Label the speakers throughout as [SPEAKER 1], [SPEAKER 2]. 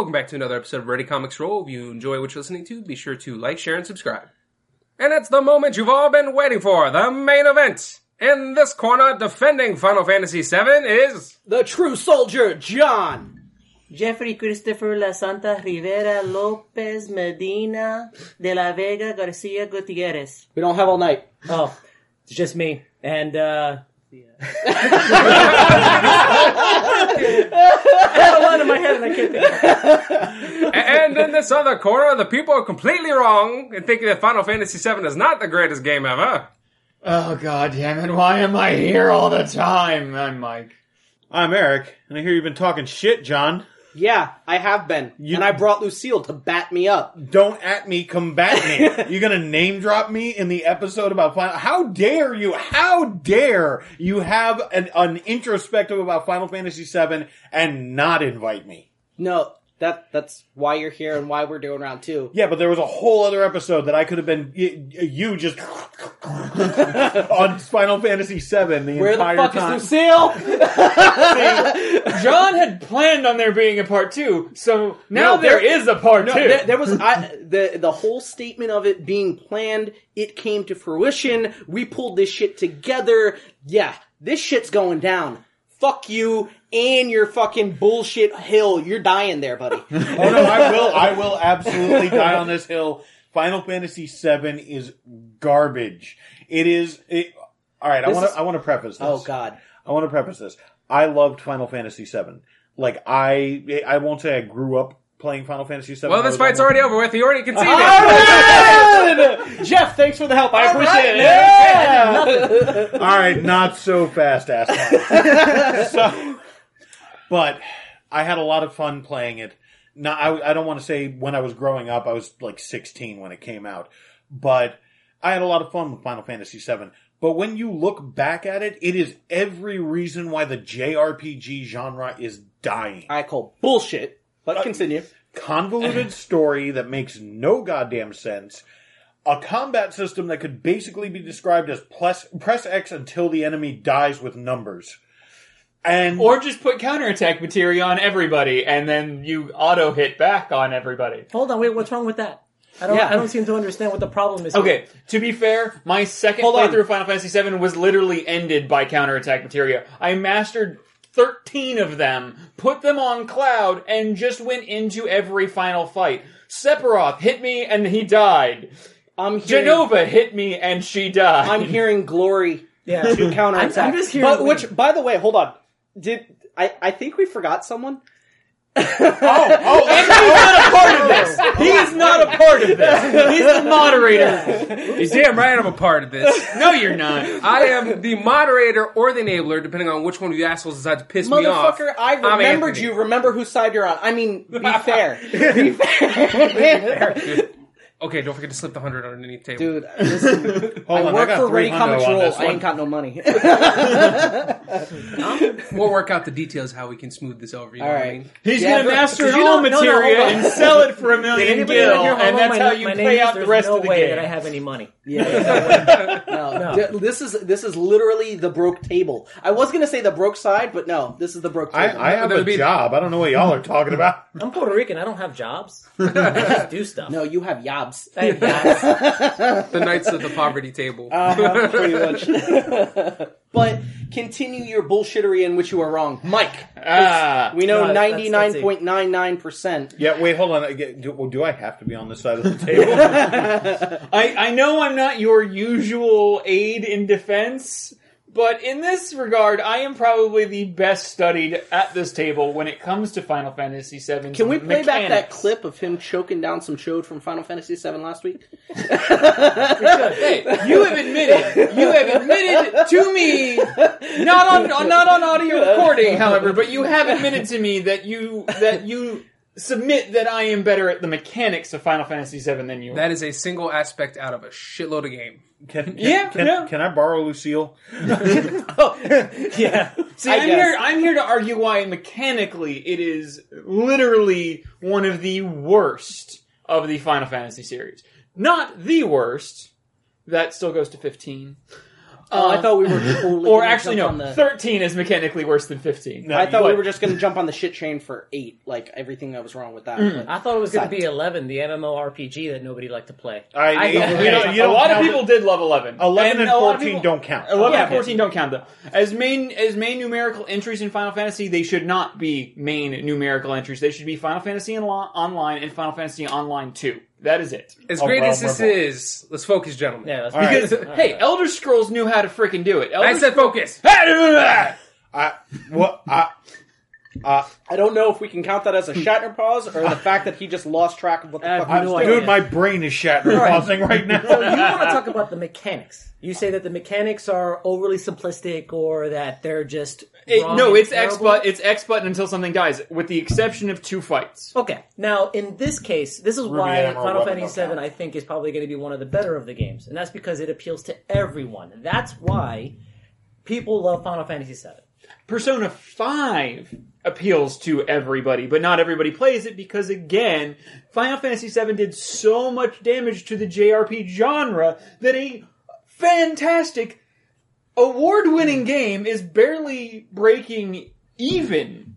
[SPEAKER 1] Welcome back to another episode of Ready Comics Roll. If you enjoy what you're listening to, be sure to like, share, and subscribe. And it's the moment you've all been waiting for, the main event. In this corner, defending Final Fantasy VII is...
[SPEAKER 2] The true soldier, John.
[SPEAKER 3] Jeffrey Christopher La Santa Rivera Lopez Medina de la Vega Garcia Gutierrez.
[SPEAKER 2] We don't have all night.
[SPEAKER 3] Oh, it's just me. And, uh. I had a lot in my head and I can't think of it.
[SPEAKER 1] And in this other corner, the people are completely wrong in thinking that Final Fantasy VII is not the greatest game ever.
[SPEAKER 4] Oh god damn it, why am I here all the time? I'm Mike.
[SPEAKER 5] I'm Eric, and I hear you've been talking shit, John.
[SPEAKER 2] Yeah, I have been.
[SPEAKER 5] You-
[SPEAKER 2] and I brought Lucille to bat me up.
[SPEAKER 5] Don't at me, combat me. You're gonna name drop me in the episode about Final. How dare you? How dare you have an, an introspective about Final Fantasy VII and not invite me?
[SPEAKER 2] No, that that's why you're here and why we're doing round two.
[SPEAKER 5] Yeah, but there was a whole other episode that I could have been y- y- you just on Final Fantasy VII the
[SPEAKER 2] Where the
[SPEAKER 5] entire
[SPEAKER 2] fuck
[SPEAKER 5] time.
[SPEAKER 2] is Lucille?
[SPEAKER 4] John had planned on there being a part two, so now
[SPEAKER 2] No,
[SPEAKER 4] there
[SPEAKER 2] there-
[SPEAKER 4] is a part
[SPEAKER 2] No,
[SPEAKER 4] two.
[SPEAKER 2] there, there was I, the the whole statement of it being planned. It came to fruition. We pulled this shit together. Yeah, this shit's going down. Fuck you and your fucking bullshit hill. You're dying there, buddy.
[SPEAKER 5] Oh no, I will. I will absolutely die on this hill. Final Fantasy VII is garbage. It is. It, all right, I want to. I want to preface this.
[SPEAKER 2] oh God.
[SPEAKER 5] I want to preface this. I loved Final Fantasy VII. Like I, I won't say I grew up playing Final Fantasy VII.
[SPEAKER 1] Well, this fight's already over with. You already conceded.
[SPEAKER 2] Jeff, thanks for the help. I appreciate it. Yeah!
[SPEAKER 5] All right, not so fast, ass. so, but I had a lot of fun playing it. Now, I, I don't want to say when I was growing up. I was like 16 when it came out, but I had a lot of fun with Final Fantasy VII. But when you look back at it, it is every reason why the JRPG genre is dying.
[SPEAKER 2] I call bullshit. But uh, continue.
[SPEAKER 5] Convoluted story that makes no goddamn sense. A combat system that could basically be described as press, press X until the enemy dies with numbers. And
[SPEAKER 4] or just put counterattack materia on everybody, and then you auto hit back on everybody.
[SPEAKER 3] Hold on, wait, what's wrong with that? I don't,
[SPEAKER 2] Yeah.
[SPEAKER 3] I don't seem to understand what the problem is. here.
[SPEAKER 4] Okay, to be fair, my second
[SPEAKER 2] Hold on.
[SPEAKER 4] playthrough of Final Fantasy VII was literally ended by counterattack materia. I mastered 13 of them, put them on Cloud, and just went into every final fight. Sephiroth hit me and he died.
[SPEAKER 2] I'm hearing,
[SPEAKER 4] Jenova hit me and she died.
[SPEAKER 2] I'm hearing glory
[SPEAKER 3] Yeah.
[SPEAKER 2] to counterattack.
[SPEAKER 3] I'm- I'm just hearing
[SPEAKER 2] But which, by the way, hold on. Did I? I think we forgot someone.
[SPEAKER 5] oh, oh
[SPEAKER 4] And he's not a part of this. He is not a part of this. He's the moderator.
[SPEAKER 1] He's damn right I'm a part of this.
[SPEAKER 4] No, you're not.
[SPEAKER 1] I am the moderator or the enabler, depending on which one of you assholes decides to piss me off.
[SPEAKER 2] Motherfucker, I
[SPEAKER 1] I'm
[SPEAKER 2] remembered
[SPEAKER 1] Anthony.
[SPEAKER 2] you. Remember whose side you're on. I mean, be fair. Be fair.
[SPEAKER 1] Okay, don't forget to slip the hundred underneath the table.
[SPEAKER 2] Dude, listen,
[SPEAKER 5] hold
[SPEAKER 2] I
[SPEAKER 5] on,
[SPEAKER 2] work
[SPEAKER 5] got
[SPEAKER 2] for
[SPEAKER 5] three
[SPEAKER 2] Ready
[SPEAKER 5] hundo
[SPEAKER 2] Comics
[SPEAKER 5] on
[SPEAKER 2] Roll. I ain't got no money.
[SPEAKER 1] We'll work out the details how we can smooth this over. You know
[SPEAKER 2] All
[SPEAKER 1] what I mean?
[SPEAKER 4] He's
[SPEAKER 2] Yeah,
[SPEAKER 4] gonna master
[SPEAKER 3] Did you
[SPEAKER 4] all
[SPEAKER 3] know- no, no,
[SPEAKER 4] materia
[SPEAKER 3] hold on.
[SPEAKER 4] and sell it for a million
[SPEAKER 3] anybody
[SPEAKER 4] gil, and that's
[SPEAKER 3] my,
[SPEAKER 4] how you
[SPEAKER 3] my
[SPEAKER 4] play out the rest
[SPEAKER 3] no
[SPEAKER 4] of the
[SPEAKER 3] way
[SPEAKER 4] game.
[SPEAKER 3] that I have any money.
[SPEAKER 2] Yeah, no,
[SPEAKER 3] No.
[SPEAKER 2] D- this is this is literally the broke table. I was gonna say the broke side, but no, this is the broke table.
[SPEAKER 5] I have a
[SPEAKER 1] be-
[SPEAKER 5] job. I don't know what y'all are talking about.
[SPEAKER 3] I'm Puerto Rican. I don't have jobs. I just do stuff.
[SPEAKER 2] no, you have yabs.
[SPEAKER 3] I have jobs.
[SPEAKER 1] The Knights of the Poverty Table.
[SPEAKER 2] Uh-huh, pretty much. but continue your bullshittery in which you are wrong, Mike.
[SPEAKER 4] Ah,
[SPEAKER 2] We know
[SPEAKER 3] No, that's-
[SPEAKER 2] ninety
[SPEAKER 3] that's
[SPEAKER 2] nine point nine nine percent.
[SPEAKER 5] Yeah, wait, hold on. Do, do I have to be on this side of the table?
[SPEAKER 4] I, I know I'm not your usual aid in defense, but in this regard, I am probably the best studied at this table when it comes to Final Fantasy VII.
[SPEAKER 2] Can we play back that clip of him choking down some chode from Final Fantasy VII last week?
[SPEAKER 4] Hey, you have admitted, you have admitted to me, not on not on audio recording, however, but you have admitted to me that you that you submit that I am better at the mechanics of Final Fantasy VII than you. are.
[SPEAKER 1] that is a single aspect out of a shitload of game.
[SPEAKER 5] Can, can,
[SPEAKER 4] Yeah,
[SPEAKER 5] can,
[SPEAKER 4] yeah.
[SPEAKER 5] can I borrow Lucille? Oh.
[SPEAKER 3] yeah.
[SPEAKER 4] See,
[SPEAKER 2] I
[SPEAKER 4] I'm
[SPEAKER 2] guess.
[SPEAKER 4] here. I'm here to argue why mechanically it is literally one of the worst of the Final Fantasy series. Not the worst. That still goes to 15.
[SPEAKER 2] Oh, I thought we were totally.
[SPEAKER 4] or
[SPEAKER 2] gonna
[SPEAKER 4] actually,
[SPEAKER 2] jump
[SPEAKER 4] no,
[SPEAKER 2] on the-
[SPEAKER 4] thirteen is mechanically worse than fifteen.
[SPEAKER 5] No,
[SPEAKER 2] I thought we
[SPEAKER 5] but-
[SPEAKER 2] were just going to jump on the shit train for eight, like everything that was wrong with that.
[SPEAKER 4] Mm.
[SPEAKER 2] but-
[SPEAKER 6] I thought it was going to be 11, the MMORPG that nobody liked to play.
[SPEAKER 5] I,
[SPEAKER 4] I
[SPEAKER 5] you
[SPEAKER 4] don't-
[SPEAKER 5] don't-
[SPEAKER 4] you
[SPEAKER 5] you
[SPEAKER 4] a
[SPEAKER 5] don't
[SPEAKER 4] lot of
[SPEAKER 5] count
[SPEAKER 4] people did love eleven.
[SPEAKER 5] 11 and
[SPEAKER 4] a lot of
[SPEAKER 5] 14
[SPEAKER 4] people-
[SPEAKER 5] don't count.
[SPEAKER 4] Eleven
[SPEAKER 6] Yeah.
[SPEAKER 4] and fourteen don't count though. As main as main numerical entries in Final Fantasy, they should not be main numerical entries. They should be Final Fantasy Onli- Online and Final Fantasy Online Two. That is it.
[SPEAKER 1] As great as this
[SPEAKER 5] we're
[SPEAKER 1] is, let's focus, gentlemen.
[SPEAKER 6] Yeah, that's
[SPEAKER 5] All right.
[SPEAKER 4] Because hey, Elder Scrolls knew how to freaking do it. Elder
[SPEAKER 1] I said focus.
[SPEAKER 5] I, what, I, uh,
[SPEAKER 2] I don't know if we can count that as a Shatner pause or the fact that he just lost track of what the
[SPEAKER 6] I
[SPEAKER 2] fuck
[SPEAKER 6] have
[SPEAKER 2] he was
[SPEAKER 6] no
[SPEAKER 2] doing.
[SPEAKER 5] dude, my brain is Shatner pausing right now.
[SPEAKER 6] So you want to talk about the mechanics. You say that the mechanics are overly simplistic or that they're just
[SPEAKER 4] It-
[SPEAKER 6] wrong
[SPEAKER 4] no,
[SPEAKER 6] and
[SPEAKER 4] it's X
[SPEAKER 6] terrible.
[SPEAKER 4] button. It's X button until something dies, with the exception of two fights.
[SPEAKER 6] Okay, now in this case, this is why
[SPEAKER 5] Emerald
[SPEAKER 6] Final
[SPEAKER 5] weapon
[SPEAKER 6] Fantasy. VII I think is probably going to be one of the better of the games, and that's because it appeals to everyone. That's why people love Final Fantasy VII.
[SPEAKER 4] Persona 5 appeals to everybody, but not everybody plays it because, again, Final Fantasy VII did so much damage to the JRPG genre that a fantastic, award winning game is barely breaking even.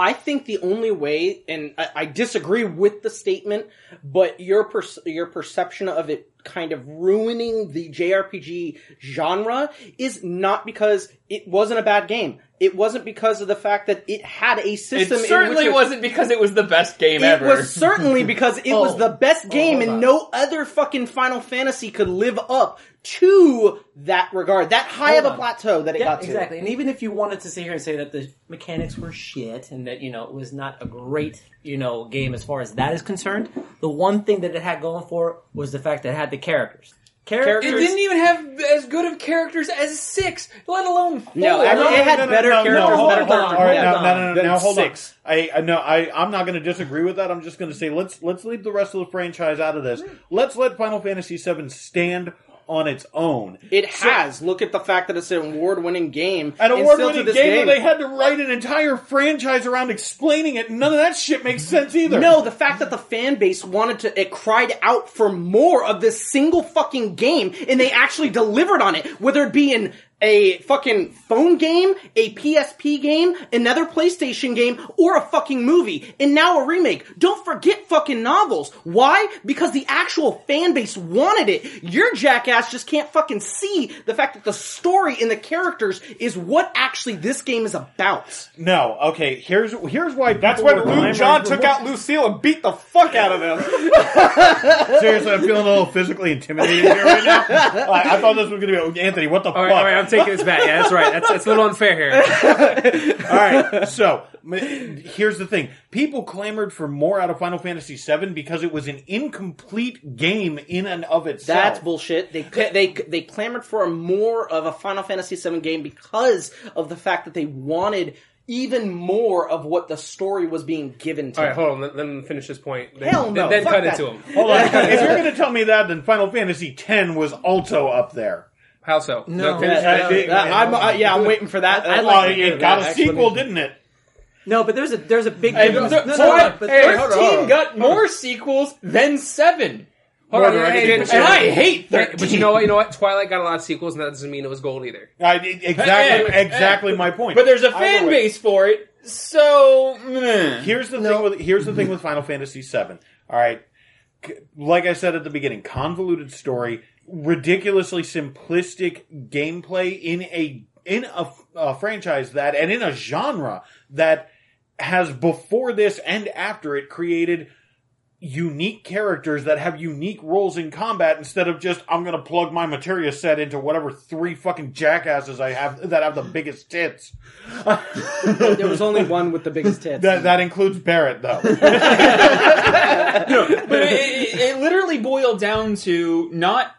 [SPEAKER 2] I think the only way, and I, I disagree with the statement, but your per- your perception of it kind of ruining the JRPG genre is not because it wasn't a bad game. It wasn't because of the fact that it had a
[SPEAKER 4] It
[SPEAKER 2] system. in
[SPEAKER 4] certainly
[SPEAKER 2] which it- certainly
[SPEAKER 4] wasn't because it was the best game
[SPEAKER 2] It
[SPEAKER 4] ever.
[SPEAKER 2] It was certainly because it was
[SPEAKER 6] Oh.
[SPEAKER 2] the best oh, game,
[SPEAKER 6] hold
[SPEAKER 2] and
[SPEAKER 6] on.
[SPEAKER 2] no other fucking Final Fantasy could live up to that regard, that high
[SPEAKER 6] Hold
[SPEAKER 2] of a
[SPEAKER 6] on.
[SPEAKER 2] plateau that it
[SPEAKER 6] Yeah,
[SPEAKER 2] got to.
[SPEAKER 6] exactly. And even if you wanted to sit here and say that the mechanics were shit and that you know it was not a great you know game as far as that is concerned, the one thing that it had going for it was the fact that it had the characters. Characters.
[SPEAKER 4] it didn't even have as good of characters as six, let alone four.
[SPEAKER 2] No, I mean, it had better characters,
[SPEAKER 5] hold
[SPEAKER 2] better
[SPEAKER 5] on,
[SPEAKER 2] characters.
[SPEAKER 5] All right,
[SPEAKER 6] Hold
[SPEAKER 5] now, no, no, no, now hold
[SPEAKER 2] six.
[SPEAKER 5] on. I, I no, I, I'm not going to disagree with that. I'm just going to say let's let's leave the rest of the franchise out of this. Hmm. Let's let Final Fantasy VII stand on its own.
[SPEAKER 2] It has. Look at the fact that it's an award-winning game.
[SPEAKER 5] An award-winning game, where they had to write an entire franchise around explaining it. None of that shit makes sense either.
[SPEAKER 2] No, the fact that the fan base wanted to, it cried out for more of this single fucking game, and they actually delivered on it. Whether it be in a fucking phone game, a PSP game, another PlayStation game, or a fucking movie, and now a remake. Don't forget fucking novels. Why? Because the actual fan base wanted it. Your jackass just can't fucking see the fact that the story and the characters is what actually this game is about.
[SPEAKER 5] no. Okay, here's here's why.
[SPEAKER 7] That's
[SPEAKER 5] people
[SPEAKER 7] when
[SPEAKER 5] were
[SPEAKER 7] Lou John took out Lucille and beat the fuck out of them.
[SPEAKER 5] Seriously, I'm feeling a little physically intimidated here right now. Like, I thought this was going to be oh, Anthony. What the
[SPEAKER 1] All right,
[SPEAKER 5] fuck?
[SPEAKER 1] All right, I'm taking this back. Yeah, that's right. That's, that's a little unfair here.
[SPEAKER 5] All right, so here's the thing: people clamored for more out of Final Fantasy VII because it was an incomplete game in and of itself.
[SPEAKER 2] That's bullshit. They they they clamored for more of a Final Fantasy VII game because of the fact that they wanted even more of what the story was being given to.
[SPEAKER 1] All right,
[SPEAKER 2] them.
[SPEAKER 1] hold on. Let, let me finish this point. Then,
[SPEAKER 2] Hell no,
[SPEAKER 1] Then, then cut
[SPEAKER 2] that.
[SPEAKER 1] into him.
[SPEAKER 5] Hold on, if you're going to tell me that, then Final Fantasy X was also up there.
[SPEAKER 1] How so?
[SPEAKER 6] No.
[SPEAKER 1] finish it.
[SPEAKER 2] uh, I'm, uh, yeah, I'm waiting for that.
[SPEAKER 6] I'd
[SPEAKER 5] Oh,
[SPEAKER 6] like to
[SPEAKER 5] it got
[SPEAKER 6] that
[SPEAKER 5] a sequel, didn't it?
[SPEAKER 6] No, but there's a there's a big
[SPEAKER 4] Hey,
[SPEAKER 6] difference.
[SPEAKER 4] th-
[SPEAKER 6] No,
[SPEAKER 4] so
[SPEAKER 6] no, no,
[SPEAKER 4] what?
[SPEAKER 6] but
[SPEAKER 4] Hey,
[SPEAKER 6] there's-
[SPEAKER 1] hold on,
[SPEAKER 4] 13
[SPEAKER 1] on.
[SPEAKER 4] got more sequels than 7.
[SPEAKER 1] Hold on,
[SPEAKER 7] Murder, I
[SPEAKER 1] hey,
[SPEAKER 4] And
[SPEAKER 1] you-
[SPEAKER 4] I hate
[SPEAKER 1] Hey,
[SPEAKER 4] 13.
[SPEAKER 1] But you know what? You know what? Twilight got a lot of sequels, and that doesn't mean it was gold either.
[SPEAKER 5] I, exactly,
[SPEAKER 4] Hey,
[SPEAKER 5] exactly my point.
[SPEAKER 4] But there's a
[SPEAKER 5] Either
[SPEAKER 4] fan
[SPEAKER 5] way.
[SPEAKER 4] base for it, so meh.
[SPEAKER 5] Here's the thing with here's the thing with Final Fantasy VII. All right, C- like I said at the beginning, convoluted story, ridiculously simplistic gameplay in a in a, a franchise that and in a genre that has before this and after it created unique characters that have unique roles in combat instead of just I'm gonna plug my materia set into whatever three fucking jackasses I have that have the biggest tits.
[SPEAKER 2] there was only one with the biggest tits.
[SPEAKER 5] That that includes Barret though.
[SPEAKER 4] But it, it, it literally boiled down to not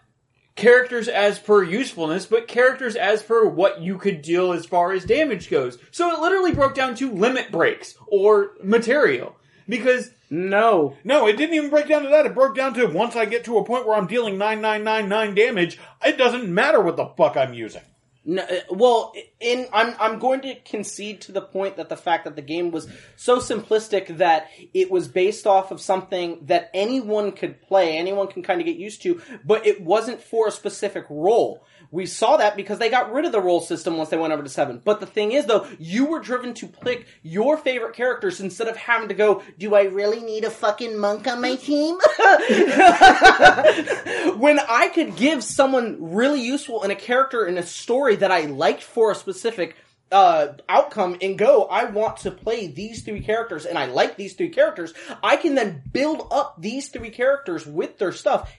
[SPEAKER 4] characters as per usefulness, but characters as per what you could deal as far as damage goes. So it literally broke down to limit breaks or material. Because
[SPEAKER 2] no,
[SPEAKER 5] No, it didn't even break down to that. It broke down to once I get to a point where I'm dealing 9999 damage, it doesn't matter what the fuck I'm using.
[SPEAKER 2] No, uh, well, in I'm I'm going to concede to the point that the fact that the game was so simplistic that it was based off of something that anyone could play, anyone can kind of get used to, but it wasn't for a specific role. We saw that because they got rid of the role system once they went over to seven. But the thing is, though, you were driven to pick your favorite characters instead of having to go, do I really need a fucking monk on my team? when I could give someone really useful in a character in a story that I liked for a specific uh, outcome and go, I want to play these three characters and I like these three characters, I can then build up these three characters with their stuff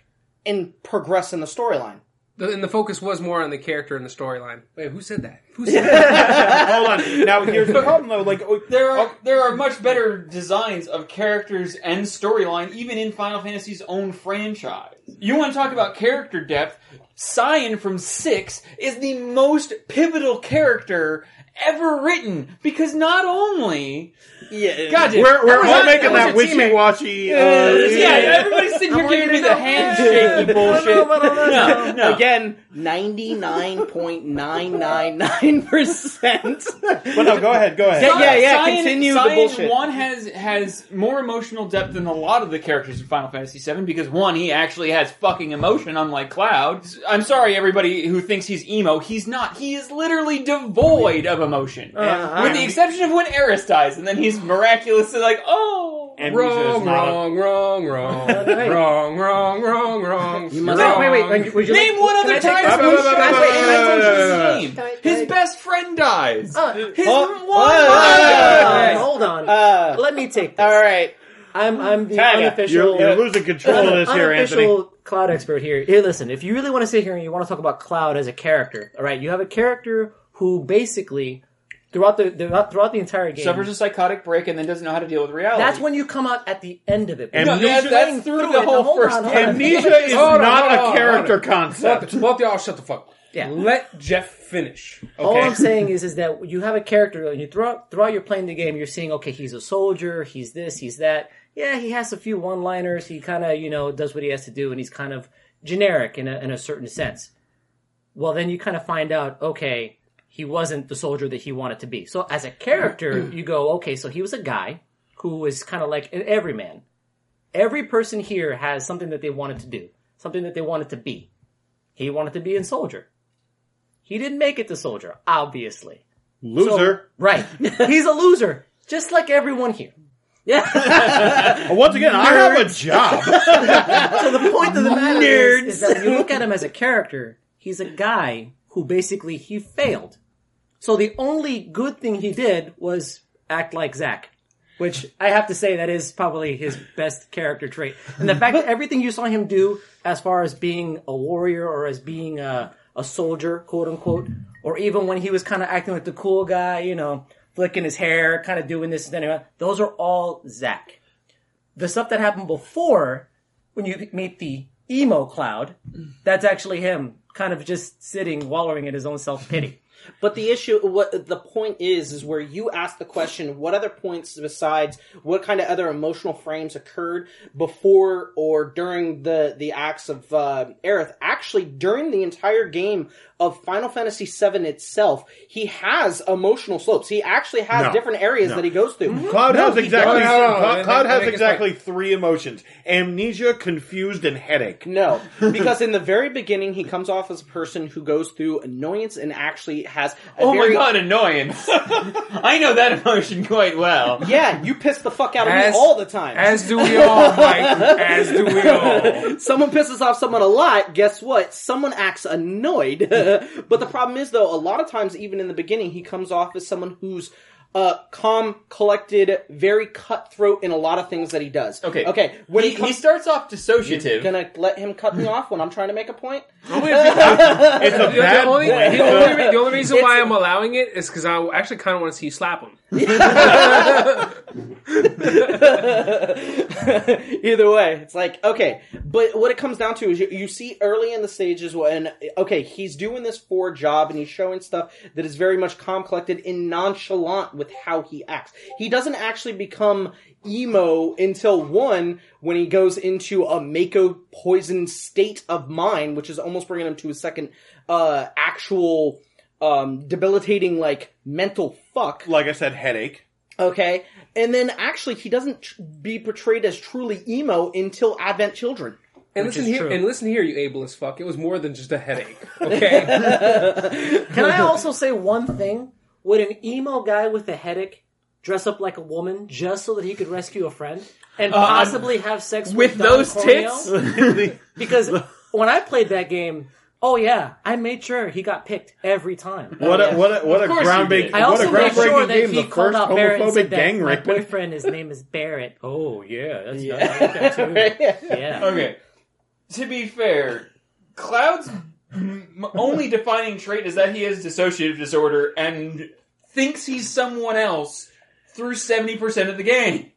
[SPEAKER 2] and progress in the storyline.
[SPEAKER 1] The, and the focus was more on the character and the storyline. Wait, who said that? Who said that?
[SPEAKER 5] Hold on. Now here's the problem though. Like oh,
[SPEAKER 4] There are oh. there are much better designs of characters and storyline even in Final Fantasy's own franchise. You want to talk about character depth? Cyan from Six is the most pivotal character ever written because not only
[SPEAKER 2] Yeah.
[SPEAKER 4] God damn,
[SPEAKER 5] we're we're all
[SPEAKER 4] was-
[SPEAKER 5] making
[SPEAKER 4] that
[SPEAKER 5] that
[SPEAKER 4] was a teammate.
[SPEAKER 5] wishy washy. Uh,
[SPEAKER 4] Yeah, everybody's sitting here giving me the handshaky bullshit. No, no.
[SPEAKER 2] Again, 99.999%.
[SPEAKER 5] But no, go ahead. Go ahead.
[SPEAKER 2] Yeah, yeah, yeah,
[SPEAKER 4] Cyan-
[SPEAKER 2] continue the bullshit.
[SPEAKER 4] One has has more emotional depth than a lot of the characters in Final Fantasy VII because one, he actually has fucking emotion, unlike Cloud. I'm sorry, everybody who thinks he's emo. He's not. He is literally devoid of emotion,
[SPEAKER 6] Uh,
[SPEAKER 4] with the exception of when Aeris dies, and then he's miraculously like, oh.
[SPEAKER 5] And Misha is
[SPEAKER 1] wrong,
[SPEAKER 5] not
[SPEAKER 1] wrong, wrong, wrong, wrong, wrong, wrong, wrong.
[SPEAKER 2] You must-
[SPEAKER 1] wrong.
[SPEAKER 6] Wait, wait, wait. Would you
[SPEAKER 4] Name
[SPEAKER 6] like-
[SPEAKER 4] one
[SPEAKER 6] can
[SPEAKER 4] other
[SPEAKER 6] I take-
[SPEAKER 4] time
[SPEAKER 5] Wait,
[SPEAKER 4] when
[SPEAKER 5] wait, wait,
[SPEAKER 4] Shaka
[SPEAKER 5] wait, wait,
[SPEAKER 4] Mentions
[SPEAKER 5] wait,
[SPEAKER 4] his
[SPEAKER 5] wait, wait,
[SPEAKER 4] name.
[SPEAKER 6] Can I-
[SPEAKER 4] His
[SPEAKER 6] can I-
[SPEAKER 4] best friend dies.
[SPEAKER 6] Uh,
[SPEAKER 4] His
[SPEAKER 2] Oh,
[SPEAKER 4] one.
[SPEAKER 2] what?
[SPEAKER 6] uh, hold on.
[SPEAKER 2] Uh,
[SPEAKER 6] Let me take this.
[SPEAKER 2] all right.
[SPEAKER 6] I'm I'm the
[SPEAKER 2] Kinda.
[SPEAKER 6] unofficial.
[SPEAKER 5] You're, you're losing control of this here, Anthony.
[SPEAKER 6] unofficial cloud expert here. Here, listen. If you really want to sit here and you want to talk about Cloud as a character, all right, you have a character who basically throughout the throughout, throughout the entire game
[SPEAKER 4] Suffers a psychotic break and then doesn't know how to deal with reality.
[SPEAKER 6] That's when you come out at the end of it.
[SPEAKER 5] And
[SPEAKER 6] You're
[SPEAKER 5] no,
[SPEAKER 4] that's- that's through
[SPEAKER 6] through
[SPEAKER 4] the whole
[SPEAKER 6] Now, hold
[SPEAKER 4] first
[SPEAKER 6] on, hold
[SPEAKER 4] game.
[SPEAKER 6] on.
[SPEAKER 5] Amnesia is
[SPEAKER 1] Hold on,
[SPEAKER 5] not
[SPEAKER 1] on,
[SPEAKER 5] a character
[SPEAKER 1] on.
[SPEAKER 5] concept.
[SPEAKER 1] Both, both y'all shut the fuck.
[SPEAKER 6] Yeah.
[SPEAKER 1] Let Jeff finish. Okay.
[SPEAKER 6] All I'm saying is, is that you have a character, and you throughout throughout you're playing the game, you're seeing, okay, he's a soldier, he's this, he's that. Yeah, he has a few one-liners. He kind of, you know, does what he has to do, and he's kind of generic in a in a certain sense. Well, then you kind of find out, okay, he wasn't the soldier that he wanted to be. So as a character, you go, okay, so he was a guy who was kind of like an everyman. Every person here has something that they wanted to do, something that they wanted to be. He wanted to be a soldier. He didn't make it to soldier, obviously.
[SPEAKER 5] Loser.
[SPEAKER 6] Right. He's a loser, just like everyone here. Yeah.
[SPEAKER 5] Well, once again, I have a job.
[SPEAKER 6] so the point of the matter is, is that you look at him as a character, he's a guy who basically he failed. So the only good thing he did was act like Zack. Which I have to say that is probably his best character trait. And the fact that everything you saw him do as far as being a warrior or as being a, a soldier, quote unquote, or even when he was kind of acting like the cool guy, you know, flicking his hair, kind of doing this and that, those are all Zack. The stuff that happened before, when you meet the emo cloud, that's actually him kind of just sitting, wallowing in his own self-pity.
[SPEAKER 2] But the issue, what the point is, is where you ask the question: what other points besides what kind of other emotional frames occurred before or during the the acts of uh, Aerith? Actually, during the entire game of Final Fantasy VII itself, he has emotional slopes. He actually has
[SPEAKER 5] No.
[SPEAKER 2] different areas
[SPEAKER 5] No.
[SPEAKER 2] that he goes through. Mm-hmm.
[SPEAKER 5] Cloud has exactly.
[SPEAKER 1] No, no, no,
[SPEAKER 5] Cloud, Cloud has
[SPEAKER 1] make it
[SPEAKER 5] exactly three emotions: amnesia, confused, and headache.
[SPEAKER 2] No, because in the very beginning, he comes off as a person who goes through annoyance and actually has. A
[SPEAKER 4] Oh
[SPEAKER 2] very,
[SPEAKER 4] my god, annoyance. I know that emotion quite well.
[SPEAKER 2] Yeah, you piss the fuck out of
[SPEAKER 1] As-
[SPEAKER 2] me all the time.
[SPEAKER 1] As do we all, Mike. As do we all.
[SPEAKER 2] someone pisses off someone a lot, guess what? Someone acts annoyed. but the problem is, though, a lot of times, even in the beginning, he comes off as someone who's uh, calm, collected, very cutthroat in a lot of things that he does.
[SPEAKER 4] Okay.
[SPEAKER 2] Okay. When
[SPEAKER 4] he,
[SPEAKER 2] he, comes,
[SPEAKER 4] he starts off dissociative.
[SPEAKER 2] gonna let him cut me off when I'm trying to make a point?
[SPEAKER 5] It's a
[SPEAKER 1] The,
[SPEAKER 5] bad
[SPEAKER 1] the only,
[SPEAKER 5] point.
[SPEAKER 1] the, only, re- the only reason why I'm allowing it is because I actually kind of want to see you slap him.
[SPEAKER 2] Either way, it's like okay, but what it comes down to is you, you see early in the stages when okay, he's doing this for a job and he's showing stuff that is very much calm, collected, and nonchalant with how he acts. He doesn't actually become emo until one when he goes into a Mako poisoned state of mind, which is almost bringing him to a second uh actual um debilitating like mental fuck.
[SPEAKER 5] Like I said, headache.
[SPEAKER 2] Okay, and then actually he doesn't tr- be portrayed as truly emo until Advent Children.
[SPEAKER 1] And
[SPEAKER 6] Which
[SPEAKER 1] listen here,
[SPEAKER 6] true.
[SPEAKER 1] and listen here, you ableist fuck. It was more than just a headache. Okay.
[SPEAKER 6] Can I also say one thing? Would an emo guy with a headache dress up like a woman just so that he could rescue a friend and possibly have sex with,
[SPEAKER 4] with
[SPEAKER 6] Don
[SPEAKER 4] those
[SPEAKER 6] Corneo?
[SPEAKER 4] tits.
[SPEAKER 6] Because when I played that game, oh yeah, I made sure he got picked every time.
[SPEAKER 5] What a what a what a groundbreaking
[SPEAKER 4] did.
[SPEAKER 6] I
[SPEAKER 5] what a
[SPEAKER 6] also made
[SPEAKER 5] groundbreaking
[SPEAKER 6] sure that
[SPEAKER 5] game.
[SPEAKER 6] he
[SPEAKER 5] The
[SPEAKER 6] called
[SPEAKER 5] first
[SPEAKER 6] out Barret and
[SPEAKER 5] homophobic
[SPEAKER 6] said that
[SPEAKER 5] gang
[SPEAKER 6] my
[SPEAKER 5] rape.
[SPEAKER 6] boyfriend, his name is Barret. Oh yeah, that's I like that too. Yeah.
[SPEAKER 4] Okay. To be fair, Cloud's m- only defining trait is that he has dissociative disorder and thinks he's someone else through 70% of the game.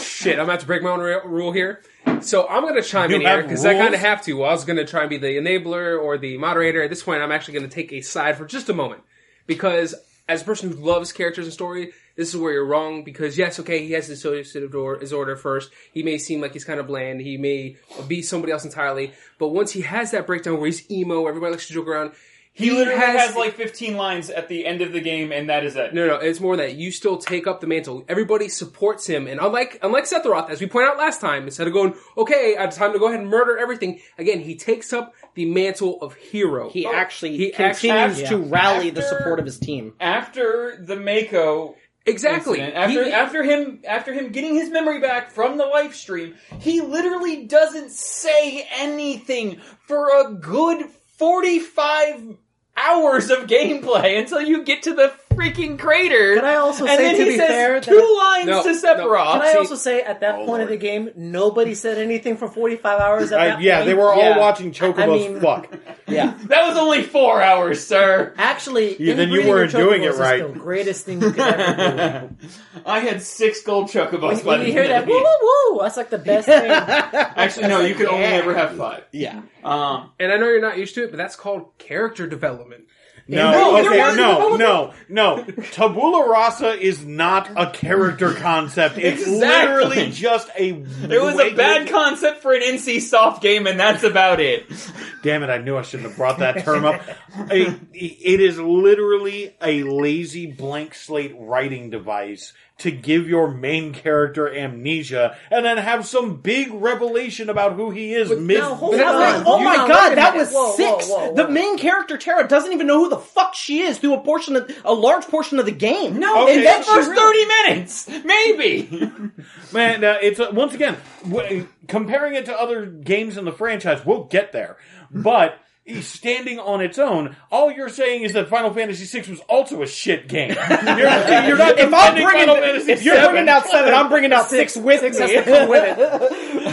[SPEAKER 1] Shit, I'm about to break my own re- rule here. So I'm going to chime
[SPEAKER 5] You
[SPEAKER 1] in here because I kind of have to. I was going to try and be the enabler or the moderator. At this point, I'm actually going to take a side for just a moment because as a person who loves characters and story, this is where you're wrong. Because yes, okay, he has dissociative disorder first. He may seem like he's kind of bland. He may be somebody else entirely. But once he has that breakdown where he's emo, everybody likes to joke around.
[SPEAKER 4] He, literally has, like 15 lines at the end of the game, and that is it.
[SPEAKER 1] No, no, it's more than that you still take up the mantle. Everybody supports him, and unlike unlike Sephiroth, as we pointed out last time, instead of going, "Okay, I have time to go ahead and murder everything," again, he takes up the mantle of hero.
[SPEAKER 2] He oh. actually
[SPEAKER 1] He
[SPEAKER 2] continues
[SPEAKER 1] actually-
[SPEAKER 2] to rally the support of his team.
[SPEAKER 4] After the Mako
[SPEAKER 1] exactly.
[SPEAKER 4] incident, after
[SPEAKER 1] He-
[SPEAKER 4] after him after him getting his memory back from the Lifestream, he literally doesn't say anything for a good 45 hours of gameplay until you get to the freaking crater.
[SPEAKER 6] Can I also
[SPEAKER 4] and
[SPEAKER 6] say,
[SPEAKER 4] then
[SPEAKER 6] to
[SPEAKER 4] he
[SPEAKER 6] be
[SPEAKER 4] says
[SPEAKER 6] fair,
[SPEAKER 4] two
[SPEAKER 6] that-
[SPEAKER 4] lines
[SPEAKER 1] No,
[SPEAKER 4] to
[SPEAKER 1] no.
[SPEAKER 4] Sephiroth.
[SPEAKER 6] Can I also say at that point of the game, nobody said anything for 45 hours at
[SPEAKER 5] I-
[SPEAKER 6] that
[SPEAKER 5] yeah,
[SPEAKER 6] point?
[SPEAKER 5] they were all
[SPEAKER 2] Yeah.
[SPEAKER 5] watching Chocobos
[SPEAKER 6] I mean-
[SPEAKER 5] fuck.
[SPEAKER 2] Yeah.
[SPEAKER 4] That was only four hours, sir.
[SPEAKER 6] Actually,
[SPEAKER 5] Yeah, then you
[SPEAKER 6] inbreeding
[SPEAKER 5] weren't
[SPEAKER 6] your
[SPEAKER 5] doing it
[SPEAKER 6] chocobos is
[SPEAKER 5] right.
[SPEAKER 6] the greatest thing you could ever do.
[SPEAKER 4] I had six gold chocobos. by
[SPEAKER 6] when
[SPEAKER 4] the
[SPEAKER 6] you hear
[SPEAKER 4] end
[SPEAKER 6] that,
[SPEAKER 4] of the
[SPEAKER 6] woo,
[SPEAKER 4] game.
[SPEAKER 6] woo, woo, that's like the best thing.
[SPEAKER 4] Actually, no, you could only ever have five.
[SPEAKER 2] Yeah.
[SPEAKER 4] Um,
[SPEAKER 1] and I know you're not used to it, but that's called character development.
[SPEAKER 5] No,
[SPEAKER 4] No,
[SPEAKER 5] okay, no, no, no. Tabula rasa is not a character concept. It's
[SPEAKER 4] Exactly.
[SPEAKER 5] literally just a.
[SPEAKER 4] it was a bad concept for an NCsoft game, and that's about it.
[SPEAKER 5] Damn it! I knew I shouldn't have brought that term up. A- it is literally a lazy blank slate writing device to give your main character amnesia and then have some big revelation about who he is. mid-
[SPEAKER 6] now, hold
[SPEAKER 2] But
[SPEAKER 6] on.
[SPEAKER 2] like, oh
[SPEAKER 6] You-
[SPEAKER 2] my
[SPEAKER 6] now,
[SPEAKER 2] god, that was
[SPEAKER 6] Whoa, whoa,
[SPEAKER 2] six.
[SPEAKER 6] whoa, whoa.
[SPEAKER 2] The main character Terra doesn't even know who the fuck she is through a portion of a large portion of the game.
[SPEAKER 4] No,
[SPEAKER 5] Okay,
[SPEAKER 4] in that
[SPEAKER 5] she
[SPEAKER 4] first
[SPEAKER 5] really-
[SPEAKER 4] thirty minutes, maybe.
[SPEAKER 5] Man, uh, it's uh, once again w- comparing it to other games in the franchise. We'll get there, but standing on its own, all you're saying is that Final Fantasy VI was also a shit game. You're, you're not
[SPEAKER 2] If I'm bringing,
[SPEAKER 5] Final Fantasy
[SPEAKER 2] if you're
[SPEAKER 5] VII.
[SPEAKER 2] bringing out seven, I'm bringing out six, with me.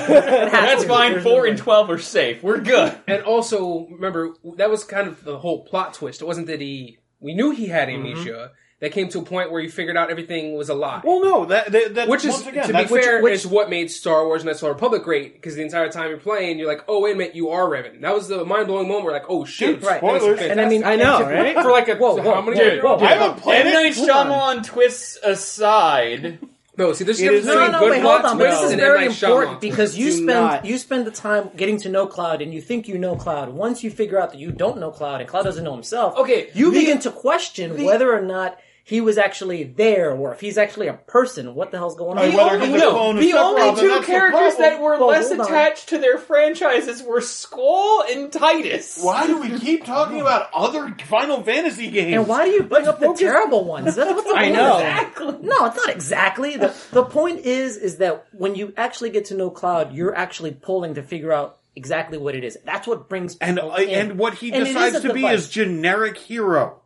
[SPEAKER 4] That's fine. Four and twelve are safe. We're good.
[SPEAKER 1] And also, remember, that was kind of the whole plot twist. It wasn't that he, we knew he had mm-hmm. amnesia. That came to a point where you figured out everything was a lie.
[SPEAKER 5] Well, no, that, that, that
[SPEAKER 1] which is,
[SPEAKER 5] again,
[SPEAKER 1] to be
[SPEAKER 5] that's
[SPEAKER 1] fair,
[SPEAKER 5] which,
[SPEAKER 1] is what made Star Wars and Knights of the Old Republic great. Because the entire time you're playing, you're like, oh, wait a minute, you are Revan. That was the mind blowing moment where, like, oh shit.
[SPEAKER 5] Dude,
[SPEAKER 1] right.
[SPEAKER 5] spoilers.
[SPEAKER 6] And I mean,
[SPEAKER 2] I know, right?
[SPEAKER 1] For like a,
[SPEAKER 6] Whoa, whoa,
[SPEAKER 1] how many
[SPEAKER 6] whoa,
[SPEAKER 1] year
[SPEAKER 6] whoa,
[SPEAKER 1] old?
[SPEAKER 5] I haven't played
[SPEAKER 4] M Night
[SPEAKER 5] it.
[SPEAKER 4] Shyamalan twists aside.
[SPEAKER 1] No, see, there's a
[SPEAKER 5] It
[SPEAKER 1] difference
[SPEAKER 5] is-
[SPEAKER 6] No, no, no,
[SPEAKER 1] good
[SPEAKER 6] wait, hold on. But this is very important because you spend
[SPEAKER 2] not.
[SPEAKER 6] you spend the time getting to know Cloud, and you think you know Cloud. Once you figure out that you don't know Cloud, and Cloud doesn't know himself,
[SPEAKER 4] Okay,
[SPEAKER 6] you
[SPEAKER 4] the-
[SPEAKER 6] begin to question whether or not he was actually there, or if he's actually a person. What the hell's going on?
[SPEAKER 5] Like, whether he's a
[SPEAKER 4] No,
[SPEAKER 5] of
[SPEAKER 4] the
[SPEAKER 5] Sephiroth,
[SPEAKER 4] only two
[SPEAKER 5] that's the
[SPEAKER 4] characters
[SPEAKER 5] problem.
[SPEAKER 4] that were
[SPEAKER 6] Well,
[SPEAKER 4] less
[SPEAKER 6] hold on.
[SPEAKER 4] attached to their franchises were Squall and Tidus.
[SPEAKER 5] Why do we keep talking about other Final Fantasy games?
[SPEAKER 6] And why do you bring up the terrible ones? That's what's the
[SPEAKER 2] I
[SPEAKER 6] point
[SPEAKER 2] know.
[SPEAKER 6] of that? No, it's not exactly. The, the point is, is that when you actually get to know Cloud, you're actually pulling to figure out exactly what it is. That's what brings
[SPEAKER 5] and
[SPEAKER 6] people in.
[SPEAKER 5] and what he
[SPEAKER 6] And it is
[SPEAKER 5] decides
[SPEAKER 6] a
[SPEAKER 5] to be
[SPEAKER 6] device.
[SPEAKER 5] is generic hero.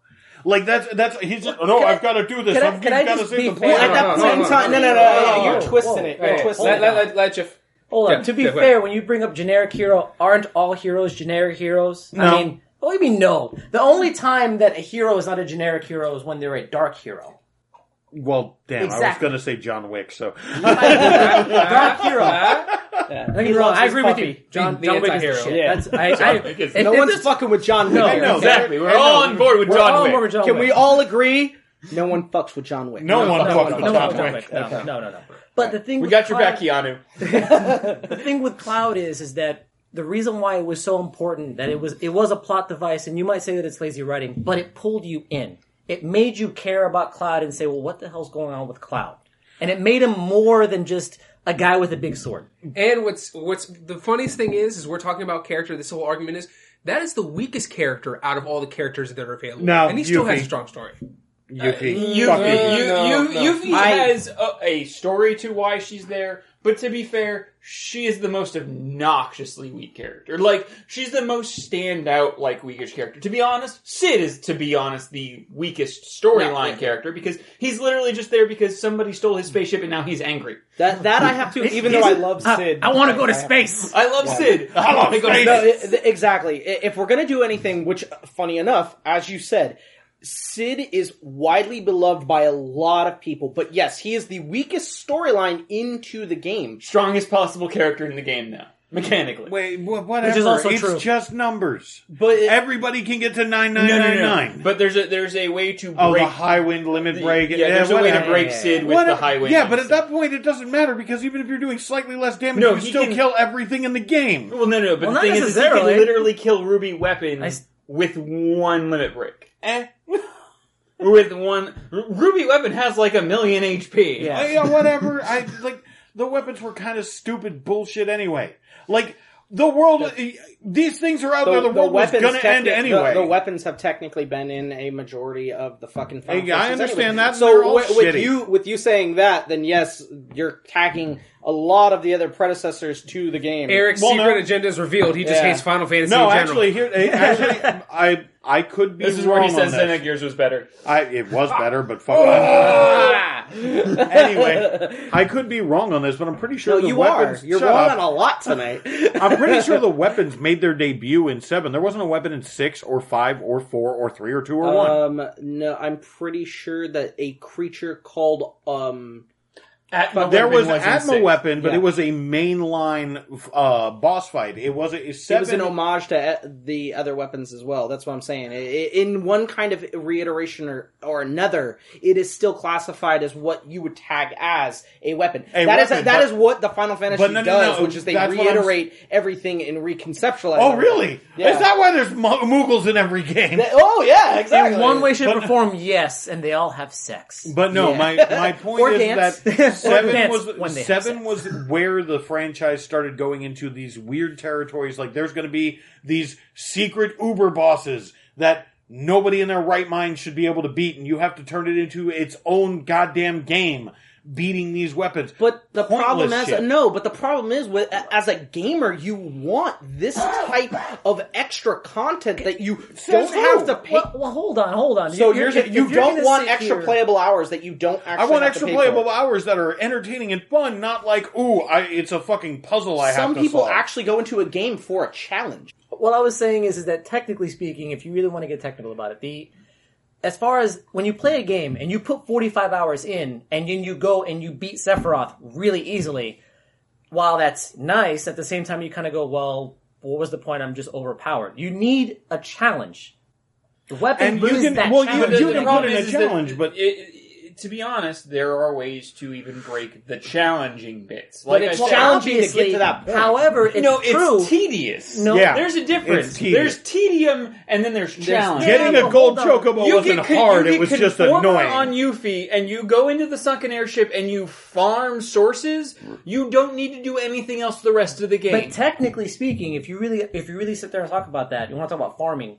[SPEAKER 5] Like that's that's he's just, no,
[SPEAKER 6] Can I-
[SPEAKER 5] I've got to do this.
[SPEAKER 6] can I-
[SPEAKER 5] I've
[SPEAKER 6] can I
[SPEAKER 5] got to
[SPEAKER 6] just
[SPEAKER 5] save
[SPEAKER 6] be
[SPEAKER 5] the
[SPEAKER 6] fair?
[SPEAKER 5] planet.
[SPEAKER 2] At that
[SPEAKER 1] no,
[SPEAKER 2] point in
[SPEAKER 1] no,
[SPEAKER 2] time,
[SPEAKER 1] no,
[SPEAKER 2] no, no, you're twisting it. You're twisting
[SPEAKER 1] let,
[SPEAKER 2] it.
[SPEAKER 1] let, let, let
[SPEAKER 6] Hold on. To be fair, when you bring up generic hero, aren't all heroes generic heroes? I mean, what do you mean no? The only time that a hero is not a generic hero is when they're a dark hero.
[SPEAKER 5] Well, damn, I was
[SPEAKER 6] Exactly.
[SPEAKER 5] going to say John Wick. So
[SPEAKER 6] dark hero.
[SPEAKER 2] Yeah.
[SPEAKER 6] Don't get
[SPEAKER 2] He
[SPEAKER 6] wrong,
[SPEAKER 2] loves
[SPEAKER 6] I
[SPEAKER 2] his
[SPEAKER 6] agree with
[SPEAKER 2] puppy.
[SPEAKER 6] you. John,
[SPEAKER 1] The
[SPEAKER 6] John Wick is
[SPEAKER 1] anti-hero.
[SPEAKER 6] shit.
[SPEAKER 2] Yeah.
[SPEAKER 6] That's, I, I,
[SPEAKER 4] Wick is-
[SPEAKER 6] if-
[SPEAKER 2] No
[SPEAKER 6] if
[SPEAKER 2] one's
[SPEAKER 6] this-
[SPEAKER 2] fucking with John Wick.
[SPEAKER 6] No,
[SPEAKER 2] here,
[SPEAKER 6] no,
[SPEAKER 2] okay?
[SPEAKER 4] Exactly. We're all on board with
[SPEAKER 6] We're
[SPEAKER 4] John Wick.
[SPEAKER 6] over John
[SPEAKER 2] Can
[SPEAKER 6] Wick.
[SPEAKER 2] we all agree? No one fucks with John Wick.
[SPEAKER 5] no, one fucks with
[SPEAKER 6] no,
[SPEAKER 5] John Wick.
[SPEAKER 6] no, no, no, no, no. But the thing
[SPEAKER 4] We
[SPEAKER 6] with
[SPEAKER 4] got your
[SPEAKER 6] Cloud-
[SPEAKER 4] back, Keanu.
[SPEAKER 6] the thing with Cloud is, is that the reason why it was so important that it was it was a plot device, and you might say that it's lazy writing, but it pulled you in. It made you care about Cloud and say, well, what the hell's going on with Cloud? And it made him more than just a guy with a big sword.
[SPEAKER 1] And what's what's the funniest thing is, is we're talking about character. This whole argument is that is the weakest character out of all the characters that are available.
[SPEAKER 5] No,
[SPEAKER 1] and he still has a strong story.
[SPEAKER 5] Yuffie.
[SPEAKER 4] Uh, you,
[SPEAKER 5] Fuck
[SPEAKER 4] you,
[SPEAKER 5] Yuffie.
[SPEAKER 4] you,
[SPEAKER 1] no,
[SPEAKER 4] you,
[SPEAKER 1] no.
[SPEAKER 4] Yuffie
[SPEAKER 2] I-
[SPEAKER 4] has a, a story to why she's there, but to be fair, she is the most obnoxiously weak character. Like, she's the most standout, like, weakish character. To be honest, Cid is, to be honest, the weakest storyline
[SPEAKER 1] Yeah.
[SPEAKER 4] character because he's literally just there because somebody stole his spaceship and now he's angry.
[SPEAKER 2] That that I have to, even though I love Cid.
[SPEAKER 6] I, want to go to space.
[SPEAKER 4] I love Cid. I want to go to
[SPEAKER 2] No, it- exactly. If we're gonna do anything, which, funny enough, as you said, Cid is widely beloved by a lot of people. But yes, he is the weakest storyline into the game.
[SPEAKER 4] strongest possible character in the game now, mechanically.
[SPEAKER 5] Wait, wha- whatever.
[SPEAKER 6] Which is also
[SPEAKER 5] it's
[SPEAKER 6] true.
[SPEAKER 5] just numbers.
[SPEAKER 2] But it-
[SPEAKER 5] Everybody can get to nine nine
[SPEAKER 4] no,
[SPEAKER 5] nine
[SPEAKER 4] no, no.
[SPEAKER 5] nine.
[SPEAKER 4] But there's a there's a way to
[SPEAKER 5] Oh,
[SPEAKER 4] break
[SPEAKER 5] the Highwind limit break.
[SPEAKER 4] Yeah, there's a way to break Cid with
[SPEAKER 5] What
[SPEAKER 4] the Highwind.
[SPEAKER 5] Yeah, but at that point, it doesn't matter because even if you're doing slightly less damage,
[SPEAKER 4] No,
[SPEAKER 5] you
[SPEAKER 4] he
[SPEAKER 5] still
[SPEAKER 4] can-
[SPEAKER 5] kill everything in the game.
[SPEAKER 4] Well, no, no. But
[SPEAKER 6] Well,
[SPEAKER 4] the thing is, is, he can literally kill Ruby weapons
[SPEAKER 6] I s-
[SPEAKER 4] with one limit break.
[SPEAKER 5] Eh.
[SPEAKER 4] With one Ruby weapon has like a million HP.
[SPEAKER 6] Yeah.
[SPEAKER 5] Uh, yeah, whatever. I like the weapons were kind of stupid bullshit anyway. Like the world, these things are out there. The, world was gonna end anyway.
[SPEAKER 2] The, the weapons have technically been in a majority of the fucking. Final
[SPEAKER 5] Hey, I understand
[SPEAKER 2] anyway.
[SPEAKER 5] that,
[SPEAKER 2] So
[SPEAKER 5] all
[SPEAKER 2] with, with you with you saying that, then yes, you're tagging a lot of the other predecessors to the game.
[SPEAKER 1] Eric's
[SPEAKER 5] Well,
[SPEAKER 1] secret
[SPEAKER 5] no.
[SPEAKER 1] agenda is revealed. He just
[SPEAKER 2] Yeah.
[SPEAKER 1] hates Final Fantasy
[SPEAKER 5] no,
[SPEAKER 1] in general.
[SPEAKER 5] actually, here, actually, I I could be
[SPEAKER 4] This is
[SPEAKER 5] wrong
[SPEAKER 4] where he says
[SPEAKER 5] on this.
[SPEAKER 4] Xenogears was better.
[SPEAKER 5] I it was better, but fuck. off. anyway, I could be wrong on this, but I'm pretty sure
[SPEAKER 2] no,
[SPEAKER 5] the
[SPEAKER 2] you
[SPEAKER 5] weapons.
[SPEAKER 2] are. You're
[SPEAKER 5] shut
[SPEAKER 2] wrong on a lot tonight.
[SPEAKER 5] I'm pretty sure the weapons made their debut in seven. There wasn't a weapon in six or five or four or three or two or one.
[SPEAKER 2] Um, no, I'm pretty sure that a creature called um.
[SPEAKER 4] Atma
[SPEAKER 5] There was an
[SPEAKER 4] in
[SPEAKER 5] Atma
[SPEAKER 4] six.
[SPEAKER 5] weapon, but
[SPEAKER 2] Yeah.
[SPEAKER 5] it was a mainline uh, boss fight. It was a
[SPEAKER 2] It was an homage to uh, the other weapons as well. That's what I'm saying. I- I- In one kind of reiteration or, or another, it is still classified as what you would tag as a weapon.
[SPEAKER 5] A
[SPEAKER 2] That is
[SPEAKER 5] weapon,
[SPEAKER 2] that
[SPEAKER 5] but-
[SPEAKER 2] is what the Final Fantasy
[SPEAKER 5] no, no,
[SPEAKER 2] does,
[SPEAKER 5] no,
[SPEAKER 2] which is they
[SPEAKER 5] that's
[SPEAKER 2] reiterate everything and reconceptualize.
[SPEAKER 5] oh, really?
[SPEAKER 2] Yeah.
[SPEAKER 5] Is that why there's mo- Moogles in every game?
[SPEAKER 2] That- oh yeah, exactly.
[SPEAKER 6] In one way, shape,
[SPEAKER 5] But-
[SPEAKER 6] or form, yes, and they all have sex.
[SPEAKER 5] But no,
[SPEAKER 2] Yeah.
[SPEAKER 5] my my point is
[SPEAKER 2] dance.
[SPEAKER 5] that seven was
[SPEAKER 6] when they have
[SPEAKER 5] seven was where the franchise started going into these weird territories. Like there's going to be these secret Uber bosses that nobody in their right mind should be able to beat, and you have to turn it into its own goddamn game, beating these weapons.
[SPEAKER 2] But the problem
[SPEAKER 5] Pointless
[SPEAKER 2] is
[SPEAKER 5] shit.
[SPEAKER 2] no. But the problem is with as a gamer, you want this type of extra content that you don't
[SPEAKER 5] who?
[SPEAKER 2] have to pay.
[SPEAKER 6] well, well, hold on, hold on.
[SPEAKER 2] so
[SPEAKER 6] You-
[SPEAKER 2] you're,
[SPEAKER 6] if- if
[SPEAKER 2] you
[SPEAKER 6] you're
[SPEAKER 2] don't
[SPEAKER 6] gonna
[SPEAKER 2] want
[SPEAKER 6] sit
[SPEAKER 2] extra
[SPEAKER 6] here-
[SPEAKER 2] playable hours that you don't actually.
[SPEAKER 5] I want
[SPEAKER 2] have to
[SPEAKER 5] extra
[SPEAKER 2] pay
[SPEAKER 5] playable
[SPEAKER 2] for.
[SPEAKER 5] hours that are entertaining and fun, not like ooh, I, it's a fucking puzzle I
[SPEAKER 2] Some
[SPEAKER 5] have to
[SPEAKER 2] people
[SPEAKER 5] solve.
[SPEAKER 2] actually go into a game for a challenge.
[SPEAKER 6] what I was saying is, is that technically speaking, if you really want to get technical about it, the as far as when you play a game and you put 45 hours in and then you go and you beat Sephiroth really easily, while that's nice, at the same time you kind of go, well, what was the point? I'm just overpowered. You need a challenge. The weapon
[SPEAKER 5] And you
[SPEAKER 6] brings
[SPEAKER 5] can-
[SPEAKER 6] that
[SPEAKER 5] well, you-
[SPEAKER 6] challenge.
[SPEAKER 5] you
[SPEAKER 4] the
[SPEAKER 5] can put in a
[SPEAKER 4] is- is that
[SPEAKER 5] challenge, but-
[SPEAKER 4] it, it- to be honest, there are ways to even break the challenging bits. Like
[SPEAKER 2] it's
[SPEAKER 4] I said,
[SPEAKER 2] challenging to get to that point.
[SPEAKER 6] However, it's
[SPEAKER 4] no,
[SPEAKER 6] true.
[SPEAKER 4] tedious.
[SPEAKER 6] No,
[SPEAKER 5] Yeah.
[SPEAKER 4] there's a difference.
[SPEAKER 5] It's tedious.
[SPEAKER 4] There's tedium, and then there's challenge.
[SPEAKER 6] Yeah,
[SPEAKER 5] Getting
[SPEAKER 6] but
[SPEAKER 5] a gold
[SPEAKER 6] hold on.
[SPEAKER 5] chocobo
[SPEAKER 4] You
[SPEAKER 5] wasn't
[SPEAKER 4] get con-
[SPEAKER 5] hard;
[SPEAKER 4] you
[SPEAKER 5] it was just
[SPEAKER 4] Conformer
[SPEAKER 5] annoying.
[SPEAKER 4] on Yuffie, and you go into the sunken airship and you farm sources. You don't need to do anything else the rest of the game.
[SPEAKER 6] But technically speaking, if you really if you really sit there and talk about that, you want to talk about farming.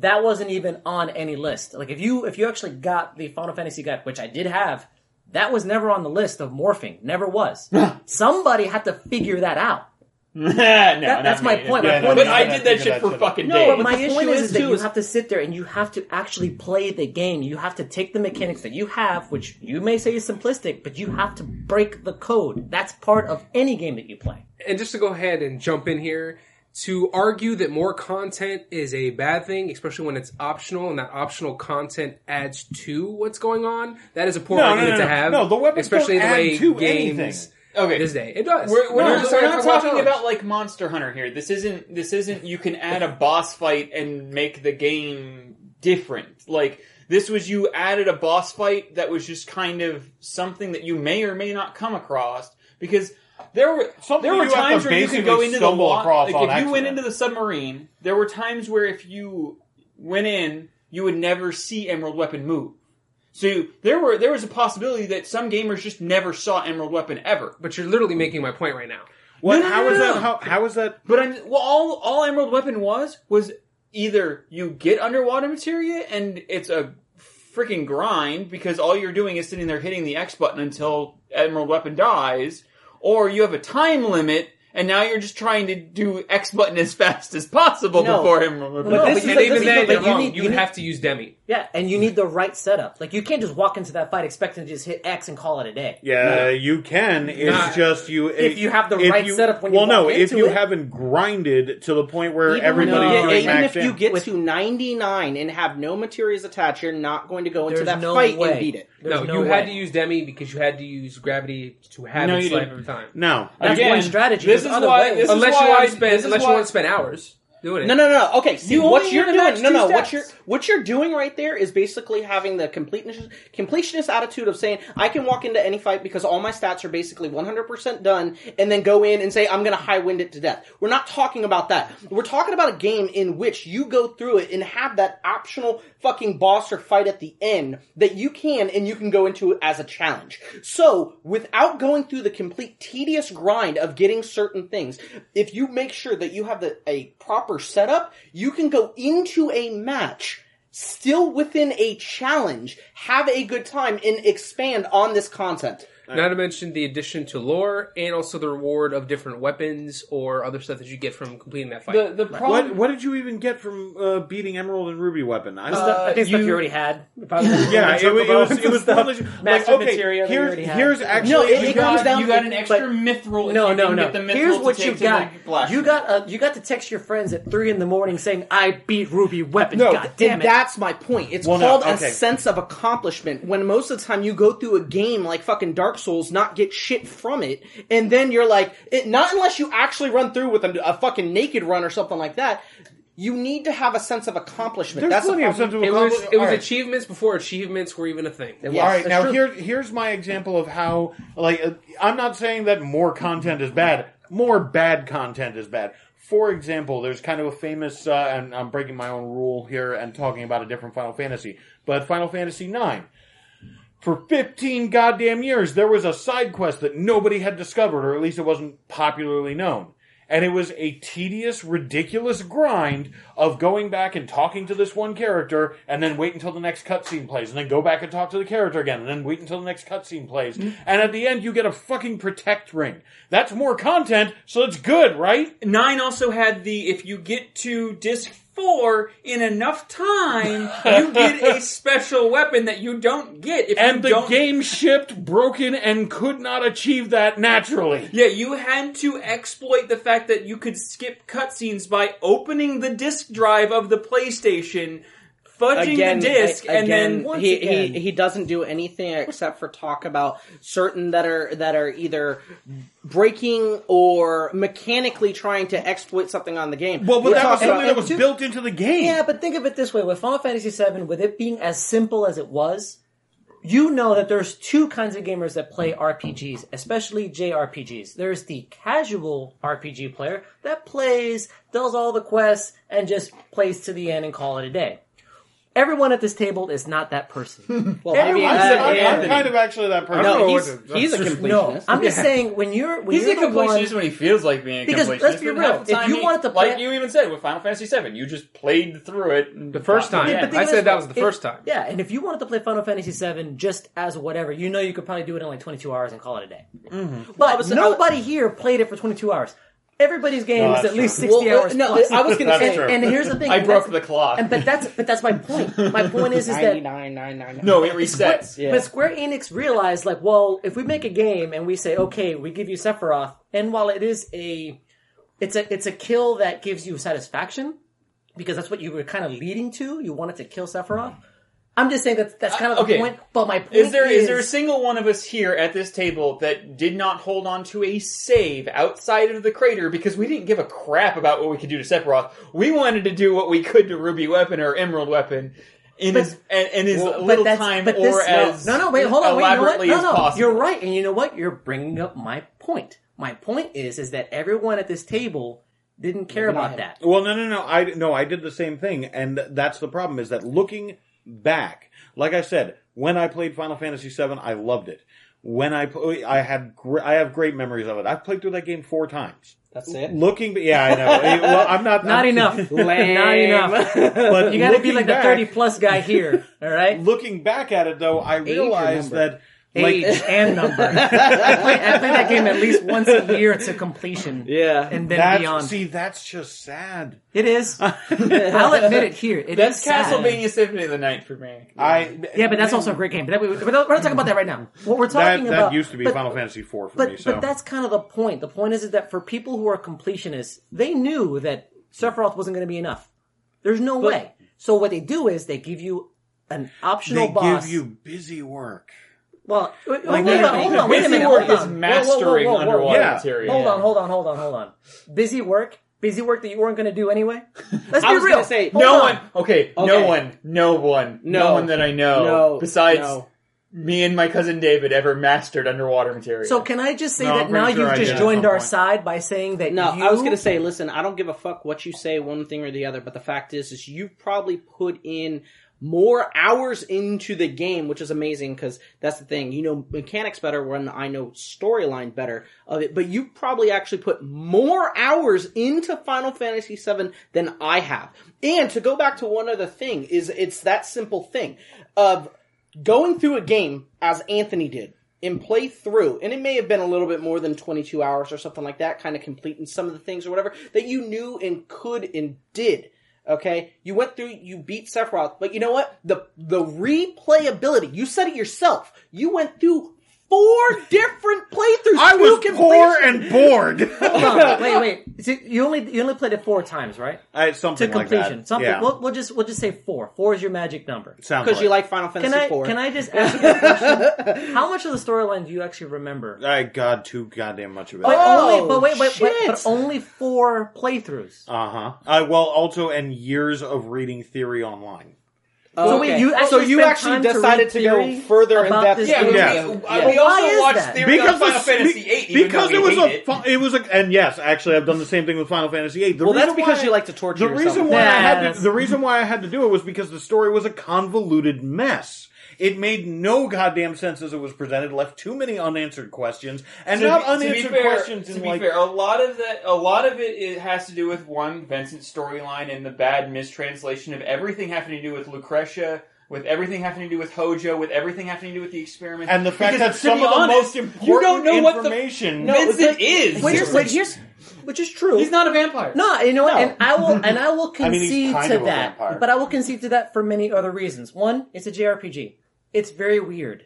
[SPEAKER 6] That wasn't even on any list. Like if you if you actually got the Final Fantasy guide, which I did have, that was never on the list of morphing. Never was. Somebody had to figure that out.
[SPEAKER 4] no,
[SPEAKER 6] that's
[SPEAKER 4] not
[SPEAKER 6] my
[SPEAKER 4] me.
[SPEAKER 6] point.
[SPEAKER 5] My
[SPEAKER 4] Yeah,
[SPEAKER 5] point
[SPEAKER 4] no,
[SPEAKER 5] is-
[SPEAKER 4] but I did that shit for
[SPEAKER 5] shit out.
[SPEAKER 4] fucking days.
[SPEAKER 2] but
[SPEAKER 6] But my point
[SPEAKER 2] issue
[SPEAKER 6] is,
[SPEAKER 2] is,
[SPEAKER 6] is that
[SPEAKER 2] too,
[SPEAKER 6] you have to sit there and you have to actually play the game. You have to take the mechanics that you have, which you may say is simplistic, but you have to break the code. That's part of any game that you play.
[SPEAKER 1] and just to go ahead and jump in here to argue that more content is a bad thing especially when it's optional and that optional content adds to what's going on that is a poor
[SPEAKER 5] No, no,
[SPEAKER 1] argument
[SPEAKER 5] no,
[SPEAKER 1] to
[SPEAKER 5] no.
[SPEAKER 1] have
[SPEAKER 5] No, the weapons
[SPEAKER 1] especially
[SPEAKER 5] don't
[SPEAKER 1] the way
[SPEAKER 5] add to
[SPEAKER 1] games
[SPEAKER 5] anything.
[SPEAKER 4] Okay.
[SPEAKER 1] this day it does
[SPEAKER 4] We're, we're
[SPEAKER 1] No,
[SPEAKER 4] not,
[SPEAKER 1] just
[SPEAKER 4] we're not talking
[SPEAKER 1] Challenge.
[SPEAKER 4] about like Monster Hunter here. This isn't this isn't you can add a boss fight and make the game different. Like this was you added a boss fight that was just kind of something that you may or may not come across because there were
[SPEAKER 5] Something
[SPEAKER 4] there were
[SPEAKER 5] you have
[SPEAKER 4] times
[SPEAKER 5] to
[SPEAKER 4] where you could go
[SPEAKER 5] basically
[SPEAKER 4] into the
[SPEAKER 5] stumble
[SPEAKER 4] wa-
[SPEAKER 5] across
[SPEAKER 4] like
[SPEAKER 5] on
[SPEAKER 4] if you went
[SPEAKER 5] accident.
[SPEAKER 4] into the submarine. There were times where if you went in, you would never see Emerald Weapon move. So there were there was a possibility that some gamers just never saw Emerald Weapon ever.
[SPEAKER 1] But you're literally making my point right now.
[SPEAKER 5] What?
[SPEAKER 4] No, no,
[SPEAKER 5] how
[SPEAKER 4] no,
[SPEAKER 5] is
[SPEAKER 4] no,
[SPEAKER 5] that?
[SPEAKER 4] no.
[SPEAKER 5] How, how is that?
[SPEAKER 4] But I, well, all all Emerald Weapon was was either you get underwater materia and it's a freaking grind because all you're doing is sitting there hitting the X button until Emerald Weapon dies, or you have a time limit and now you're just trying to do X button as fast as possible
[SPEAKER 2] No.
[SPEAKER 4] before him. Weapon.
[SPEAKER 6] No,
[SPEAKER 4] dies.
[SPEAKER 6] but
[SPEAKER 1] and
[SPEAKER 6] this is-
[SPEAKER 1] even
[SPEAKER 6] this is-
[SPEAKER 1] then,
[SPEAKER 6] but
[SPEAKER 1] you're
[SPEAKER 6] you
[SPEAKER 1] wrong.
[SPEAKER 6] need-
[SPEAKER 1] you
[SPEAKER 6] you
[SPEAKER 1] would
[SPEAKER 6] need-
[SPEAKER 1] have to use Demi.
[SPEAKER 6] Yeah, and you need the right setup. Like you can't just walk into that fight expecting to just hit X and call it a day.
[SPEAKER 5] Yeah, you can. It's
[SPEAKER 1] Nah.
[SPEAKER 5] just you.
[SPEAKER 6] If you have the right
[SPEAKER 5] you-
[SPEAKER 6] setup when you
[SPEAKER 5] well, no,
[SPEAKER 6] walk
[SPEAKER 5] if
[SPEAKER 6] into
[SPEAKER 5] you
[SPEAKER 6] it.
[SPEAKER 5] haven't grinded to the point where
[SPEAKER 2] Even,
[SPEAKER 5] everybody's
[SPEAKER 2] when you
[SPEAKER 5] doing
[SPEAKER 2] get, even
[SPEAKER 5] max
[SPEAKER 2] if you get
[SPEAKER 6] With-
[SPEAKER 2] to 99 and have no materials attached, you're not going to go into
[SPEAKER 6] There's
[SPEAKER 2] that
[SPEAKER 6] no
[SPEAKER 2] fight
[SPEAKER 6] way.
[SPEAKER 2] and beat it.
[SPEAKER 6] There's
[SPEAKER 1] no,
[SPEAKER 6] no
[SPEAKER 1] you
[SPEAKER 6] way.
[SPEAKER 1] had to use Demi because you had to use gravity to have
[SPEAKER 4] No,
[SPEAKER 1] its
[SPEAKER 4] you
[SPEAKER 1] life
[SPEAKER 4] didn't.
[SPEAKER 1] every time.
[SPEAKER 5] no,
[SPEAKER 6] That's
[SPEAKER 4] Again,
[SPEAKER 6] one strategy.
[SPEAKER 4] this
[SPEAKER 6] There's
[SPEAKER 4] is
[SPEAKER 6] other
[SPEAKER 4] why-
[SPEAKER 6] ways.
[SPEAKER 4] this is
[SPEAKER 1] Unless you want to spend,
[SPEAKER 4] this is
[SPEAKER 1] unless you want to spend hours doing it.
[SPEAKER 2] No, no, no. Okay, see
[SPEAKER 4] You
[SPEAKER 2] what
[SPEAKER 4] only
[SPEAKER 2] you're
[SPEAKER 4] have to match
[SPEAKER 2] doing. No,
[SPEAKER 4] two
[SPEAKER 2] no. What
[SPEAKER 4] stats.
[SPEAKER 2] you're what you're doing right there is basically having the completionist completionist attitude of saying I can walk into any fight because all my stats are basically 100% done, and then go in and say I'm going to Highwind it to death. We're not talking about that. We're talking about a game in which you go through it and have that optional fucking boss or fight at the end that you can and you can go into as a challenge. So without going through the complete tedious grind of getting certain things, if you make sure that you have the, a proper setup, you can go into a match still within a challenge, have a good time, and expand on this content.
[SPEAKER 1] Not to mention the addition to lore and also the reward of different weapons or other stuff that you get from completing that fight.
[SPEAKER 4] the the problem.
[SPEAKER 5] what what did you even get from uh, beating Emerald and Ruby weapon? I,
[SPEAKER 6] Stuff- I think stuff
[SPEAKER 4] you-
[SPEAKER 6] you already had.
[SPEAKER 5] yeah, it, wa- it was it was pointless. Like,
[SPEAKER 6] Master
[SPEAKER 5] okay,
[SPEAKER 6] material that you
[SPEAKER 5] here's
[SPEAKER 6] already had.
[SPEAKER 5] here's actually
[SPEAKER 2] No, it-
[SPEAKER 4] you,
[SPEAKER 2] it
[SPEAKER 4] got,
[SPEAKER 2] comes down
[SPEAKER 4] you got
[SPEAKER 2] to-
[SPEAKER 4] an extra
[SPEAKER 6] but-
[SPEAKER 4] mithril. if
[SPEAKER 6] No,
[SPEAKER 4] you
[SPEAKER 6] no,
[SPEAKER 4] didn't
[SPEAKER 6] no.
[SPEAKER 4] Get the mithril
[SPEAKER 6] Here's
[SPEAKER 4] to
[SPEAKER 6] what
[SPEAKER 4] take
[SPEAKER 6] you
[SPEAKER 4] to
[SPEAKER 6] got.
[SPEAKER 4] the black
[SPEAKER 6] You got uh, you got to text your friends at three in the morning saying, "I beat Ruby Weapon."
[SPEAKER 2] No,
[SPEAKER 6] God damn
[SPEAKER 2] and
[SPEAKER 6] it!
[SPEAKER 2] that's my point. It's
[SPEAKER 5] Well, no,
[SPEAKER 2] called
[SPEAKER 5] okay.
[SPEAKER 2] a sense of accomplishment. When most of the time you go through a game like fucking Dark Souls, not get shit from it, and then you're like, it, not unless you actually run through with a, a fucking naked run or something like that. You need to have a sense of accomplishment.
[SPEAKER 5] there's
[SPEAKER 2] That's the
[SPEAKER 5] plenty of
[SPEAKER 2] problem.
[SPEAKER 5] sense of
[SPEAKER 1] it was
[SPEAKER 5] accomplishment.
[SPEAKER 1] it was
[SPEAKER 5] All right.
[SPEAKER 1] achievements before achievements were even a thing.
[SPEAKER 2] Yeah.
[SPEAKER 5] All right,
[SPEAKER 2] That's
[SPEAKER 5] now
[SPEAKER 2] true.
[SPEAKER 5] here, here's my example of how, like, uh, I'm not saying that more content is bad. More bad content is bad. For example, there's kind of a famous, uh, and I'm breaking my own rule here and talking about a different Final Fantasy, but Final Fantasy IX. For 15 goddamn years, there was a side quest that nobody had discovered, or at least it wasn't popularly known. And it was a tedious, ridiculous grind of going back and talking to this one character, and then wait until the next cutscene plays, and then go back and talk to the character again, and then wait until the next cutscene plays. Mm. And at the end, you get a fucking protect ring. That's more content, so it's good, right?
[SPEAKER 4] Nine also had the if you get to disc four in enough time, you get a special weapon that you don't get if
[SPEAKER 5] And
[SPEAKER 4] you
[SPEAKER 5] the
[SPEAKER 4] don't.
[SPEAKER 5] game shipped broken and could not achieve that naturally.
[SPEAKER 4] Yeah, you had to exploit the fact that you could skip cutscenes by opening the disk drive of the PlayStation, fudging
[SPEAKER 2] again,
[SPEAKER 4] the disc,
[SPEAKER 2] a-
[SPEAKER 4] and then
[SPEAKER 6] once
[SPEAKER 2] he,
[SPEAKER 6] again-
[SPEAKER 2] he he doesn't do anything except for talk about certain that are that are either breaking or mechanically trying to exploit something on the game.
[SPEAKER 5] Well, but
[SPEAKER 2] We're
[SPEAKER 5] that was something
[SPEAKER 2] about-
[SPEAKER 5] that was built into the game.
[SPEAKER 6] Yeah, but think of it this way: with Final Fantasy VII, with it being as simple as it was, you know that there's two kinds of gamers that play RPGs, especially JRPGs. There's the casual RPG player that plays, does all the quests, and just plays to the end and call it a day. Everyone at this table is not that person.
[SPEAKER 2] well, I mean,
[SPEAKER 6] everyone-
[SPEAKER 5] I'm, I'm kind of actually that person.
[SPEAKER 2] no, he's, he's a
[SPEAKER 1] just-
[SPEAKER 2] completionist.
[SPEAKER 6] no, I'm just saying when you're when
[SPEAKER 4] He's
[SPEAKER 6] you're
[SPEAKER 4] a
[SPEAKER 6] the one,
[SPEAKER 4] completionist when he feels like being a
[SPEAKER 6] Because
[SPEAKER 4] completionist.
[SPEAKER 6] let's be real, if you
[SPEAKER 4] he-
[SPEAKER 6] wanted to
[SPEAKER 4] like
[SPEAKER 6] play-
[SPEAKER 4] you even said with Final Fantasy VII, you just played through it
[SPEAKER 1] The first time.
[SPEAKER 4] the
[SPEAKER 6] But
[SPEAKER 1] I said
[SPEAKER 6] this
[SPEAKER 1] that was the
[SPEAKER 6] if-
[SPEAKER 1] first time.
[SPEAKER 6] Yeah, and if you wanted to play Final Fantasy VII just as whatever, you know you could probably do it in like 22 hours and call it a day. Mm-hmm.
[SPEAKER 2] Well, I
[SPEAKER 6] But
[SPEAKER 2] was- I-
[SPEAKER 6] nobody here played it for 22 hours. Everybody's game
[SPEAKER 5] No,
[SPEAKER 6] is
[SPEAKER 5] that's
[SPEAKER 6] at least
[SPEAKER 5] true.
[SPEAKER 6] 60
[SPEAKER 2] Well,
[SPEAKER 6] hours.
[SPEAKER 2] no,
[SPEAKER 6] plus.
[SPEAKER 2] I was gonna
[SPEAKER 5] That's
[SPEAKER 2] say,
[SPEAKER 5] true.
[SPEAKER 6] and here's the thing.
[SPEAKER 4] I
[SPEAKER 6] and
[SPEAKER 4] broke
[SPEAKER 6] that's-
[SPEAKER 4] the clock.
[SPEAKER 6] And but that's but that's my point. My point is is that
[SPEAKER 2] 99, 99.
[SPEAKER 4] no, it resets.
[SPEAKER 2] Yeah.
[SPEAKER 6] but Square Enix realized, like, well, if we make a game and we say, okay, we give you Sephiroth, and while it is a, it's a, it's a kill that gives you satisfaction, because that's what you were kind of leading to. You wanted to kill Sephiroth. I'm just saying that that's kind of the
[SPEAKER 4] okay.
[SPEAKER 6] point. But my point
[SPEAKER 4] Is there
[SPEAKER 6] is,
[SPEAKER 4] is there a single one of us here at this table that did not hold on to a save outside of the crater because we didn't give a crap about what we could do to Sephiroth? We wanted to do what we could to Ruby Weapon or Emerald Weapon in
[SPEAKER 6] But-
[SPEAKER 4] as in, in as
[SPEAKER 6] Well,
[SPEAKER 4] little
[SPEAKER 6] that's-
[SPEAKER 4] time
[SPEAKER 6] but
[SPEAKER 4] or
[SPEAKER 6] this- no,
[SPEAKER 4] as
[SPEAKER 6] no, no, wait, hold on, wait, you know what? no no
[SPEAKER 4] possible.
[SPEAKER 6] you're right, and you know what? You're bringing up my point. My point is, is that everyone at this table didn't care about
[SPEAKER 2] him.
[SPEAKER 6] that.
[SPEAKER 5] Well, no, no, no. I no, I did the same thing, and that's the problem. Is that looking back, like I said, When I played Final Fantasy VII, I loved it. When I pl- I had gr- I have great memories of it. I've played through that game four times.
[SPEAKER 2] That's it.
[SPEAKER 5] Looking, yeah, I know. Well, I'm not
[SPEAKER 6] Not
[SPEAKER 5] I'm-
[SPEAKER 6] enough.
[SPEAKER 2] Lame.
[SPEAKER 6] Not enough.
[SPEAKER 5] But
[SPEAKER 6] You gotta be
[SPEAKER 5] looking
[SPEAKER 6] like the 30 plus guy here, alright?
[SPEAKER 5] Looking back at it, though, I realized
[SPEAKER 2] number?
[SPEAKER 5] That like
[SPEAKER 6] Age and number. I play, I play that game at least once a year to completion.
[SPEAKER 2] Yeah.
[SPEAKER 6] And then
[SPEAKER 5] that's
[SPEAKER 6] beyond.
[SPEAKER 5] see, that's just sad.
[SPEAKER 6] It is. I'll admit it here. It
[SPEAKER 4] That's
[SPEAKER 6] is sad.
[SPEAKER 4] Castlevania Symphony of the Night for me.
[SPEAKER 5] I
[SPEAKER 6] Yeah, but that's also a great game. But we, we're not talking about that right now. What we're
[SPEAKER 5] that
[SPEAKER 6] talking
[SPEAKER 5] that
[SPEAKER 6] about
[SPEAKER 5] used to be
[SPEAKER 6] but-
[SPEAKER 5] Final Fantasy IV for
[SPEAKER 6] But
[SPEAKER 5] me. So
[SPEAKER 6] but that's kind of the point. The point is, is that for people who are completionists, they knew that Sephiroth wasn't going to be enough. There's no way. So what they do is they give you an optional
[SPEAKER 5] they
[SPEAKER 6] boss.
[SPEAKER 5] give you busy work.
[SPEAKER 6] Well, wait,
[SPEAKER 5] Like,
[SPEAKER 6] hold on, hold on, wait a minute,
[SPEAKER 4] work
[SPEAKER 6] hold
[SPEAKER 4] is
[SPEAKER 6] on. Whoa, whoa, whoa,
[SPEAKER 4] mastering
[SPEAKER 6] whoa, whoa, whoa.
[SPEAKER 4] underwater
[SPEAKER 5] Yeah.
[SPEAKER 4] materia.
[SPEAKER 6] Hold on, hold on, hold on, hold on. Busy work, busy work that you weren't going to do anyway. Let's be
[SPEAKER 2] I was
[SPEAKER 6] real.
[SPEAKER 2] say,
[SPEAKER 4] No
[SPEAKER 6] on.
[SPEAKER 4] one. Okay, no one. No one. No,
[SPEAKER 2] No.
[SPEAKER 4] one that I know.
[SPEAKER 2] No.
[SPEAKER 4] Besides
[SPEAKER 2] no.
[SPEAKER 4] me and my cousin David ever mastered underwater materia.
[SPEAKER 6] So can I just say
[SPEAKER 5] No,
[SPEAKER 6] that
[SPEAKER 5] I'm
[SPEAKER 6] now
[SPEAKER 5] sure
[SPEAKER 6] you've
[SPEAKER 5] I
[SPEAKER 6] just joined our
[SPEAKER 5] point.
[SPEAKER 6] side by saying that
[SPEAKER 2] No,
[SPEAKER 6] you...
[SPEAKER 2] I was gonna say, listen, I don't give a fuck what you say, one thing or the other, but the fact is, is you've probably put in more hours into the game, which is amazing because that's the thing. You know mechanics better when I know storyline better of it, but you probably actually put more hours into Final Fantasy VII than I have. And to go back to one other thing is it's that simple thing of going through a game as Anthony did and play through, and it may have been a little bit more than 22 hours or something like that, kind of completing some of the things or whatever that you knew and could and did. Okay, you went through, you beat Sephiroth, but you know what? The the replayability. You said it yourself. You went through four different playthroughs.
[SPEAKER 5] I was poor
[SPEAKER 2] completion.
[SPEAKER 5] and bored.
[SPEAKER 6] Hold on, wait, wait. See, you only you only played it four times, right?
[SPEAKER 5] I,
[SPEAKER 6] To
[SPEAKER 5] something like
[SPEAKER 6] completion.
[SPEAKER 5] that.
[SPEAKER 6] Something.
[SPEAKER 5] yeah.
[SPEAKER 6] We'll, we'll just we'll just say four. Four is your magic number.
[SPEAKER 5] Sounds
[SPEAKER 2] because
[SPEAKER 5] right.
[SPEAKER 2] you like Final Fantasy
[SPEAKER 6] Can I
[SPEAKER 2] IV.
[SPEAKER 6] can I just ask you a question? How much of the storyline do you actually remember?
[SPEAKER 5] I got too goddamn much of it.
[SPEAKER 6] But
[SPEAKER 2] Oh,
[SPEAKER 6] only, but wait, wait, but,
[SPEAKER 2] shit.
[SPEAKER 6] but only four playthroughs.
[SPEAKER 5] Uh huh. Uh, well, also, and years of reading theory online.
[SPEAKER 6] So wait, you
[SPEAKER 2] so
[SPEAKER 6] actually
[SPEAKER 2] you actually
[SPEAKER 6] time to
[SPEAKER 2] decided to, go further in
[SPEAKER 6] about
[SPEAKER 2] depth.
[SPEAKER 4] yeah,
[SPEAKER 6] game?
[SPEAKER 5] Yeah.
[SPEAKER 4] we,
[SPEAKER 2] Yeah.
[SPEAKER 4] we
[SPEAKER 6] Why
[SPEAKER 4] also
[SPEAKER 6] is
[SPEAKER 4] watched
[SPEAKER 6] that?
[SPEAKER 4] Theory on
[SPEAKER 5] Because
[SPEAKER 4] Final Fantasy VIII. Even
[SPEAKER 5] because it was
[SPEAKER 4] hate
[SPEAKER 5] a
[SPEAKER 4] it.
[SPEAKER 5] it was a and yes, actually, I've done the same thing with Final Fantasy VIII. The
[SPEAKER 2] Well, that's because
[SPEAKER 5] why
[SPEAKER 2] you like to torture
[SPEAKER 5] The
[SPEAKER 2] yourself.
[SPEAKER 5] reason why I had to, the reason why I had to do it was because the story was a convoluted mess. It made no goddamn sense as it was presented. Left too many unanswered questions, and
[SPEAKER 4] To
[SPEAKER 5] not
[SPEAKER 4] be- to be
[SPEAKER 5] unanswered
[SPEAKER 4] fair-
[SPEAKER 5] questions
[SPEAKER 4] To
[SPEAKER 5] in
[SPEAKER 4] be
[SPEAKER 5] like
[SPEAKER 4] fair, a lot of that, a lot of it, it has to do with one Vincent's storyline and the bad mistranslation of everything having to do with Lucretia, with everything having to do with Hojo, with everything having to do with the experiment,
[SPEAKER 5] and the fact
[SPEAKER 4] Because,
[SPEAKER 5] that some
[SPEAKER 4] be
[SPEAKER 5] of the most important
[SPEAKER 4] you don't know what the
[SPEAKER 5] information.
[SPEAKER 4] Vincent is.
[SPEAKER 6] Which,
[SPEAKER 2] Here's-
[SPEAKER 6] which,
[SPEAKER 2] here's-
[SPEAKER 6] which is true.
[SPEAKER 4] He's not a vampire.
[SPEAKER 6] No, you know what?
[SPEAKER 2] No.
[SPEAKER 6] And I will, and I will
[SPEAKER 5] I mean, he's
[SPEAKER 6] concede
[SPEAKER 5] kind
[SPEAKER 6] to
[SPEAKER 5] of a
[SPEAKER 6] that.
[SPEAKER 5] vampire.
[SPEAKER 6] But I will concede to that for many other reasons. One, it's a JRPG. It's very weird.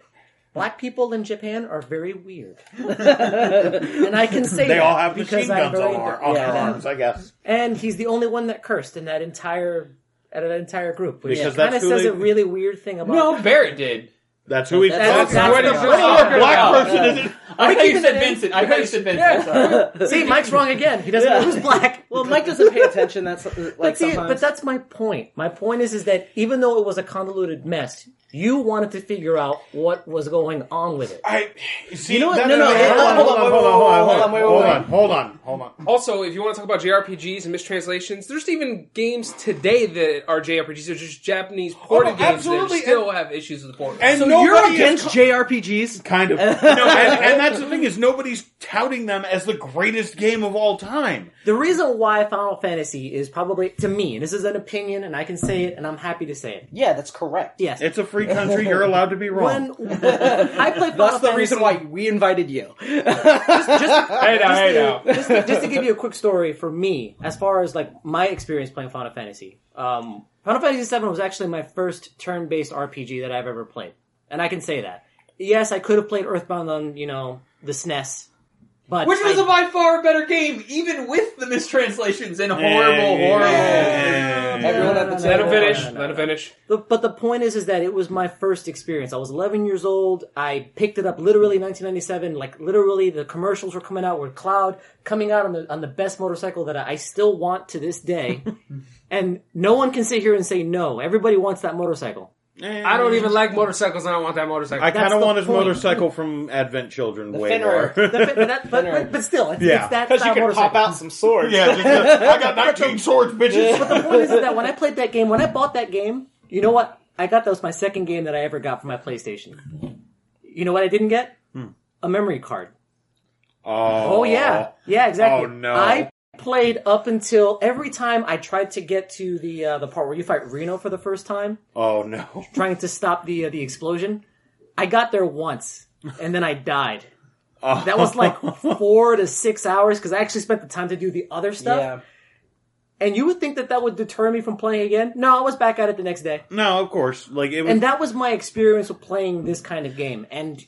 [SPEAKER 6] Black people in Japan are very weird, and I can say
[SPEAKER 5] They
[SPEAKER 6] that
[SPEAKER 5] all have
[SPEAKER 6] because
[SPEAKER 5] machine
[SPEAKER 6] I'm
[SPEAKER 5] guns
[SPEAKER 6] very
[SPEAKER 5] on, our, on
[SPEAKER 6] yeah,
[SPEAKER 5] their arms, I guess.
[SPEAKER 6] And he's the only one that cursed in that entire out of that entire group, which
[SPEAKER 5] Because
[SPEAKER 6] kind
[SPEAKER 5] that's
[SPEAKER 6] of
[SPEAKER 5] who
[SPEAKER 6] says
[SPEAKER 5] they-
[SPEAKER 6] a really weird thing about.
[SPEAKER 4] No, Barret did.
[SPEAKER 5] That's who he's.
[SPEAKER 6] That's-
[SPEAKER 5] That's,
[SPEAKER 6] that's
[SPEAKER 1] what
[SPEAKER 6] the-
[SPEAKER 1] he's
[SPEAKER 5] I don't know what black
[SPEAKER 1] about.
[SPEAKER 5] person is.
[SPEAKER 4] I thought you said. Vincent. I thought you said Vincent. Sorry.
[SPEAKER 6] See, Mike's wrong again. He doesn't know who's black.
[SPEAKER 2] well, Mike doesn't pay attention. That's uh, like
[SPEAKER 6] But, see,
[SPEAKER 2] sometimes.
[SPEAKER 6] but that's my point. My point is, is that even though it was a convoluted mess, you wanted to figure out what was going on with it.
[SPEAKER 5] I see.
[SPEAKER 2] You know what?
[SPEAKER 5] that-
[SPEAKER 2] No, no,
[SPEAKER 5] hold
[SPEAKER 2] it-
[SPEAKER 5] on,
[SPEAKER 2] hold
[SPEAKER 5] hold
[SPEAKER 2] on,
[SPEAKER 5] on,
[SPEAKER 2] wait,
[SPEAKER 5] hold on,
[SPEAKER 2] wait,
[SPEAKER 5] hold on,
[SPEAKER 2] hold on, wait, wait,
[SPEAKER 5] hold
[SPEAKER 2] wait.
[SPEAKER 5] on, hold on, hold on.
[SPEAKER 1] Also, if you want to talk about JRPGs and mistranslations, there's even games today that are JRPGs. They're just Japanese oh, ported
[SPEAKER 5] Oh,
[SPEAKER 1] games
[SPEAKER 5] absolutely,
[SPEAKER 1] that still have issues with the port.
[SPEAKER 5] And
[SPEAKER 2] so
[SPEAKER 5] nobody
[SPEAKER 2] you're
[SPEAKER 5] is
[SPEAKER 2] against
[SPEAKER 5] co-
[SPEAKER 2] JRPGs?
[SPEAKER 5] Kind of. no, and, and that's the thing is nobody's touting them as the greatest game of all time.
[SPEAKER 6] The reason why Final Fantasy is probably, to me, and this is an opinion, and I can say it, and I'm happy to say it.
[SPEAKER 2] Yeah, that's correct.
[SPEAKER 6] Yes.
[SPEAKER 5] It's a free country. You're allowed to be wrong.
[SPEAKER 6] when I play Final
[SPEAKER 2] That's the
[SPEAKER 6] Fantasy,
[SPEAKER 2] reason why we invited you.
[SPEAKER 1] hey now, hey now.
[SPEAKER 6] just, to, just to give you a quick story for me, as far as like my experience playing Final Fantasy, um, Final Fantasy VII was actually my first turn-based RPG that I've ever played, and I can say that. Yes, I could have played Earthbound on you know the SNES, but
[SPEAKER 4] Which was
[SPEAKER 6] I-
[SPEAKER 4] a by far better game, even with the mistranslations and horrible,
[SPEAKER 5] Yeah, yeah,
[SPEAKER 4] horrible.
[SPEAKER 5] yeah, yeah.
[SPEAKER 2] Everyone at the
[SPEAKER 6] No, no, no,
[SPEAKER 1] Let
[SPEAKER 2] table.
[SPEAKER 1] him finish.
[SPEAKER 6] no, no,
[SPEAKER 1] Let him finish.
[SPEAKER 6] The, but the point is, is that it was my first experience. I was 11 years old. I picked it up literally 1997. Like literally, the commercials were coming out with Cloud coming out on the on the best motorcycle that I, I still want to this day. and no one can sit here and say no. Everybody wants that motorcycle.
[SPEAKER 1] I don't even like motorcycles, and I don't want that motorcycle.
[SPEAKER 5] I kind
[SPEAKER 6] That's
[SPEAKER 5] of
[SPEAKER 6] the
[SPEAKER 5] want his
[SPEAKER 6] point.
[SPEAKER 5] motorcycle from Advent Children way
[SPEAKER 2] Fenrir.
[SPEAKER 5] more.
[SPEAKER 6] The- but, that, but, but, but still, it's,
[SPEAKER 5] Yeah.
[SPEAKER 6] it's that
[SPEAKER 8] Because you
[SPEAKER 6] style
[SPEAKER 8] can
[SPEAKER 6] motorcycle.
[SPEAKER 8] pop out some swords.
[SPEAKER 5] yeah, just, uh, I got 19 swords, bitches.
[SPEAKER 6] But the point is that when I played that game, when I bought that game, you know what? I got that was my second game that I ever got for my PlayStation. You know what I didn't get? A memory card.
[SPEAKER 5] Oh,
[SPEAKER 6] Oh yeah, yeah, exactly.
[SPEAKER 5] Oh, no.
[SPEAKER 6] I played up until every time I tried to get to the uh, the part where you fight Reno for the first time,
[SPEAKER 5] Oh no.
[SPEAKER 6] trying to stop the uh, the explosion. I got there once, and then I died.
[SPEAKER 5] Oh.
[SPEAKER 6] That was like four to six hours because I actually spent the time to do the other stuff.
[SPEAKER 2] Yeah.
[SPEAKER 6] And you would think that that would deter me from playing again? No, I was back at it the next day.
[SPEAKER 5] No, of course. Like it was.
[SPEAKER 6] And that was my experience with playing this kind of game. And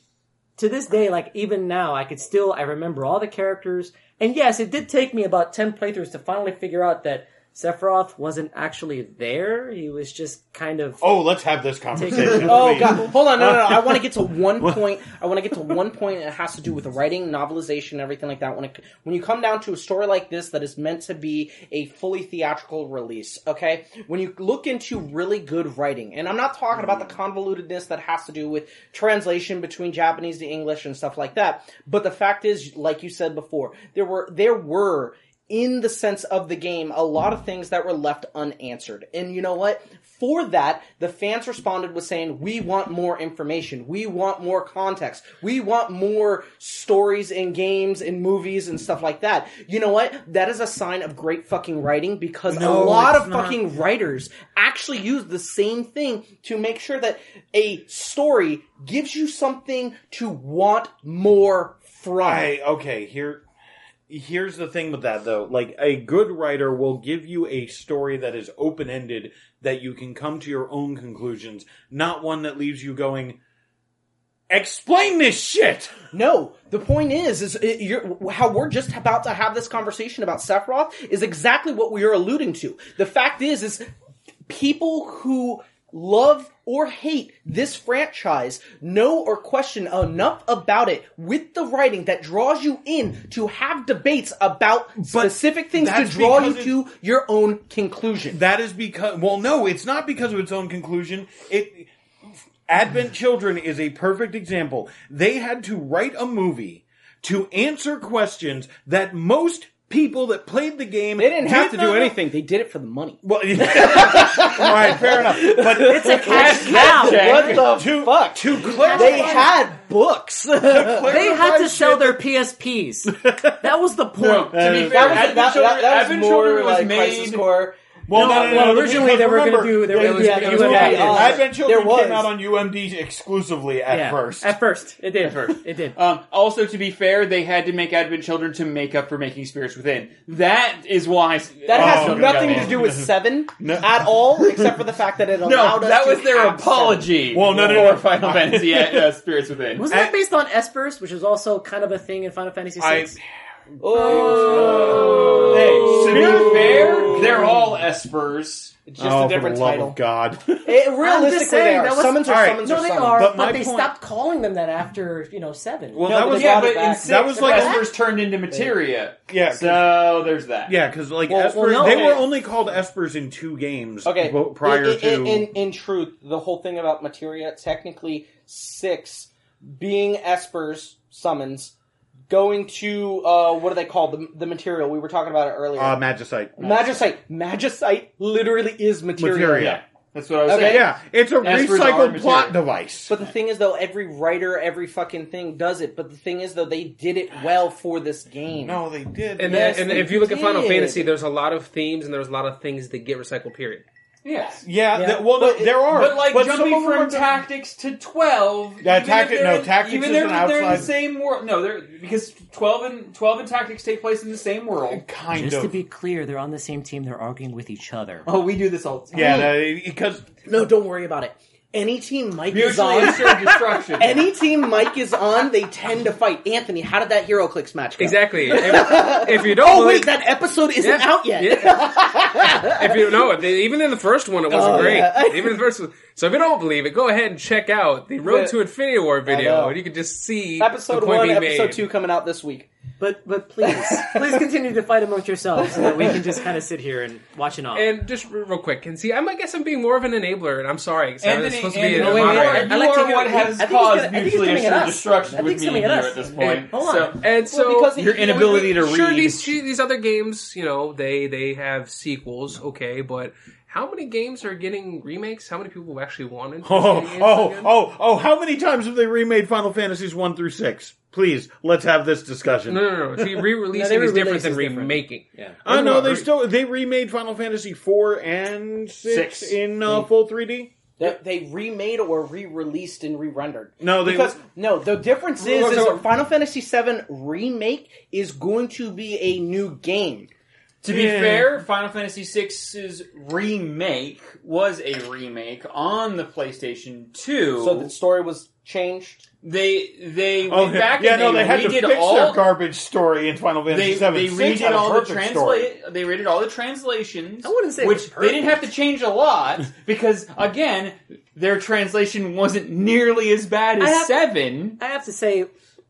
[SPEAKER 6] to this day, like even now, I could still I remember all the characters. And yes, it did take me about ten playthroughs to finally figure out that Sephiroth wasn't actually there. He was just kind of
[SPEAKER 5] oh, let's have this conversation.
[SPEAKER 2] Oh
[SPEAKER 5] please.
[SPEAKER 2] god, hold on, no, no, no. I want to get to one point. I want to get to one point. And it has to do with writing, novelization, everything like that. When it, when you come down to a story like this that is meant to be a fully theatrical release, okay? When you look into really good writing, and I'm not talking about the mm-hmm. convolutedness that has to do with translation between Japanese to English and stuff like that, but the fact is, like you said before, there were there were in the sense of the game, a lot of things that were left unanswered. And you know what? For that, the fans responded with saying, we want more information. We want more context. We want more stories in games and movies and stuff like that. You know what? That is a sign of great fucking writing because
[SPEAKER 5] No,
[SPEAKER 2] a lot of
[SPEAKER 5] not.
[SPEAKER 2] fucking writers actually use the same thing to make sure that a story gives you something to want more from.
[SPEAKER 5] I okay, here here's the thing with that though. Like a good writer will give you a story that is open-ended that you can come to your own conclusions, not one that leaves you going explain this shit.
[SPEAKER 2] No, the point is, is it, how we're just about to have this conversation about Sephiroth is exactly what we are alluding to. The fact is, is people who love or hate this franchise know or question enough about it with the writing that draws you in to have debates about specific things to draw you to your own conclusion.
[SPEAKER 5] That is because well no, it's not because of its own conclusion. It Advent Children is a perfect example. They had to write a movie to answer questions that most people that played the game
[SPEAKER 2] They didn't have
[SPEAKER 5] did
[SPEAKER 2] to do
[SPEAKER 5] not-
[SPEAKER 2] anything; they did it for the money.
[SPEAKER 5] Well, all right, fair enough. But it's a
[SPEAKER 6] cash cow.
[SPEAKER 2] What the
[SPEAKER 5] to,
[SPEAKER 2] fuck?
[SPEAKER 5] to clarify,
[SPEAKER 2] They had books.
[SPEAKER 6] They had to sell their PSPs. That was the point.
[SPEAKER 4] to be
[SPEAKER 2] That
[SPEAKER 4] fair,
[SPEAKER 2] was, that, that, that was more
[SPEAKER 4] was
[SPEAKER 2] like
[SPEAKER 4] made.
[SPEAKER 2] Crisis Core.
[SPEAKER 5] Well,
[SPEAKER 6] No,
[SPEAKER 5] no, no,
[SPEAKER 6] well,
[SPEAKER 5] no,
[SPEAKER 6] originally they were gonna do- they were gonna
[SPEAKER 5] was-
[SPEAKER 6] do
[SPEAKER 5] was-
[SPEAKER 6] UMD.
[SPEAKER 2] Oh,
[SPEAKER 5] Advent Children
[SPEAKER 2] there was.
[SPEAKER 5] came out on UMD exclusively at
[SPEAKER 6] Yeah,
[SPEAKER 5] first.
[SPEAKER 6] At first, it did. first. It did.
[SPEAKER 4] Um, also, to be fair, they had to make Advent Children to make up for making Spirits Within. That is why
[SPEAKER 2] That has
[SPEAKER 5] Oh,
[SPEAKER 2] nothing to do with Seven at all, except for the fact that it allowed
[SPEAKER 4] No,
[SPEAKER 2] us
[SPEAKER 4] that
[SPEAKER 2] to
[SPEAKER 4] was their apology.
[SPEAKER 5] Well, no, no,
[SPEAKER 4] for
[SPEAKER 5] no.
[SPEAKER 4] Final Fantasy uh, Spirits Within.
[SPEAKER 6] Wasn't that based on Espers, which is also kind of a thing in Final Fantasy VI?
[SPEAKER 2] Oh,
[SPEAKER 4] Hey, to be fair, they're all Espers.
[SPEAKER 2] it's just
[SPEAKER 5] oh,
[SPEAKER 2] a different
[SPEAKER 5] for the love
[SPEAKER 2] title.
[SPEAKER 5] of God.
[SPEAKER 2] It,
[SPEAKER 6] I'm
[SPEAKER 2] realistically,
[SPEAKER 6] just saying,
[SPEAKER 2] they are
[SPEAKER 6] that was-
[SPEAKER 2] summons or
[SPEAKER 5] All right.
[SPEAKER 2] summons
[SPEAKER 6] no,
[SPEAKER 2] or
[SPEAKER 6] they
[SPEAKER 2] summons.
[SPEAKER 6] are,
[SPEAKER 5] But
[SPEAKER 6] but,
[SPEAKER 5] my
[SPEAKER 6] they
[SPEAKER 5] point-
[SPEAKER 6] stopped calling them that after you know seven.
[SPEAKER 5] Well,
[SPEAKER 2] No,
[SPEAKER 5] that was
[SPEAKER 2] they
[SPEAKER 4] Yeah,
[SPEAKER 2] brought
[SPEAKER 4] but in six,
[SPEAKER 5] That was like-
[SPEAKER 4] Espers turned into materia.
[SPEAKER 5] Yeah, 'cause-
[SPEAKER 4] So there's that.
[SPEAKER 5] Yeah, because like
[SPEAKER 2] Well,
[SPEAKER 5] Esper,
[SPEAKER 2] well, no,
[SPEAKER 5] they
[SPEAKER 2] okay.
[SPEAKER 5] were only called Espers in two games.
[SPEAKER 2] Okay,
[SPEAKER 5] bo- prior
[SPEAKER 2] in,
[SPEAKER 5] to
[SPEAKER 2] in, in, in truth, the whole thing about materia, technically six being Esper's summons, going to uh, what do they call the the materia? We were talking about it earlier.
[SPEAKER 5] uh, Magicite.
[SPEAKER 2] Magicite. Magicite literally is material.
[SPEAKER 5] Materia.
[SPEAKER 4] That's what I was
[SPEAKER 2] Okay.
[SPEAKER 4] saying.
[SPEAKER 5] Yeah, it's a
[SPEAKER 4] Esper's are
[SPEAKER 5] recycled
[SPEAKER 4] material.
[SPEAKER 5] plot device.
[SPEAKER 2] But the thing is, though, every writer, every fucking thing does it. But the thing is, though, they did it well for this game.
[SPEAKER 5] no, they did.
[SPEAKER 1] And,
[SPEAKER 2] Yes,
[SPEAKER 1] and
[SPEAKER 2] they
[SPEAKER 1] if you look at Final. Fantasy, there's a lot of themes and there's a lot of things that get recycled. Period.
[SPEAKER 4] Yes.
[SPEAKER 5] yeah,
[SPEAKER 2] Yeah.
[SPEAKER 5] th- well,
[SPEAKER 2] But-
[SPEAKER 5] there are.
[SPEAKER 4] But like
[SPEAKER 5] some of
[SPEAKER 4] jumping from
[SPEAKER 5] are-
[SPEAKER 4] tactics to twelve.
[SPEAKER 5] Yeah,
[SPEAKER 4] even
[SPEAKER 5] tactic- no,
[SPEAKER 4] in-
[SPEAKER 5] tactics
[SPEAKER 4] Even they're,
[SPEAKER 5] an
[SPEAKER 4] they're in the same world. No, they're because twelve and twelve and tactics take place in the same world.
[SPEAKER 5] kind
[SPEAKER 6] Just
[SPEAKER 5] of.
[SPEAKER 6] Just to be clear, they're on the same team. They're arguing with each other.
[SPEAKER 4] Oh, we do this all the time.
[SPEAKER 5] yeah, no, because
[SPEAKER 2] No, don't worry about it. Any team Mike is
[SPEAKER 4] Mutually
[SPEAKER 2] on,
[SPEAKER 4] assured destruction.
[SPEAKER 2] any team Mike is on, they tend to fight. Anthony, how did that HeroClix match go?
[SPEAKER 1] Exactly. If, if you don't
[SPEAKER 2] Oh
[SPEAKER 1] believe,
[SPEAKER 2] wait, that episode isn't
[SPEAKER 1] Yeah,
[SPEAKER 2] out yet.
[SPEAKER 1] yeah. if you know, even in the first one, it wasn't
[SPEAKER 2] Oh,
[SPEAKER 1] great.
[SPEAKER 2] yeah.
[SPEAKER 1] even in the first one. So if you don't believe it, go ahead and check out the Road to Infinity War video, and you can just see
[SPEAKER 2] episode one, episode
[SPEAKER 1] made.
[SPEAKER 2] two coming out this week.
[SPEAKER 6] But but please, please continue to fight amongst yourselves so that we can just kind of sit here and watch it all.
[SPEAKER 1] And just real quick, and see, I'm, I guess I'm being more of an enabler, and I'm sorry. 'cause I was
[SPEAKER 4] Anthony,
[SPEAKER 1] supposed to be
[SPEAKER 4] Anthony,
[SPEAKER 1] a
[SPEAKER 6] wait, wait,
[SPEAKER 1] moderator.
[SPEAKER 4] you
[SPEAKER 6] I like
[SPEAKER 4] are
[SPEAKER 6] hear-
[SPEAKER 4] what has
[SPEAKER 6] think
[SPEAKER 4] caused
[SPEAKER 6] gonna- I think he's
[SPEAKER 4] mutually
[SPEAKER 6] at
[SPEAKER 4] assured destruction
[SPEAKER 6] I think
[SPEAKER 4] with me
[SPEAKER 6] coming
[SPEAKER 4] and
[SPEAKER 6] at
[SPEAKER 4] you at this point.
[SPEAKER 6] Hold on.
[SPEAKER 4] So,
[SPEAKER 1] And so
[SPEAKER 2] because
[SPEAKER 4] your
[SPEAKER 2] he-
[SPEAKER 4] inability to
[SPEAKER 1] sure
[SPEAKER 4] read.
[SPEAKER 1] these these other games, you know, they they have sequels, okay, but How many games are getting remakes? How many people actually wanted?
[SPEAKER 5] Oh, oh,
[SPEAKER 1] again?
[SPEAKER 5] oh, oh! How many times have they remade Final Fantasies one through six? Please, let's have this discussion.
[SPEAKER 1] No, no, no. See, re-releasing
[SPEAKER 6] they
[SPEAKER 1] is different than
[SPEAKER 6] different.
[SPEAKER 1] remaking.
[SPEAKER 6] Yeah.
[SPEAKER 5] I know
[SPEAKER 1] no,
[SPEAKER 5] they
[SPEAKER 1] re-
[SPEAKER 5] still they remade Final Fantasy four and six,
[SPEAKER 4] Six.
[SPEAKER 5] in uh, full 3D.
[SPEAKER 2] They, they remade or re-released and re-rendered.
[SPEAKER 5] No, they
[SPEAKER 2] because no. The difference is,
[SPEAKER 1] Well,
[SPEAKER 2] is Final Fantasy VII remake is going to be a new game.
[SPEAKER 4] To be
[SPEAKER 5] Yeah.
[SPEAKER 4] fair, Final Fantasy VI's remake was a remake on the PlayStation 2.
[SPEAKER 2] So the story was changed.
[SPEAKER 4] they they
[SPEAKER 5] Oh
[SPEAKER 4] went back
[SPEAKER 5] yeah,
[SPEAKER 4] and
[SPEAKER 5] no, they, had to
[SPEAKER 4] redid
[SPEAKER 5] fix
[SPEAKER 4] all
[SPEAKER 5] their garbage story in Final Fantasy
[SPEAKER 4] they,
[SPEAKER 5] VII.
[SPEAKER 4] they
[SPEAKER 5] Six had
[SPEAKER 4] redid all the translate. They redid all the translations.
[SPEAKER 6] I wouldn't say it
[SPEAKER 4] which
[SPEAKER 6] was
[SPEAKER 4] they didn't have to change a lot because again, their translation wasn't nearly as bad
[SPEAKER 6] I
[SPEAKER 4] as
[SPEAKER 6] have-
[SPEAKER 4] seven.
[SPEAKER 6] I have to say,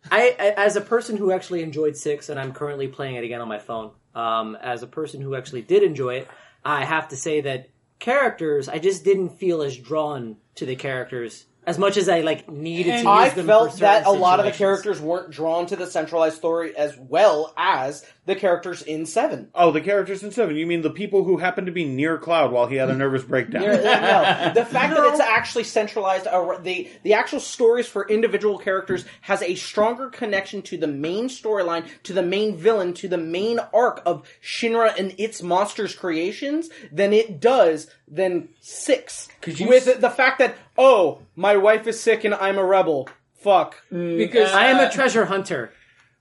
[SPEAKER 6] I, I as a person who actually enjoyed six, and I'm currently playing it again on my phone. Um, as a person who actually did enjoy it, I have to say that characters, I just didn't feel as drawn to the characters as much as I like needed to.
[SPEAKER 4] And
[SPEAKER 6] use
[SPEAKER 2] I
[SPEAKER 6] them
[SPEAKER 2] felt
[SPEAKER 6] for
[SPEAKER 2] that a
[SPEAKER 6] certain
[SPEAKER 2] lot of the characters weren't drawn to the centralized story as well as the characters in Seven.
[SPEAKER 5] Oh, the characters in seven. You mean the people who happened to be near Cloud while he had a nervous breakdown?
[SPEAKER 2] Yeah, no, the fact that it's actually centralized, ar- the the actual stories for individual characters has a stronger connection to the main storyline, to the main villain, to the main arc of Shinra and its monsters' creations than it does than six.
[SPEAKER 1] you
[SPEAKER 2] With
[SPEAKER 1] s-
[SPEAKER 2] the fact that oh, my wife is sick and I'm a rebel. Fuck.
[SPEAKER 1] Mm, because
[SPEAKER 6] I am a treasure hunter.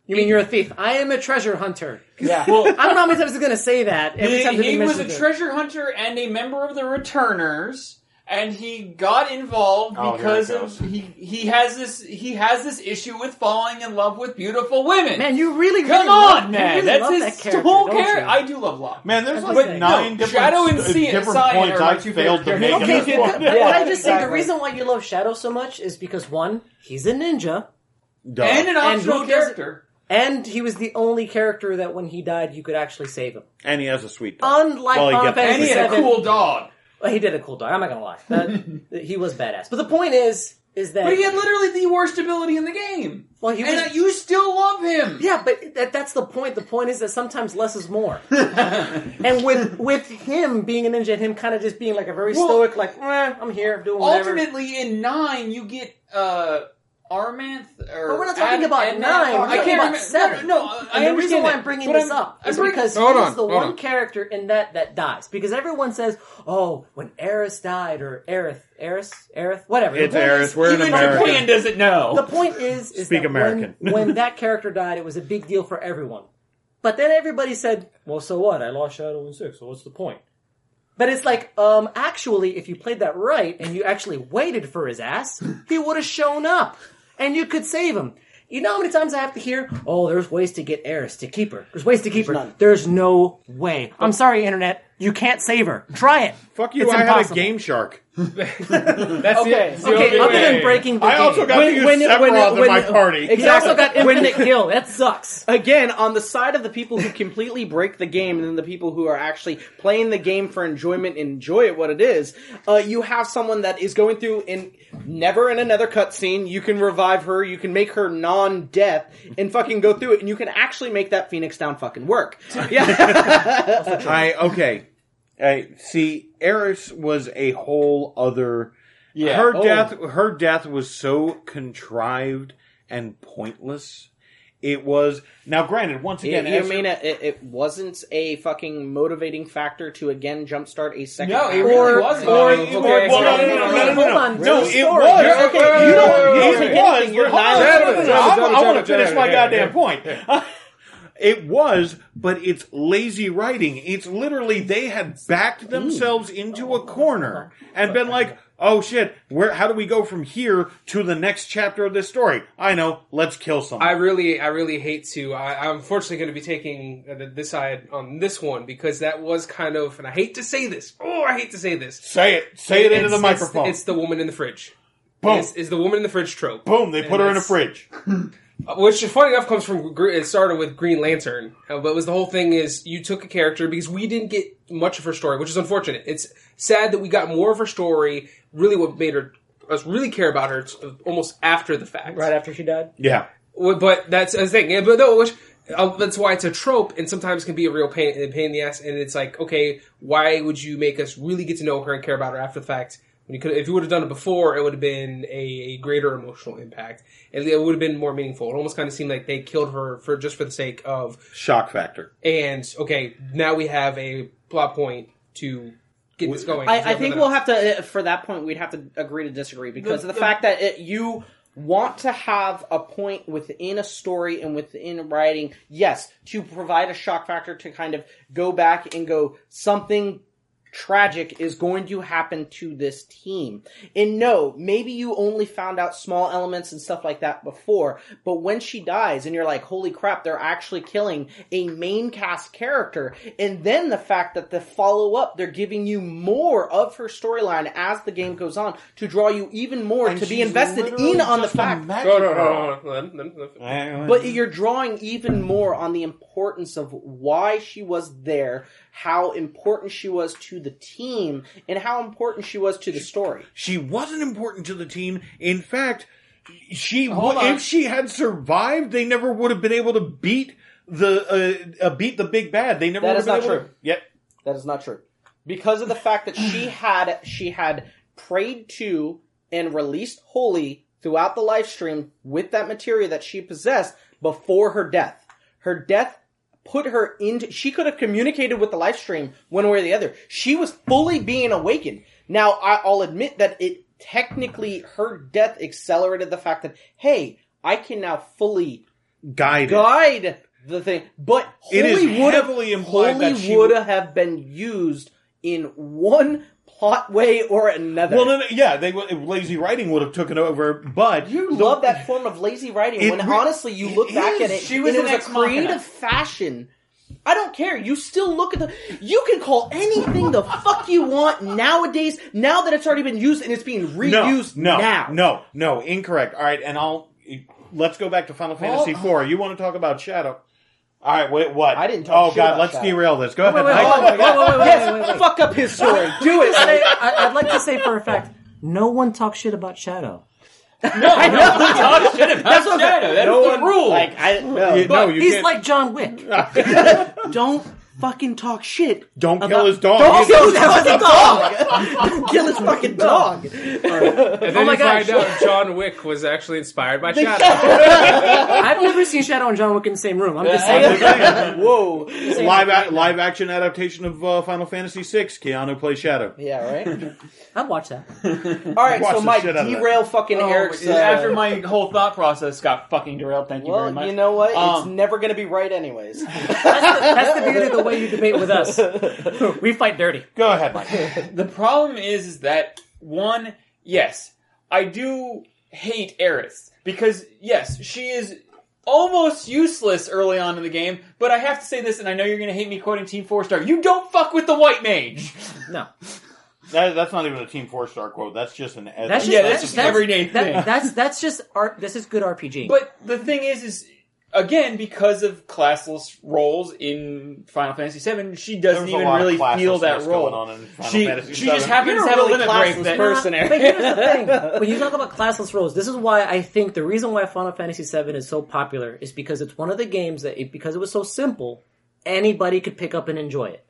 [SPEAKER 6] You mean you're a thief? I am a treasure hunter.
[SPEAKER 2] Yeah.
[SPEAKER 4] Well,
[SPEAKER 6] I don't know how many times he's going to say that. Every
[SPEAKER 4] he,
[SPEAKER 6] time that
[SPEAKER 4] he was a treasure hunter and a member of the Returners. And he got involved
[SPEAKER 5] Oh,
[SPEAKER 4] because of he he has this he has this issue with falling in love with beautiful women.
[SPEAKER 6] Man, you really,
[SPEAKER 4] Come
[SPEAKER 6] really
[SPEAKER 4] on,
[SPEAKER 6] you
[SPEAKER 4] man,
[SPEAKER 6] really
[SPEAKER 4] that's his
[SPEAKER 6] that character,
[SPEAKER 4] whole character.
[SPEAKER 6] you?
[SPEAKER 4] I do love Locke.
[SPEAKER 5] Man, there's
[SPEAKER 6] But
[SPEAKER 5] like
[SPEAKER 6] no,
[SPEAKER 5] nine different,
[SPEAKER 4] Shadow and
[SPEAKER 5] st- uh,
[SPEAKER 4] Cy-
[SPEAKER 5] different
[SPEAKER 4] Cyan
[SPEAKER 5] points I
[SPEAKER 4] two
[SPEAKER 5] failed to make in
[SPEAKER 6] Okay,
[SPEAKER 5] this
[SPEAKER 6] but,
[SPEAKER 5] one.
[SPEAKER 2] Yeah,
[SPEAKER 6] I just say the reason why you love Shadow so much is because one, he's a ninja,
[SPEAKER 5] Duh.
[SPEAKER 4] and an
[SPEAKER 6] And
[SPEAKER 4] optional
[SPEAKER 6] who doesn't-
[SPEAKER 4] character.
[SPEAKER 6] and he was the only character that when he died you could actually save him.
[SPEAKER 5] And he has a sweet dog.
[SPEAKER 6] Unlike
[SPEAKER 5] Well, he
[SPEAKER 6] Final Fantasy
[SPEAKER 4] And he had a cool dog.
[SPEAKER 6] Well, he did a cool dog. I'm not gonna lie, That- he was badass. But the point is, is that
[SPEAKER 4] But he had literally the worst ability in the game.
[SPEAKER 6] well, he was,
[SPEAKER 4] And uh, you still love him.
[SPEAKER 6] yeah, but that, that's the point. The point is that sometimes less is more. and with with him being a ninja and him kind of just being like a very
[SPEAKER 4] Well,
[SPEAKER 6] stoic, like, eh, I'm here doing whatever.
[SPEAKER 4] Ultimately, in nine, you get uh Amarant. Or
[SPEAKER 6] But we're not talking
[SPEAKER 4] Ad-
[SPEAKER 6] about
[SPEAKER 4] Adnan-
[SPEAKER 6] nine. We're
[SPEAKER 4] I
[SPEAKER 6] talking
[SPEAKER 4] can't
[SPEAKER 6] about
[SPEAKER 4] remember.
[SPEAKER 6] seven.
[SPEAKER 4] No, no,
[SPEAKER 6] and
[SPEAKER 4] I
[SPEAKER 6] the reason why. I'm bringing this
[SPEAKER 4] I'm-
[SPEAKER 6] up is
[SPEAKER 4] bring-
[SPEAKER 6] because
[SPEAKER 1] Hold
[SPEAKER 6] he's
[SPEAKER 1] on,
[SPEAKER 6] the one
[SPEAKER 1] on.
[SPEAKER 6] character in that that dies. Because everyone says, "Oh, when Aeris died or Aerith, Aeris, Aerith, whatever."
[SPEAKER 5] It's
[SPEAKER 6] point
[SPEAKER 5] Aerith. We're in
[SPEAKER 4] even
[SPEAKER 5] America.
[SPEAKER 4] Japan doesn't know.
[SPEAKER 6] The point is, is
[SPEAKER 5] Speak
[SPEAKER 6] that
[SPEAKER 5] American.
[SPEAKER 6] When, when that character died, it was a big deal for everyone. But then everybody said, "Well, so what? I lost Shadow in six, so what's the point?" But it's like, um, actually, if you played that right and you actually waited for his ass, he would have shown up, and you could save him. You know how many times I have to hear, "Oh, there's ways to get Aeris to keep her. There's ways to keep her."
[SPEAKER 2] none.
[SPEAKER 6] There's no way. I'm oh. sorry, internet. You can't save her. Try it.
[SPEAKER 5] Fuck you,
[SPEAKER 6] It's
[SPEAKER 5] I
[SPEAKER 6] impossible.
[SPEAKER 5] had a Game Shark.
[SPEAKER 1] that's
[SPEAKER 2] Okay,
[SPEAKER 1] the,
[SPEAKER 6] Okay,
[SPEAKER 1] the
[SPEAKER 6] other
[SPEAKER 1] way.
[SPEAKER 6] than breaking the
[SPEAKER 5] I
[SPEAKER 6] game.
[SPEAKER 5] also got
[SPEAKER 2] When-
[SPEAKER 5] to use
[SPEAKER 2] when- when-
[SPEAKER 5] Sephiroth in
[SPEAKER 2] when-
[SPEAKER 5] my party.
[SPEAKER 6] He also got infinite kill. That sucks.
[SPEAKER 2] Again, on the side of the people who completely break the game and then the people who are actually playing the game for enjoyment and enjoy it what it is, uh, you have someone that is going through in never in another cutscene. You can revive her, you can make her non-death, and fucking go through it, and you can actually make that Phoenix Down fucking work. Yeah.
[SPEAKER 5] I okay. I see. Aeris was a whole other.
[SPEAKER 4] Yeah.
[SPEAKER 5] Her
[SPEAKER 4] Oh.
[SPEAKER 5] death. Her death was so contrived and pointless. It was now. Granted, once
[SPEAKER 2] You,
[SPEAKER 5] again,
[SPEAKER 2] you mean it, it, it wasn't a fucking motivating factor to again jumpstart a second?
[SPEAKER 4] No, it really
[SPEAKER 6] Or-
[SPEAKER 4] wasn't.
[SPEAKER 6] or-
[SPEAKER 4] I
[SPEAKER 5] Well,
[SPEAKER 4] mean,
[SPEAKER 5] no, no, no, no, no, no, no, no. No, it was.
[SPEAKER 2] You're- okay, you don't-
[SPEAKER 5] It was.
[SPEAKER 2] you're
[SPEAKER 5] I-
[SPEAKER 2] not-
[SPEAKER 5] I- I want to finish my goddamn point. Uh, It was, but it's lazy writing. It's literally they had backed themselves into a corner and been like, "Oh shit, where? How do we go from here to the next chapter of this story?" I know. Let's kill someone.
[SPEAKER 1] I really, I really hate to. I, I'm unfortunately going to be taking this side on this one because that was kind of, and I hate to say this. Oh, I hate to say this.
[SPEAKER 5] say it. Say it into
[SPEAKER 1] It's-
[SPEAKER 5] the
[SPEAKER 1] it's-
[SPEAKER 5] microphone.
[SPEAKER 1] It's, the woman in the fridge.
[SPEAKER 5] Boom.
[SPEAKER 1] It's, it's the woman in the fridge trope.
[SPEAKER 5] Boom. They put
[SPEAKER 1] And
[SPEAKER 5] her in a fridge.
[SPEAKER 1] Uh, Which, funny enough, comes from it started with Green Lantern, uh, but was the whole thing is you took a character because we didn't get much of her story, which is unfortunate. It's sad that we got more of her story. Really, what made her us really care about her t- almost after the fact,
[SPEAKER 6] Right after she died.
[SPEAKER 5] Yeah.
[SPEAKER 1] But that's the thing. Yeah, but no, which uh, that's why it's a trope, and sometimes can be a real pain, a pain in the ass. And it's like, okay, why would you make us really get to know her and care about her after the fact? When you could, if you would have done it before, it would have been a, a greater emotional impact, and it would have been more meaningful. It almost kind of seemed like they killed her for just for the sake of
[SPEAKER 5] Shock factor.
[SPEAKER 1] and okay, now we have a plot point to get this going.
[SPEAKER 2] I, I think we'll have to, uh, for that point, we'd have to agree to disagree because
[SPEAKER 1] The-
[SPEAKER 2] of the
[SPEAKER 1] the-
[SPEAKER 2] fact that it, you want to have a point within a story and within writing, yes, to provide a shock factor to kind of go back and go, something tragic is going to happen to this team. And no, maybe you only found out small elements and stuff like that before, but when she dies and you're like, holy crap, they're actually killing a main cast character. And then the fact that the follow up, they're giving you more of her storyline as the game goes on to draw you even more
[SPEAKER 5] And
[SPEAKER 2] to be invested in on the fact.
[SPEAKER 1] No, no, no,
[SPEAKER 2] But you're drawing even more on the importance of why she was there, how important she was to the team, and how important she was to the story.
[SPEAKER 5] she wasn't important to the team. In fact, she
[SPEAKER 4] Hold
[SPEAKER 5] would-
[SPEAKER 4] on.
[SPEAKER 5] if she had survived, they never would have been able to beat the uh, uh, beat the big bad. They never
[SPEAKER 2] That
[SPEAKER 5] would
[SPEAKER 2] is
[SPEAKER 5] have been
[SPEAKER 2] not
[SPEAKER 5] able
[SPEAKER 2] true.
[SPEAKER 5] To, yep.
[SPEAKER 2] That is not true. Because of the fact that she had she had prayed to and released holy throughout the Lifestream with that materia that she possessed before her death. Her death put her into she could have communicated with the Lifestream one way or the other. She was fully being awakened. Now I'll admit that it technically her death accelerated the fact that hey, I can now fully
[SPEAKER 5] Guided.
[SPEAKER 2] guide the thing. But
[SPEAKER 5] It is
[SPEAKER 2] holy would have
[SPEAKER 5] implied
[SPEAKER 2] holy
[SPEAKER 5] that she
[SPEAKER 2] would
[SPEAKER 5] would-
[SPEAKER 2] have been used in one plot way or another.
[SPEAKER 5] Well, no, no, yeah, they lazy writing would have taken over, but
[SPEAKER 2] you
[SPEAKER 5] the-
[SPEAKER 2] love that form of lazy writing when
[SPEAKER 5] re-
[SPEAKER 2] honestly you look back
[SPEAKER 5] is.
[SPEAKER 2] at it
[SPEAKER 4] She was
[SPEAKER 2] and it was a creative fashion. I don't care. You still look at the. You can call anything the fuck you want nowadays. Now that it's already been used and it's being reused
[SPEAKER 5] no, no,
[SPEAKER 2] now.
[SPEAKER 5] no, no, incorrect. All right, and I'll let's go back to Final Fantasy IV. You want to talk about Shadow? All right, wait, what?
[SPEAKER 2] I didn't talk
[SPEAKER 5] Oh
[SPEAKER 2] shit
[SPEAKER 5] God,
[SPEAKER 2] about
[SPEAKER 5] let's
[SPEAKER 2] Shadow.
[SPEAKER 5] derail this. Go ahead.
[SPEAKER 6] wait,
[SPEAKER 5] Mike.
[SPEAKER 6] hold on, wait, wait, wait, wait,
[SPEAKER 2] Yes,
[SPEAKER 6] wait, wait, wait.
[SPEAKER 2] fuck up his story. Do it.
[SPEAKER 6] Say- I, I'd like to say for a fact, no one talks shit about Shadow.
[SPEAKER 4] No, no, talk shit about Shadow. That's
[SPEAKER 2] no
[SPEAKER 4] the
[SPEAKER 2] one
[SPEAKER 4] rule.
[SPEAKER 2] Like I no.
[SPEAKER 5] You- no, you
[SPEAKER 6] He's
[SPEAKER 5] can't.
[SPEAKER 6] like John Wick.
[SPEAKER 2] don't fucking talk shit.
[SPEAKER 5] don't kill his dog.
[SPEAKER 2] Don't kill his fucking dog. Don't kill his fucking dog.
[SPEAKER 1] And then
[SPEAKER 6] Oh my
[SPEAKER 1] you find out John Wick was actually inspired by Shadow.
[SPEAKER 6] I've never seen Shadow and John Wick in the same room. I'm just saying.
[SPEAKER 2] Whoa.
[SPEAKER 5] live a- live action adaptation of uh, Final Fantasy VI. Keanu plays Shadow.
[SPEAKER 2] Yeah, right.
[SPEAKER 6] I'd watch that.
[SPEAKER 2] All right,
[SPEAKER 5] Watch
[SPEAKER 2] so
[SPEAKER 5] the
[SPEAKER 2] Mike,
[SPEAKER 5] shit out of that.
[SPEAKER 2] derail fucking
[SPEAKER 4] Oh,
[SPEAKER 2] Eric's. Uh,
[SPEAKER 4] after my whole thought process got fucking derailed, thank you very much.
[SPEAKER 2] you know what? it's
[SPEAKER 4] Um,
[SPEAKER 2] never going to be right, anyways.
[SPEAKER 6] That's the, that's the beauty of the way you debate with us. We fight dirty.
[SPEAKER 5] Go ahead, Mike.
[SPEAKER 4] The problem is, is that one, yes, I do hate Aeris because yes, she is almost useless early on in the game. But I have to say this, and I know you're going to hate me quoting Team Four Star. You don't fuck with the white mage.
[SPEAKER 6] No,
[SPEAKER 5] That, that's not even a Team Four Star quote. That's just an.
[SPEAKER 6] that's just,
[SPEAKER 4] Yeah, that's just
[SPEAKER 6] that's,
[SPEAKER 4] everyday
[SPEAKER 6] that-
[SPEAKER 4] thing.
[SPEAKER 6] That's that's just art. This is good RPG.
[SPEAKER 4] But the thing is, is again because of classless roles in Final Fantasy VII, she doesn't
[SPEAKER 5] There's
[SPEAKER 4] even really feel that role.
[SPEAKER 5] going on in Final
[SPEAKER 4] she
[SPEAKER 5] Fantasy
[SPEAKER 4] she just happens
[SPEAKER 2] You're
[SPEAKER 4] to
[SPEAKER 2] a
[SPEAKER 4] have
[SPEAKER 2] really
[SPEAKER 4] a limit break
[SPEAKER 2] classless
[SPEAKER 4] that
[SPEAKER 2] person,
[SPEAKER 6] but here's the thing: when you talk about classless roles, this is why I think the reason why Final Fantasy VII is so popular is because it's one of the games that, it, because it was so simple, anybody could pick up and enjoy it.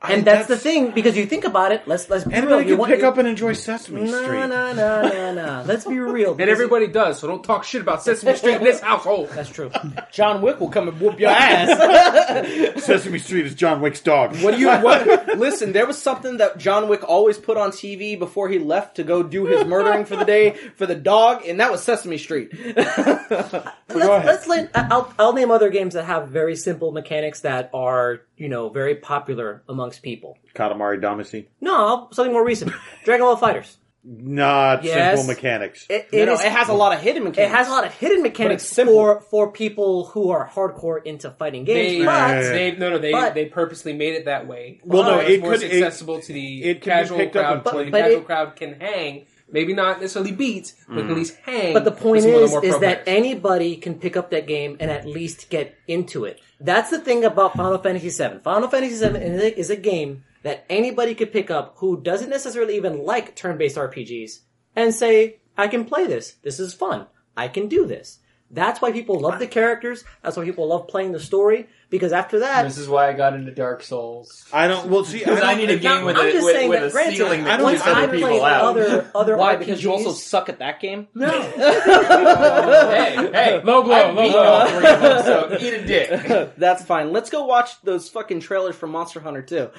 [SPEAKER 6] And that's, the thing because you think about it. Let's let's be real. You
[SPEAKER 5] can
[SPEAKER 6] want-
[SPEAKER 5] pick up and enjoy Sesame
[SPEAKER 6] No,
[SPEAKER 5] Street.
[SPEAKER 6] no, no, no, no. No. Let's be real.
[SPEAKER 1] And
[SPEAKER 6] because-
[SPEAKER 1] everybody does, so don't talk shit about Sesame Street in this household.
[SPEAKER 6] That's true.
[SPEAKER 2] John Wick will come and whoop your ass.
[SPEAKER 5] Sesame Street is John Wick's dog.
[SPEAKER 2] what do you? What? Listen, there was something that John Wick always put on TV before he left to go do his murdering for the day for the dog, and that was Sesame Street.
[SPEAKER 6] let's, let's let, I'll, I'll name other games that have very simple mechanics that are, you know, very popular amongst people.
[SPEAKER 5] Katamari Damacy.
[SPEAKER 6] No, something more recent. Dragon Ball Fighters.
[SPEAKER 5] Not
[SPEAKER 6] Yes.
[SPEAKER 5] simple mechanics.
[SPEAKER 6] It,
[SPEAKER 2] You
[SPEAKER 6] it
[SPEAKER 2] know,
[SPEAKER 6] is-
[SPEAKER 2] it has a lot of hidden mechanics.
[SPEAKER 6] it has a lot of hidden mechanics
[SPEAKER 2] simple.
[SPEAKER 6] for for people who are hardcore into fighting games.
[SPEAKER 1] They,
[SPEAKER 6] but
[SPEAKER 1] they no no they
[SPEAKER 6] but-
[SPEAKER 1] they purposely made it that way.
[SPEAKER 5] Well,
[SPEAKER 1] so
[SPEAKER 5] no,
[SPEAKER 1] it's
[SPEAKER 5] it
[SPEAKER 1] more
[SPEAKER 5] could- it-
[SPEAKER 1] accessible to the
[SPEAKER 5] it can be
[SPEAKER 1] casual
[SPEAKER 5] picked up
[SPEAKER 1] crowd.
[SPEAKER 5] and
[SPEAKER 1] so
[SPEAKER 5] played.
[SPEAKER 1] the
[SPEAKER 6] But
[SPEAKER 1] casual
[SPEAKER 6] it-
[SPEAKER 1] crowd can hang, maybe not necessarily beat, but
[SPEAKER 5] Mm.
[SPEAKER 1] at least hang.
[SPEAKER 6] But the point
[SPEAKER 1] with some of
[SPEAKER 6] is,
[SPEAKER 1] more
[SPEAKER 6] is
[SPEAKER 1] pro
[SPEAKER 6] that
[SPEAKER 1] players.
[SPEAKER 6] anybody can pick up that game and at least get into it. That's the thing about Final Fantasy VII. Final Fantasy VII is a- game that anybody could pick up who doesn't necessarily even like turn-based RPGs and say, "I can play this. This is fun. I can do this." That's why people love the characters. That's why people love playing the story. Because after that,
[SPEAKER 4] This is why I got into Dark Souls.
[SPEAKER 5] I don't. Well, see,
[SPEAKER 4] Because I,
[SPEAKER 5] don't-
[SPEAKER 4] need a game with
[SPEAKER 6] I'm
[SPEAKER 4] a,
[SPEAKER 6] just
[SPEAKER 4] with,
[SPEAKER 6] saying
[SPEAKER 4] with
[SPEAKER 6] that
[SPEAKER 4] a
[SPEAKER 6] granted,
[SPEAKER 4] ceiling that
[SPEAKER 5] I
[SPEAKER 4] keeps
[SPEAKER 5] think
[SPEAKER 6] I
[SPEAKER 4] other people out.
[SPEAKER 6] other other
[SPEAKER 2] Why?
[SPEAKER 6] RPGs,
[SPEAKER 2] Because you also suck at that game?
[SPEAKER 6] no.
[SPEAKER 4] hey, hey,
[SPEAKER 1] Low blow,
[SPEAKER 4] I
[SPEAKER 1] low blow.
[SPEAKER 4] three of them, so eat a dick.
[SPEAKER 2] That's fine. Let's go watch those fucking trailers from Monster Hunter 2.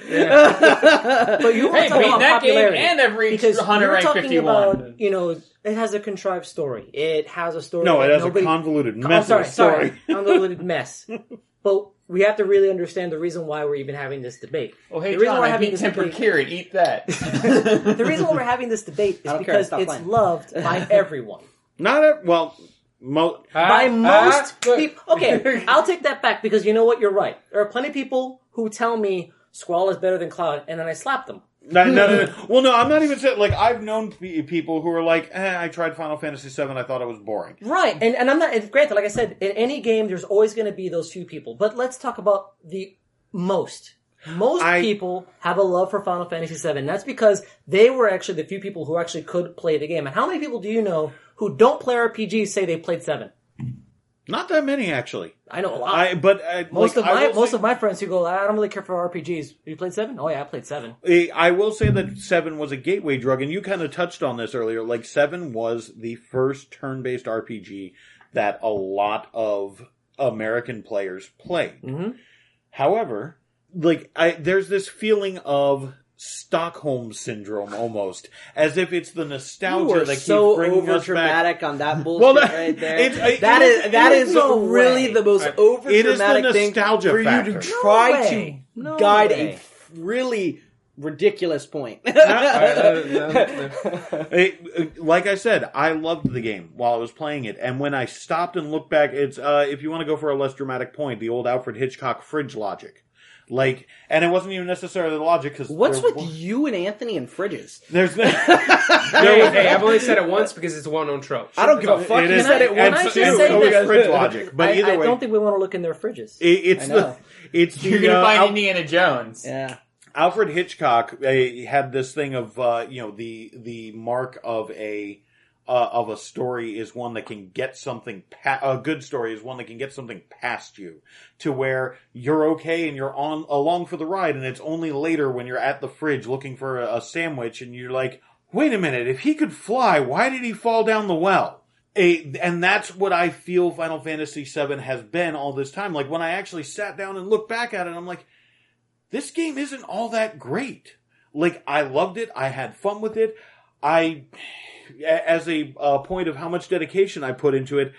[SPEAKER 6] But you want
[SPEAKER 4] Hey,
[SPEAKER 6] to
[SPEAKER 4] beat
[SPEAKER 6] about
[SPEAKER 4] that game
[SPEAKER 6] popularity.
[SPEAKER 4] and every
[SPEAKER 6] because
[SPEAKER 4] Hunter
[SPEAKER 6] you're
[SPEAKER 4] rank
[SPEAKER 6] talking
[SPEAKER 4] 51.
[SPEAKER 6] about, you know, it has a contrived story. It has a story.
[SPEAKER 5] No, it has
[SPEAKER 6] nobody,
[SPEAKER 5] a convoluted
[SPEAKER 6] I'm
[SPEAKER 5] mess
[SPEAKER 6] sorry,
[SPEAKER 5] of a story.
[SPEAKER 6] sorry, convoluted mess. But we have to really understand the reason why we're even having this debate.
[SPEAKER 4] Oh, hey,
[SPEAKER 6] the reason
[SPEAKER 4] John,
[SPEAKER 6] why we're
[SPEAKER 4] I
[SPEAKER 6] having
[SPEAKER 4] beat
[SPEAKER 6] this
[SPEAKER 4] Tempered
[SPEAKER 6] debate,
[SPEAKER 4] Carrot. Eat that.
[SPEAKER 6] the reason why we're having this debate is
[SPEAKER 2] I care,
[SPEAKER 6] because it's
[SPEAKER 2] playing.
[SPEAKER 6] loved by everyone.
[SPEAKER 5] Not a well. Mo-
[SPEAKER 6] by
[SPEAKER 1] Ah,
[SPEAKER 6] most
[SPEAKER 1] ah,
[SPEAKER 6] people. Okay, I'll take that back because you know what? You're right. There are plenty of people who tell me Squall is better than Cloud, and then I slap them.
[SPEAKER 5] No, no, no, no. Well, no, I'm not even saying like I've known pe- people who are like, eh, I tried Final Fantasy VII, I thought it was boring.
[SPEAKER 6] Right, and and I'm not. and Granted, like I said, in any game, there's always going to be those few people. But let's talk about the most. Most
[SPEAKER 5] I-
[SPEAKER 6] people have a love for Final Fantasy VII. That's because they were actually the few people who actually could play the game. And how many people do you know who don't play RPGs say they played Seven?
[SPEAKER 5] Not that many actually.
[SPEAKER 6] I know a lot.
[SPEAKER 5] I but uh,
[SPEAKER 6] most
[SPEAKER 5] like,
[SPEAKER 6] of my most
[SPEAKER 5] say-
[SPEAKER 6] of my friends who go, I don't really care for RPGs. You played Seven? Oh yeah, I played Seven.
[SPEAKER 5] Eh, I will say that Seven was a gateway drug, and you kind of touched on this earlier. Like Seven was the first turn-based RPG that a lot of American players played.
[SPEAKER 6] Mhm.
[SPEAKER 5] However, like I, there's this feeling of Stockholm syndrome almost, as if it's the nostalgia
[SPEAKER 2] were
[SPEAKER 5] that keeps
[SPEAKER 2] so
[SPEAKER 5] bringing
[SPEAKER 2] over
[SPEAKER 5] us back.
[SPEAKER 2] dramatic on that bullshit
[SPEAKER 5] Well, that-
[SPEAKER 2] right there.
[SPEAKER 5] it's- uh, I-
[SPEAKER 2] that
[SPEAKER 5] it
[SPEAKER 2] is
[SPEAKER 5] is-
[SPEAKER 2] that
[SPEAKER 5] it
[SPEAKER 2] is
[SPEAKER 5] is
[SPEAKER 6] no
[SPEAKER 2] really
[SPEAKER 6] way.
[SPEAKER 2] the most over
[SPEAKER 5] It is the
[SPEAKER 2] dramatic thing
[SPEAKER 5] nostalgia
[SPEAKER 2] for
[SPEAKER 5] factor.
[SPEAKER 2] you to try
[SPEAKER 6] way.
[SPEAKER 2] to
[SPEAKER 6] No
[SPEAKER 2] guide
[SPEAKER 6] way.
[SPEAKER 2] a f- really ridiculous point.
[SPEAKER 5] Uh, it- uh, like I said, I loved the game while I was playing it, and when I stopped and looked back, it's uh, if you want to go for a less dramatic point, the old Alfred Hitchcock fridge logic, like, and it wasn't even necessarily the logic because
[SPEAKER 2] What's with you and Anthony and fridges?
[SPEAKER 5] There's
[SPEAKER 1] Hey, hey, I've only said it once because it's a well-known trope.
[SPEAKER 2] I don't give a fuck.
[SPEAKER 5] It
[SPEAKER 2] You
[SPEAKER 5] is-
[SPEAKER 2] said it
[SPEAKER 5] and
[SPEAKER 2] once
[SPEAKER 6] I
[SPEAKER 5] so-
[SPEAKER 6] should say
[SPEAKER 5] so is
[SPEAKER 6] that-
[SPEAKER 5] fridge logic, but
[SPEAKER 6] I,
[SPEAKER 5] either
[SPEAKER 6] I
[SPEAKER 5] way,
[SPEAKER 6] don't think we want to look in their fridges.
[SPEAKER 5] it, it's
[SPEAKER 2] I
[SPEAKER 5] the it's the
[SPEAKER 4] You're gonna
[SPEAKER 5] uh,
[SPEAKER 4] find
[SPEAKER 5] Al-
[SPEAKER 4] Indiana Jones.
[SPEAKER 2] Yeah.
[SPEAKER 5] Alfred Hitchcock uh, had this thing of uh, you know the the mark of a uh, of a story is one that can get something pa- a good story is one that can get something past you to where you're okay and you're on along for the ride and it's only later when you're at the fridge looking for a, a sandwich and you're like wait a minute if he could fly why did he fall down the well a, and that's what I feel Final Fantasy VII has been all this time. Like when I actually sat down and looked back at it, I'm like, this game isn't all that great. Like I loved it. I had fun with it. I, as a uh, point of how much dedication I put into it,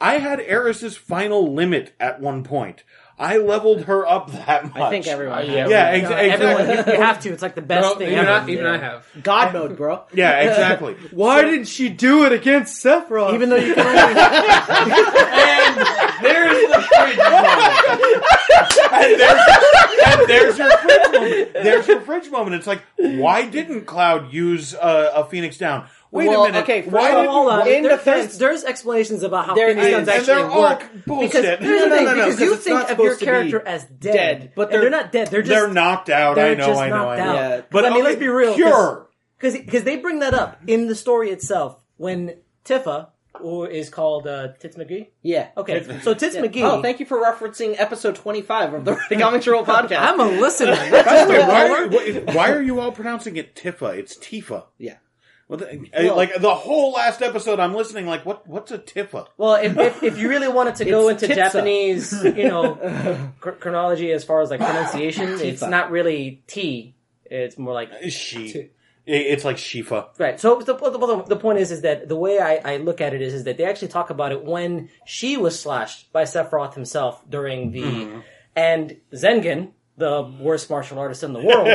[SPEAKER 5] I had Aeris's final limit at one point. I leveled her up that much.
[SPEAKER 2] I think everyone.
[SPEAKER 4] Uh,
[SPEAKER 2] has.
[SPEAKER 4] yeah.
[SPEAKER 5] Yeah,
[SPEAKER 6] You
[SPEAKER 5] ex-
[SPEAKER 6] know,
[SPEAKER 5] exactly.
[SPEAKER 6] everyone, you, you have to. It's like the best
[SPEAKER 1] Well,
[SPEAKER 6] thing
[SPEAKER 1] even,
[SPEAKER 6] ever.
[SPEAKER 1] I, even I have.
[SPEAKER 2] God mode, bro.
[SPEAKER 5] Yeah, exactly.
[SPEAKER 7] Why didn't she do it against Sephiroth?
[SPEAKER 6] Even though you can only,
[SPEAKER 4] And there's the fridge moment.
[SPEAKER 5] and there's, and there's your fridge moment. There's your fridge moment. It's like, why didn't Cloud use uh, a Phoenix down? Wait
[SPEAKER 2] Well,
[SPEAKER 5] a minute.
[SPEAKER 2] okay,
[SPEAKER 5] why didn't
[SPEAKER 6] hold on.
[SPEAKER 2] In
[SPEAKER 6] There-
[SPEAKER 2] defense-
[SPEAKER 6] there's, there's explanations about how
[SPEAKER 2] There
[SPEAKER 6] guns
[SPEAKER 2] and
[SPEAKER 6] actually
[SPEAKER 5] all
[SPEAKER 6] work.
[SPEAKER 5] bullshit.
[SPEAKER 6] Because
[SPEAKER 2] No, no, no, no,
[SPEAKER 6] because
[SPEAKER 2] 'cause
[SPEAKER 6] you think of your
[SPEAKER 2] supposed to be
[SPEAKER 6] character as dead,
[SPEAKER 2] dead, but
[SPEAKER 6] they're
[SPEAKER 2] they're-
[SPEAKER 6] not dead. They're just
[SPEAKER 5] they're knocked out.
[SPEAKER 6] they're
[SPEAKER 5] I know.
[SPEAKER 6] just
[SPEAKER 5] I know.
[SPEAKER 6] knocked
[SPEAKER 5] I know.
[SPEAKER 6] out.
[SPEAKER 2] Yeah.
[SPEAKER 6] But I mean,
[SPEAKER 5] okay,
[SPEAKER 6] let's be real.
[SPEAKER 5] Sure.
[SPEAKER 6] because they bring that up in the story itself when Tifa, or is called uh, Tits McGee.
[SPEAKER 2] Yeah.
[SPEAKER 6] Okay, so Tits
[SPEAKER 2] Yeah.
[SPEAKER 6] McGee.
[SPEAKER 2] Oh, thank you for referencing episode 25 of the Comics Roll podcast.
[SPEAKER 6] I'm a listener.
[SPEAKER 5] By the way, why, why- why are you all pronouncing it Tifa? It's Tifa.
[SPEAKER 2] yeah.
[SPEAKER 5] Well, the, uh, like the whole last episode, I'm listening. Like, what? What's a Tifa?
[SPEAKER 6] Well, if, if, if you really wanted to go into
[SPEAKER 2] Titsa.
[SPEAKER 6] Japanese, you know, chr- chronology as far as like pronunciation, it's not really T. It's more like
[SPEAKER 5] She. It's like Shifa.
[SPEAKER 6] Right. So the, the, the point is, is that the way I, I look at it is, is that they actually talk about it when she was slashed by Sephiroth himself during the, and Zangan, the worst martial artist in the world,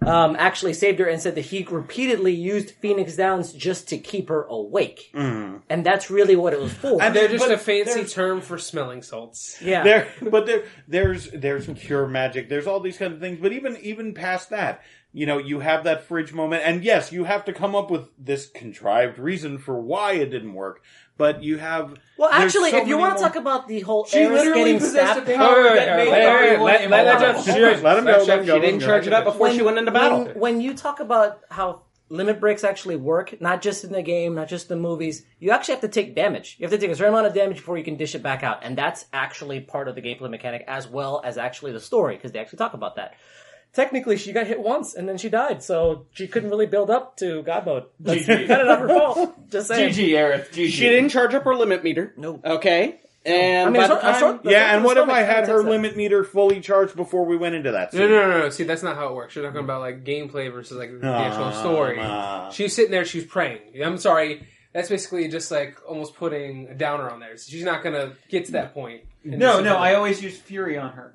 [SPEAKER 6] um, actually saved her and said that he repeatedly used Phoenix Downs just to keep her awake, and that's really what it was for.
[SPEAKER 5] And
[SPEAKER 1] They're just
[SPEAKER 5] But
[SPEAKER 1] a fancy term for smelling salts.
[SPEAKER 6] yeah.
[SPEAKER 5] There, but there, there's there's cure magic. There's all these kind of things. But even even past that, you know, you have that fridge moment, and yes, you have to come up with this contrived reason for why it didn't work. But you have
[SPEAKER 6] well, actually,
[SPEAKER 5] so
[SPEAKER 6] if you want to talk about the whole
[SPEAKER 4] She
[SPEAKER 6] Aerith
[SPEAKER 4] literally
[SPEAKER 6] getting
[SPEAKER 4] possessed
[SPEAKER 6] stabbed,
[SPEAKER 4] a power
[SPEAKER 1] Wait, wait,
[SPEAKER 4] that
[SPEAKER 1] wait,
[SPEAKER 4] made
[SPEAKER 1] wait, wait,
[SPEAKER 4] everyone
[SPEAKER 1] let- let- let
[SPEAKER 4] immortal.
[SPEAKER 1] Jeff-
[SPEAKER 5] let him go.
[SPEAKER 2] She didn't charge it up before she went into battle.
[SPEAKER 6] when, when you talk about how limit breaks actually work, not just in the game, not just the movies. You actually have to take damage. You have to take a certain amount of damage before you can dish it back out, and that's actually part of the gameplay mechanic as well as actually the story because they actually talk about that. Technically, she got hit once and then she died, so she couldn't really build up to God mode. That's
[SPEAKER 4] GG.
[SPEAKER 6] kind of not her fault. Just saying.
[SPEAKER 4] GG, Aerith. GG.
[SPEAKER 2] She didn't charge up her limit meter.
[SPEAKER 6] No.
[SPEAKER 2] Okay. And
[SPEAKER 6] I mean,
[SPEAKER 2] by the time-
[SPEAKER 6] sure-
[SPEAKER 5] Yeah, and what if I had her limit meter fully charged before we went into that?
[SPEAKER 1] No,
[SPEAKER 5] scene?
[SPEAKER 1] no, no, no. See, that's not how it works. You're talking about like gameplay versus like the actual
[SPEAKER 5] Ah,
[SPEAKER 1] story.
[SPEAKER 5] ah.
[SPEAKER 1] She's sitting there, she's praying. I'm sorry. That's basically just like almost putting a downer on there. She's not gonna get to that point.
[SPEAKER 4] No, no,
[SPEAKER 1] gonna-
[SPEAKER 4] I always use Fury on her.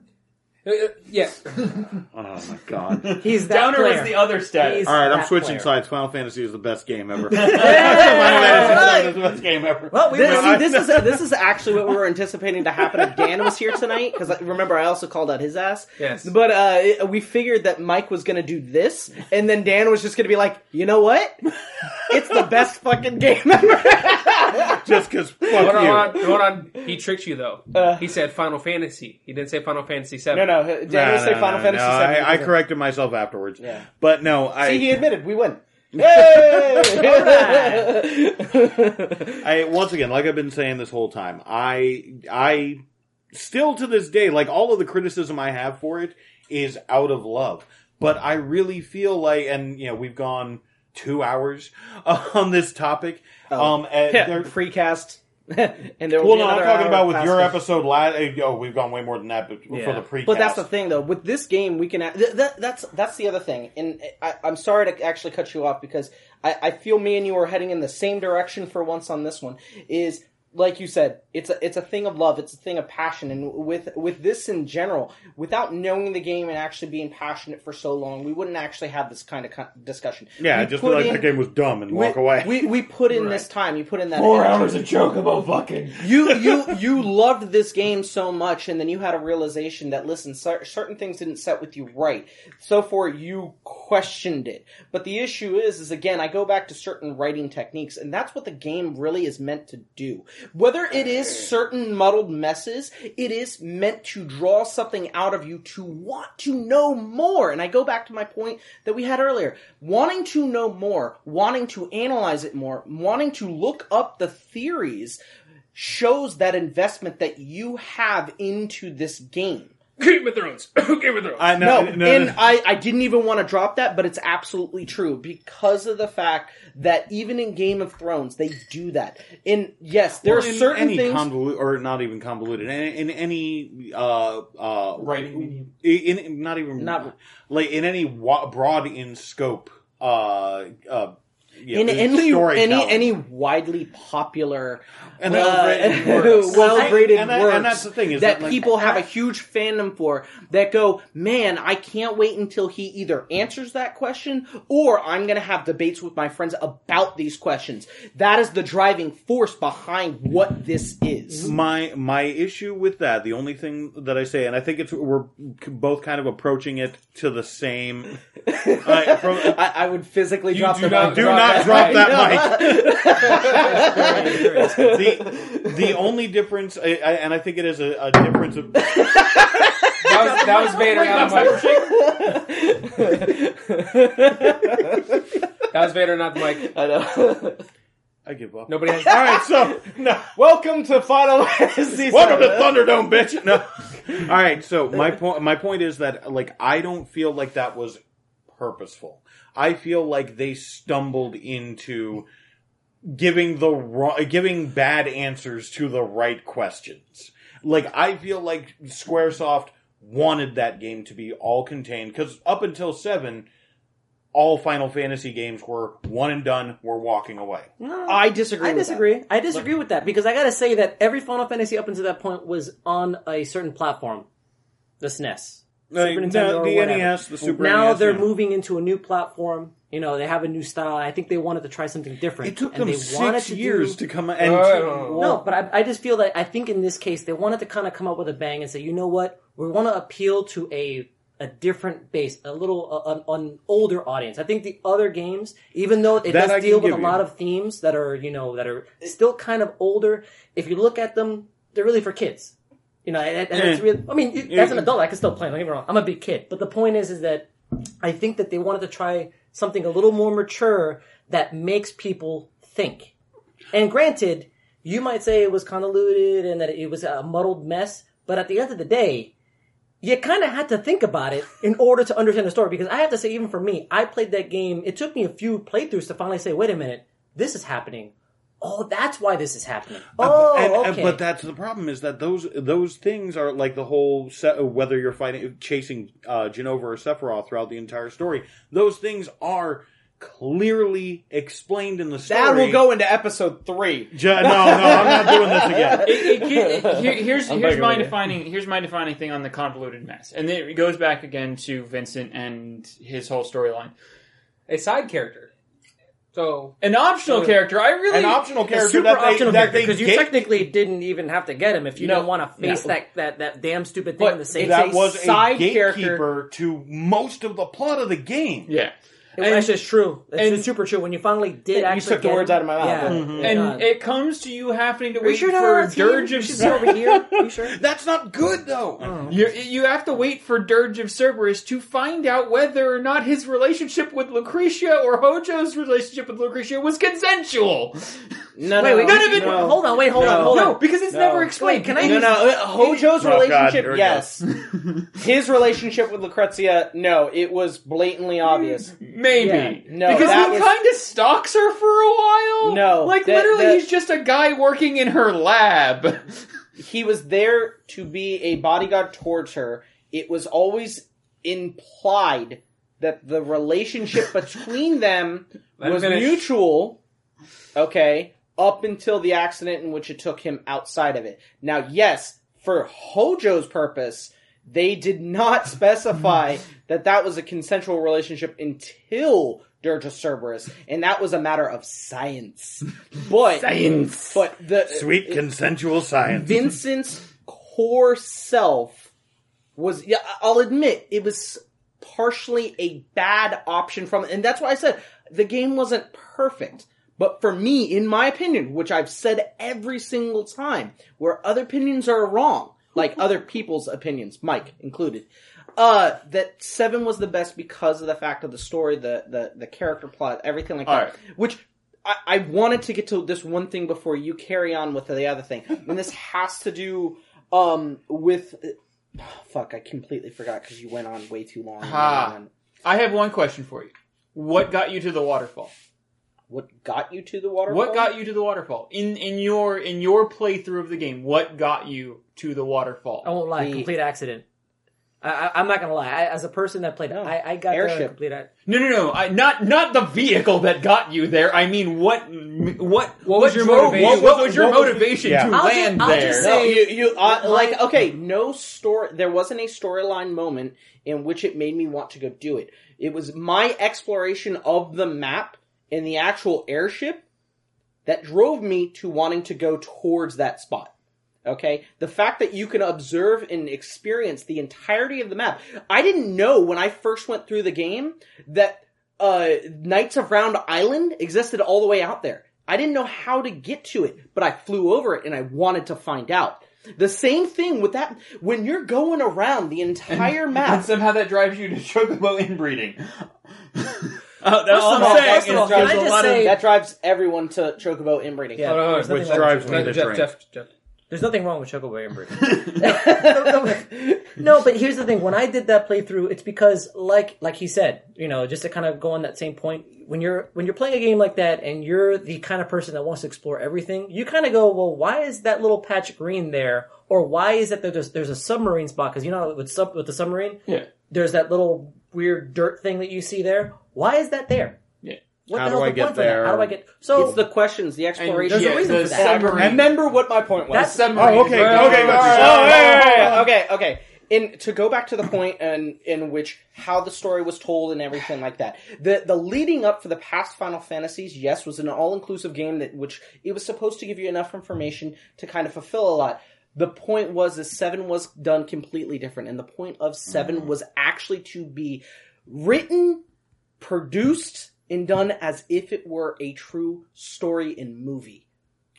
[SPEAKER 1] Uh, uh, yeah.
[SPEAKER 5] Oh my god!
[SPEAKER 6] He's that
[SPEAKER 4] Downer
[SPEAKER 6] player.
[SPEAKER 4] was the other status.
[SPEAKER 6] He's
[SPEAKER 5] All right, I'm
[SPEAKER 6] that
[SPEAKER 5] switching
[SPEAKER 6] player.
[SPEAKER 5] sides. Final Fantasy is the best game ever. Final Fantasy is the best game ever.
[SPEAKER 6] Well, we
[SPEAKER 2] This, see, this is this is actually what we were anticipating to happen if Dan was here tonight. Because remember, I also called out his ass.
[SPEAKER 1] Yes.
[SPEAKER 2] But uh, it- we figured that Mike was going to do this, and then Dan was just going to be like, "You know what? It's the best fucking game ever."
[SPEAKER 5] Just because fuck
[SPEAKER 1] Hold on,
[SPEAKER 5] you.
[SPEAKER 1] hold on, hold on. He tricked you though. he said Final Fantasy. He didn't say Final Fantasy Seven.
[SPEAKER 2] no, no, Dan
[SPEAKER 5] Nah,
[SPEAKER 2] was say Final Fantasy
[SPEAKER 5] no, I, I corrected myself afterwards.
[SPEAKER 2] Yeah.
[SPEAKER 5] But no, I.
[SPEAKER 2] See, he admitted we win.
[SPEAKER 5] I once again, like I've been saying this whole time, I I still to this day, like all of the criticism I have for it is out of love. But I really feel like, and you know, we've gone two hours on this topic. Um, and
[SPEAKER 2] yeah, precast. and there
[SPEAKER 5] well, no, I'm talking about with your episode last. Eh, oh, we've gone way more than that, but for the pre.
[SPEAKER 2] But that's the thing, though. With this game, we can. Th- that, that's that's the other thing, and I, I'm sorry to actually cut you off because I, I feel me and you are heading in the same direction for once on this one. Is like you said, it's a it's a thing of love, it's a thing of passion, and with with this in general, without knowing the game and actually being passionate for so long, we wouldn't actually have this kind of co- discussion.
[SPEAKER 5] Yeah,
[SPEAKER 2] we
[SPEAKER 5] I just feel like
[SPEAKER 2] in-
[SPEAKER 5] that game was dumb and
[SPEAKER 2] we,
[SPEAKER 5] walk away.
[SPEAKER 2] We we put in this time. You put in that
[SPEAKER 4] Four
[SPEAKER 2] energy.
[SPEAKER 4] hours of joke about fucking.
[SPEAKER 2] you you you loved this game so much and then you had a realization that listen cer- certain things didn't set with you right so for you questioned it but the issue is is again i go back to certain writing techniques and that's what the game really is meant to do whether it is certain muddled messes it is meant to draw something out of you to want to know more and i go back to my point that we had earlier wanting to know more wanting to analyze it more wanting to look up the theories shows that investment that you have into this game.
[SPEAKER 1] Game of Thrones. Game of Thrones.
[SPEAKER 5] I know. no,
[SPEAKER 2] and
[SPEAKER 5] no.
[SPEAKER 2] I, I didn't even want to drop that, but it's absolutely true because of the fact that even in Game of Thrones, they do that. And yes, there
[SPEAKER 5] Well,
[SPEAKER 2] are
[SPEAKER 5] in
[SPEAKER 2] certain
[SPEAKER 5] any
[SPEAKER 2] things.
[SPEAKER 5] convoluted, or not even convoluted, in, in any uh, uh,
[SPEAKER 4] Writing medium.
[SPEAKER 5] in, in- not even
[SPEAKER 2] Not-
[SPEAKER 5] like in any wa- broad in scope, uh, uh, yeah,
[SPEAKER 2] in any any any widely popular
[SPEAKER 5] And
[SPEAKER 2] uh,
[SPEAKER 5] well-rated works.
[SPEAKER 2] well-rated
[SPEAKER 5] And that-
[SPEAKER 2] works
[SPEAKER 5] and that's the thing, is
[SPEAKER 2] that
[SPEAKER 5] that, like-
[SPEAKER 2] people have a huge fandom for that go man I can't wait until he either answers that question or I'm gonna have debates with my friends about these questions that is the driving force behind what this is
[SPEAKER 5] my my issue with that, the only thing that I say, and I think it's we're both kind of approaching it to the same. uh, from,
[SPEAKER 2] I, I would physically
[SPEAKER 1] You
[SPEAKER 2] drop
[SPEAKER 1] do
[SPEAKER 2] the
[SPEAKER 1] not
[SPEAKER 5] do
[SPEAKER 1] drop
[SPEAKER 5] not
[SPEAKER 1] that
[SPEAKER 5] drop
[SPEAKER 1] mic.
[SPEAKER 5] that mic. the the only difference, I, I, and I think it is a, a difference of.
[SPEAKER 1] That was, that was Vader, not the mic. That was Vader, not the mic.
[SPEAKER 2] I know.
[SPEAKER 5] I give up.
[SPEAKER 1] Nobody has.
[SPEAKER 5] All right, so no.
[SPEAKER 2] Welcome to Final Fantasy.
[SPEAKER 5] Welcome to Thunderdome, bitch. No. All right. So my point, my point is that like I don't feel like that was purposeful. I feel like they stumbled into giving the wrong, giving bad answers to the right questions. Like I feel like SquareSoft wanted that game to be all contained because up until seven, all Final Fantasy games were one and done. We're walking away.
[SPEAKER 2] I disagree.
[SPEAKER 6] I
[SPEAKER 2] with
[SPEAKER 6] disagree. I disagree with that because I gotta say that every Final Fantasy up until that point was on a certain platform, the SNES.
[SPEAKER 5] Like,
[SPEAKER 6] Super
[SPEAKER 5] no,
[SPEAKER 6] Nintendo or
[SPEAKER 5] the
[SPEAKER 6] whatever.
[SPEAKER 5] NES, the Super
[SPEAKER 6] now
[SPEAKER 5] NES,
[SPEAKER 6] they're
[SPEAKER 5] yeah.
[SPEAKER 6] moving into a new platform. You know, they have a new style. I think they wanted to try something different.
[SPEAKER 5] It took
[SPEAKER 6] and
[SPEAKER 5] them
[SPEAKER 6] they wanted
[SPEAKER 5] six
[SPEAKER 6] to
[SPEAKER 5] years
[SPEAKER 6] do,
[SPEAKER 5] to come and
[SPEAKER 1] Oh.
[SPEAKER 6] No, but I, I just feel that I think in this case they wanted to kind of come up with a bang and say, you know what, we want to appeal to a a different base, a little uh, an, an older audience. I think the other games, even though it
[SPEAKER 5] That
[SPEAKER 6] does
[SPEAKER 5] can
[SPEAKER 6] deal with a
[SPEAKER 5] give
[SPEAKER 6] lot of themes that are you know that are still kind of older, if you look at them, they're really for kids. You know, and, and it's really. I mean, as an adult, I can still play. Don't get me wrong. I'm a big kid, but the point is, is that I think that they wanted to try something a little more mature that makes people think. And granted, you might say it was convoluted and that it was a muddled mess, but at the end of the day, you kind of had to think about it in order to understand the story. Because I have to say, even for me, I played that game. It took me a few playthroughs to finally say, "Wait a minute, this is happening." Oh, that's why this is happening. Oh,
[SPEAKER 5] and, and-
[SPEAKER 6] okay.
[SPEAKER 5] but that's the problem is that those those things are like the whole set, of whether you're fighting chasing uh, Jenova or Sephiroth throughout the entire story. Those things are clearly explained in the story.
[SPEAKER 2] That will go into episode three.
[SPEAKER 5] Ju- no, no, I'm not doing this again.
[SPEAKER 4] It- it- it- here- here's
[SPEAKER 2] I'm
[SPEAKER 4] here's my
[SPEAKER 2] with you.
[SPEAKER 4] defining here's my defining thing on the convoluted mess, and it goes back again to Vincent and his whole storyline.
[SPEAKER 1] A side character. So
[SPEAKER 4] An optional character, I really
[SPEAKER 5] An optional
[SPEAKER 6] a
[SPEAKER 5] character
[SPEAKER 6] super
[SPEAKER 5] that they,
[SPEAKER 6] optional
[SPEAKER 5] that
[SPEAKER 6] character because you
[SPEAKER 5] gave-
[SPEAKER 6] technically didn't even have to get him if you
[SPEAKER 2] No.
[SPEAKER 6] didn't want to face
[SPEAKER 2] No.
[SPEAKER 6] that, that that damn stupid thing
[SPEAKER 2] But
[SPEAKER 6] in the same.
[SPEAKER 5] that
[SPEAKER 2] a
[SPEAKER 5] was a
[SPEAKER 2] side
[SPEAKER 5] gatekeeper
[SPEAKER 2] character.
[SPEAKER 5] to most of the plot of the game.
[SPEAKER 4] yeah.
[SPEAKER 6] That's just true. That's
[SPEAKER 4] and-
[SPEAKER 6] just super true. When you finally did,
[SPEAKER 2] You
[SPEAKER 6] actually
[SPEAKER 2] took the words
[SPEAKER 6] him-
[SPEAKER 2] out of my mouth,
[SPEAKER 6] Yeah,
[SPEAKER 5] Mm-hmm.
[SPEAKER 4] And
[SPEAKER 6] God.
[SPEAKER 4] it comes to you happening to wait
[SPEAKER 6] sure
[SPEAKER 4] for
[SPEAKER 6] that's
[SPEAKER 4] Dirge
[SPEAKER 6] here?
[SPEAKER 4] of
[SPEAKER 6] We should be over here. Are you sure?
[SPEAKER 5] That's not good though.
[SPEAKER 4] You you have to wait for Dirge of Cerberus to find out whether or not his relationship with Lucrecia or Hojo's relationship with Lucrecia was consensual.
[SPEAKER 2] No,
[SPEAKER 6] Wait,
[SPEAKER 2] no,
[SPEAKER 6] wait,
[SPEAKER 4] none of it-
[SPEAKER 2] No.
[SPEAKER 6] Hold on, wait, hold on,
[SPEAKER 2] No.
[SPEAKER 6] hold
[SPEAKER 4] No,
[SPEAKER 6] on.
[SPEAKER 4] because it's
[SPEAKER 2] No.
[SPEAKER 4] never explained.
[SPEAKER 6] Wait, can I-
[SPEAKER 2] No, no. uh, Hojo's
[SPEAKER 5] Oh,
[SPEAKER 2] relationship,
[SPEAKER 5] here we
[SPEAKER 2] yes. His relationship with Lucrecia, no. It was blatantly obvious.
[SPEAKER 4] Maybe.
[SPEAKER 2] Yeah, no,
[SPEAKER 4] because
[SPEAKER 2] that
[SPEAKER 4] he
[SPEAKER 2] was-
[SPEAKER 4] kind of stalks her for a while.
[SPEAKER 2] No,
[SPEAKER 4] Like,
[SPEAKER 2] that-
[SPEAKER 4] literally,
[SPEAKER 2] that-
[SPEAKER 4] he's just a guy working in her lab.
[SPEAKER 2] He was there to be a bodyguard towards her. It was always implied that the relationship between them was
[SPEAKER 1] finish.
[SPEAKER 2] mutual. Okay, up until the accident in which it took him outside of it. Now, yes, for Hojo's purpose, they did not specify that that was a consensual relationship until Dirge of Cerberus, and that was a matter of science. But
[SPEAKER 4] Science.
[SPEAKER 2] but the
[SPEAKER 5] Sweet uh, consensual science.
[SPEAKER 2] Vincent's core self was yeah I'll admit it was partially a bad option from and that's why I said the game wasn't perfect but for me in my opinion which I've said every single time where other opinions are wrong like other people's opinions Mike included uh that 7 was the best because of the fact of the story the the the character plot everything like that
[SPEAKER 4] Alright.
[SPEAKER 2] which I, I wanted to get to this one thing before you carry on with the other thing, and this has to do um with. fuck, I completely forgot because you went on way too long.
[SPEAKER 4] Ha. I have one question for you. What got you to the waterfall?
[SPEAKER 2] What got you to the waterfall?
[SPEAKER 4] What got you to the waterfall in in your in your playthrough of the game? What got you to the waterfall?
[SPEAKER 6] I won't lie,
[SPEAKER 2] The-
[SPEAKER 6] complete accident. I, I, I'm not gonna lie. I, as a person that played,
[SPEAKER 2] No.
[SPEAKER 6] I, I got there
[SPEAKER 2] Airship.
[SPEAKER 6] complete. ac-
[SPEAKER 4] No, no, no. I, not not the vehicle that got you there. I mean, what what what,
[SPEAKER 1] was your motivation?
[SPEAKER 4] you- What, was your
[SPEAKER 5] What was-
[SPEAKER 4] motivation
[SPEAKER 5] yeah.
[SPEAKER 4] to
[SPEAKER 6] I'll just-
[SPEAKER 4] land
[SPEAKER 6] I'll
[SPEAKER 4] there?
[SPEAKER 6] just
[SPEAKER 2] No, you, you uh, like okay. No story. There wasn't a storyline moment in which it made me want to go do it. It was my exploration of the map and the actual airship that drove me to wanting to go towards that spot. Okay, the fact that you can observe and experience the entirety of the map. I didn't know when I first went through the game that uh, Knights of Round Island existed all the way out there. I didn't know how to get to it, but I flew over it and I wanted to find out. The same thing with that when you're going around the entire
[SPEAKER 4] And
[SPEAKER 2] map.
[SPEAKER 4] somehow that drives you to chocobo inbreeding.
[SPEAKER 6] Uh,
[SPEAKER 4] that's all
[SPEAKER 2] of all-
[SPEAKER 4] I'm saying.
[SPEAKER 2] first of all,
[SPEAKER 4] there's
[SPEAKER 6] can I
[SPEAKER 4] a
[SPEAKER 6] just
[SPEAKER 4] lot of-
[SPEAKER 6] say-
[SPEAKER 2] That drives everyone to Chocobo inbreeding.
[SPEAKER 6] Yeah,
[SPEAKER 1] Hold on,
[SPEAKER 6] there's
[SPEAKER 1] hold
[SPEAKER 6] nothing
[SPEAKER 5] Which
[SPEAKER 6] wrong
[SPEAKER 5] drives me to
[SPEAKER 1] Jeff,
[SPEAKER 5] drink.
[SPEAKER 1] Jeff, Jeff.
[SPEAKER 6] There's nothing wrong with Chocobo Amber. no, but here's the thing. When I did that playthrough, it's because, like, like he said, you know, just to kind of go on that same point, when you're when you're playing a game like that and you're the kind of person that wants to explore everything, you kind of go, well, why is that little patch green there, or why is that there's there's a submarine spot? Because you know, with sub with the submarine,
[SPEAKER 4] Yeah.
[SPEAKER 6] there's that little weird dirt thing that you see there. Why is that there?
[SPEAKER 4] Yeah.
[SPEAKER 6] What
[SPEAKER 5] How
[SPEAKER 6] the
[SPEAKER 5] do
[SPEAKER 6] hell's
[SPEAKER 5] I
[SPEAKER 6] the
[SPEAKER 5] get
[SPEAKER 6] point for that?
[SPEAKER 5] there?
[SPEAKER 6] How do I get so?
[SPEAKER 2] It's the questions, the exploration.
[SPEAKER 6] There's a reason
[SPEAKER 4] the
[SPEAKER 6] for that.
[SPEAKER 4] submarine.
[SPEAKER 2] Remember what my point was.
[SPEAKER 6] That's-
[SPEAKER 4] submarine.
[SPEAKER 5] Oh, okay,
[SPEAKER 4] Right,
[SPEAKER 5] okay,
[SPEAKER 4] right,
[SPEAKER 5] but-
[SPEAKER 4] right,
[SPEAKER 2] Oh,
[SPEAKER 4] right.
[SPEAKER 2] yeah, yeah, yeah, yeah. okay, okay. In to go back to the point in in which how the story was told and everything like that. The the leading up for the past Final Fantasies, yes, was an all inclusive game that which it was supposed to give you enough information to kind of fulfill a lot. The point was that seven was done completely different, and the point of 7 mm. was actually to be written, produced, and done as if it were a true story and movie.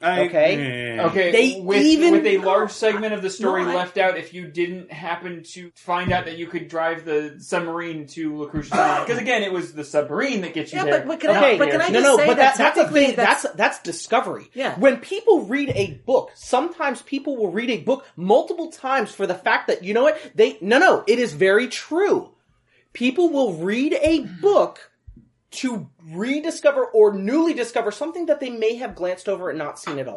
[SPEAKER 5] I-
[SPEAKER 2] Okay.
[SPEAKER 4] Okay,
[SPEAKER 2] They
[SPEAKER 4] with,
[SPEAKER 2] even-
[SPEAKER 4] with a large segment of the story
[SPEAKER 6] No, I-
[SPEAKER 4] left out if you didn't happen to find out that you could drive the submarine to Lucrecia's Island. Because again, it was the submarine that gets you
[SPEAKER 6] Yeah,
[SPEAKER 4] there.
[SPEAKER 6] but- but can I-
[SPEAKER 4] not
[SPEAKER 6] but can I
[SPEAKER 2] no,
[SPEAKER 6] just
[SPEAKER 2] no,
[SPEAKER 6] say
[SPEAKER 2] but
[SPEAKER 6] that
[SPEAKER 2] that, that's the
[SPEAKER 6] technically
[SPEAKER 2] thing. That's that's discovery.
[SPEAKER 6] Yeah.
[SPEAKER 2] When people read a book, sometimes people will read a book multiple times for the fact that you know what they. No, no, it is very true. People will read a book to rediscover or newly discover something that they may have glanced over and not seen at all.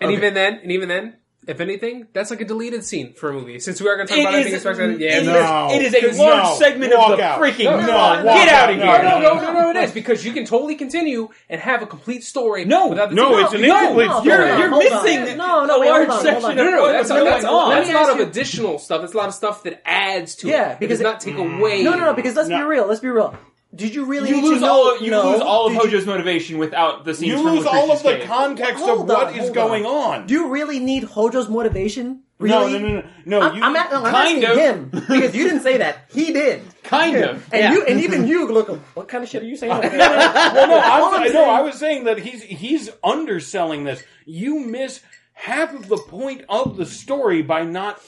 [SPEAKER 1] And even then, and even then, if anything, that's like a deleted scene for a movie. Since we are going to talk
[SPEAKER 4] It
[SPEAKER 1] about
[SPEAKER 4] is-
[SPEAKER 1] anything expected, yeah,
[SPEAKER 4] it is-
[SPEAKER 5] No.
[SPEAKER 4] it is a large
[SPEAKER 5] no.
[SPEAKER 4] segment
[SPEAKER 5] Walk
[SPEAKER 4] of the
[SPEAKER 5] out.
[SPEAKER 4] freaking
[SPEAKER 1] No, no, no,
[SPEAKER 4] Get
[SPEAKER 5] walk
[SPEAKER 4] out of here!
[SPEAKER 1] No, no, no, no, no, it is because you can totally continue and have a complete story.
[SPEAKER 4] No,
[SPEAKER 1] without the
[SPEAKER 5] no,
[SPEAKER 1] two-
[SPEAKER 5] it's an
[SPEAKER 4] No,
[SPEAKER 5] incomplete
[SPEAKER 6] no,
[SPEAKER 5] story.
[SPEAKER 4] You're, you're
[SPEAKER 6] on, on.
[SPEAKER 4] missing
[SPEAKER 6] No, no,
[SPEAKER 4] a large
[SPEAKER 6] on,
[SPEAKER 4] section
[SPEAKER 6] hold on.
[SPEAKER 1] No, no, no.
[SPEAKER 4] of
[SPEAKER 1] That's,
[SPEAKER 4] what's
[SPEAKER 1] that's,
[SPEAKER 4] going on.
[SPEAKER 1] that's a lot of additional stuff. It's a lot of stuff that adds to it.
[SPEAKER 6] Yeah,
[SPEAKER 1] it.
[SPEAKER 6] because
[SPEAKER 1] it does not take away.
[SPEAKER 6] No, no, no. Because let's be real. Let's be real. Did you really
[SPEAKER 4] You
[SPEAKER 6] need
[SPEAKER 4] lose
[SPEAKER 6] to know?
[SPEAKER 4] all. Of, you
[SPEAKER 6] no.
[SPEAKER 4] lose all of
[SPEAKER 6] Did you-
[SPEAKER 4] Hojo's motivation without the scenes.
[SPEAKER 5] You
[SPEAKER 4] from
[SPEAKER 5] lose all of the
[SPEAKER 4] Cave.
[SPEAKER 5] context
[SPEAKER 6] Hold
[SPEAKER 5] of what
[SPEAKER 6] on,
[SPEAKER 5] is
[SPEAKER 6] hold
[SPEAKER 5] going
[SPEAKER 6] on.
[SPEAKER 5] on.
[SPEAKER 6] Do you really need Hojo's motivation? Really?
[SPEAKER 5] No, no, no, no. no
[SPEAKER 6] I'm,
[SPEAKER 5] you,
[SPEAKER 6] I'm, at, no, I'm
[SPEAKER 4] Kind
[SPEAKER 6] asking
[SPEAKER 4] of.
[SPEAKER 6] him because you didn't say that. He did.
[SPEAKER 4] Kind of.
[SPEAKER 6] And
[SPEAKER 2] Yeah.
[SPEAKER 6] you, and even you look. What kind of shit are you saying?
[SPEAKER 5] well, no, I'm,
[SPEAKER 6] I'm
[SPEAKER 5] no, I was saying that he's he's underselling this. You miss half of the point of the story by not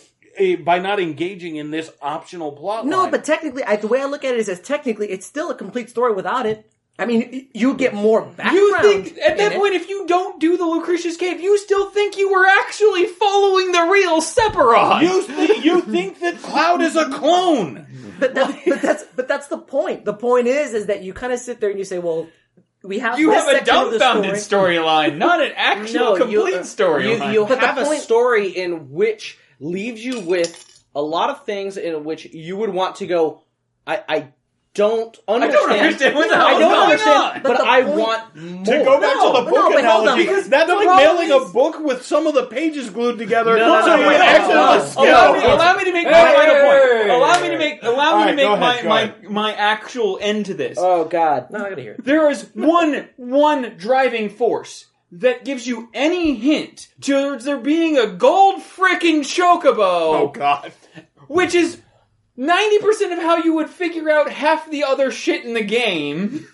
[SPEAKER 5] by not engaging in this optional plot.
[SPEAKER 6] No,
[SPEAKER 5] line.
[SPEAKER 6] but technically, I, the way I look at it is as technically, it's still a complete story without it. I mean, you get more background.
[SPEAKER 4] You think at that
[SPEAKER 6] in it.
[SPEAKER 4] point, if you don't do the Lucrecia's Cave, you still think you were actually following the real Sephiroth?
[SPEAKER 5] you think you think that Cloud is a clone.
[SPEAKER 6] but, that, but that's but that's the point. The point is, is that you kind of sit there and you say, well, we have
[SPEAKER 4] You
[SPEAKER 6] this
[SPEAKER 4] have a
[SPEAKER 6] section of the story.
[SPEAKER 4] storyline, not an actual complete
[SPEAKER 2] you,
[SPEAKER 4] storyline.
[SPEAKER 2] You, you
[SPEAKER 6] But
[SPEAKER 2] have a
[SPEAKER 6] point-
[SPEAKER 2] story in which leaves you with a lot of things in which you would want to go. I, I don't understand.
[SPEAKER 4] understand what the
[SPEAKER 2] I don't
[SPEAKER 4] going
[SPEAKER 2] understand,
[SPEAKER 4] on.
[SPEAKER 2] but,
[SPEAKER 6] But
[SPEAKER 2] I want more.
[SPEAKER 5] To go back
[SPEAKER 6] No,
[SPEAKER 5] to the book
[SPEAKER 6] no, but hold on,
[SPEAKER 5] analogy,
[SPEAKER 6] because
[SPEAKER 5] that's
[SPEAKER 6] the
[SPEAKER 5] like mailing
[SPEAKER 6] is-
[SPEAKER 5] a book with some of the pages glued together.
[SPEAKER 2] No, no,
[SPEAKER 5] so
[SPEAKER 2] no,
[SPEAKER 5] you
[SPEAKER 2] wait, no, no.
[SPEAKER 4] Allow me, allow me to make my final
[SPEAKER 1] hey,
[SPEAKER 4] point. Allow me to make allow
[SPEAKER 5] All
[SPEAKER 4] me
[SPEAKER 5] right,
[SPEAKER 4] to make
[SPEAKER 5] go ahead,
[SPEAKER 4] my, my, my actual end to this.
[SPEAKER 2] Oh God!
[SPEAKER 6] No, I gotta hear it.
[SPEAKER 4] There is one one driving force that gives you any hint towards there being a gold frickin' chocobo,
[SPEAKER 5] Oh God!
[SPEAKER 4] which is ninety percent of how you would figure out half the other shit in the game.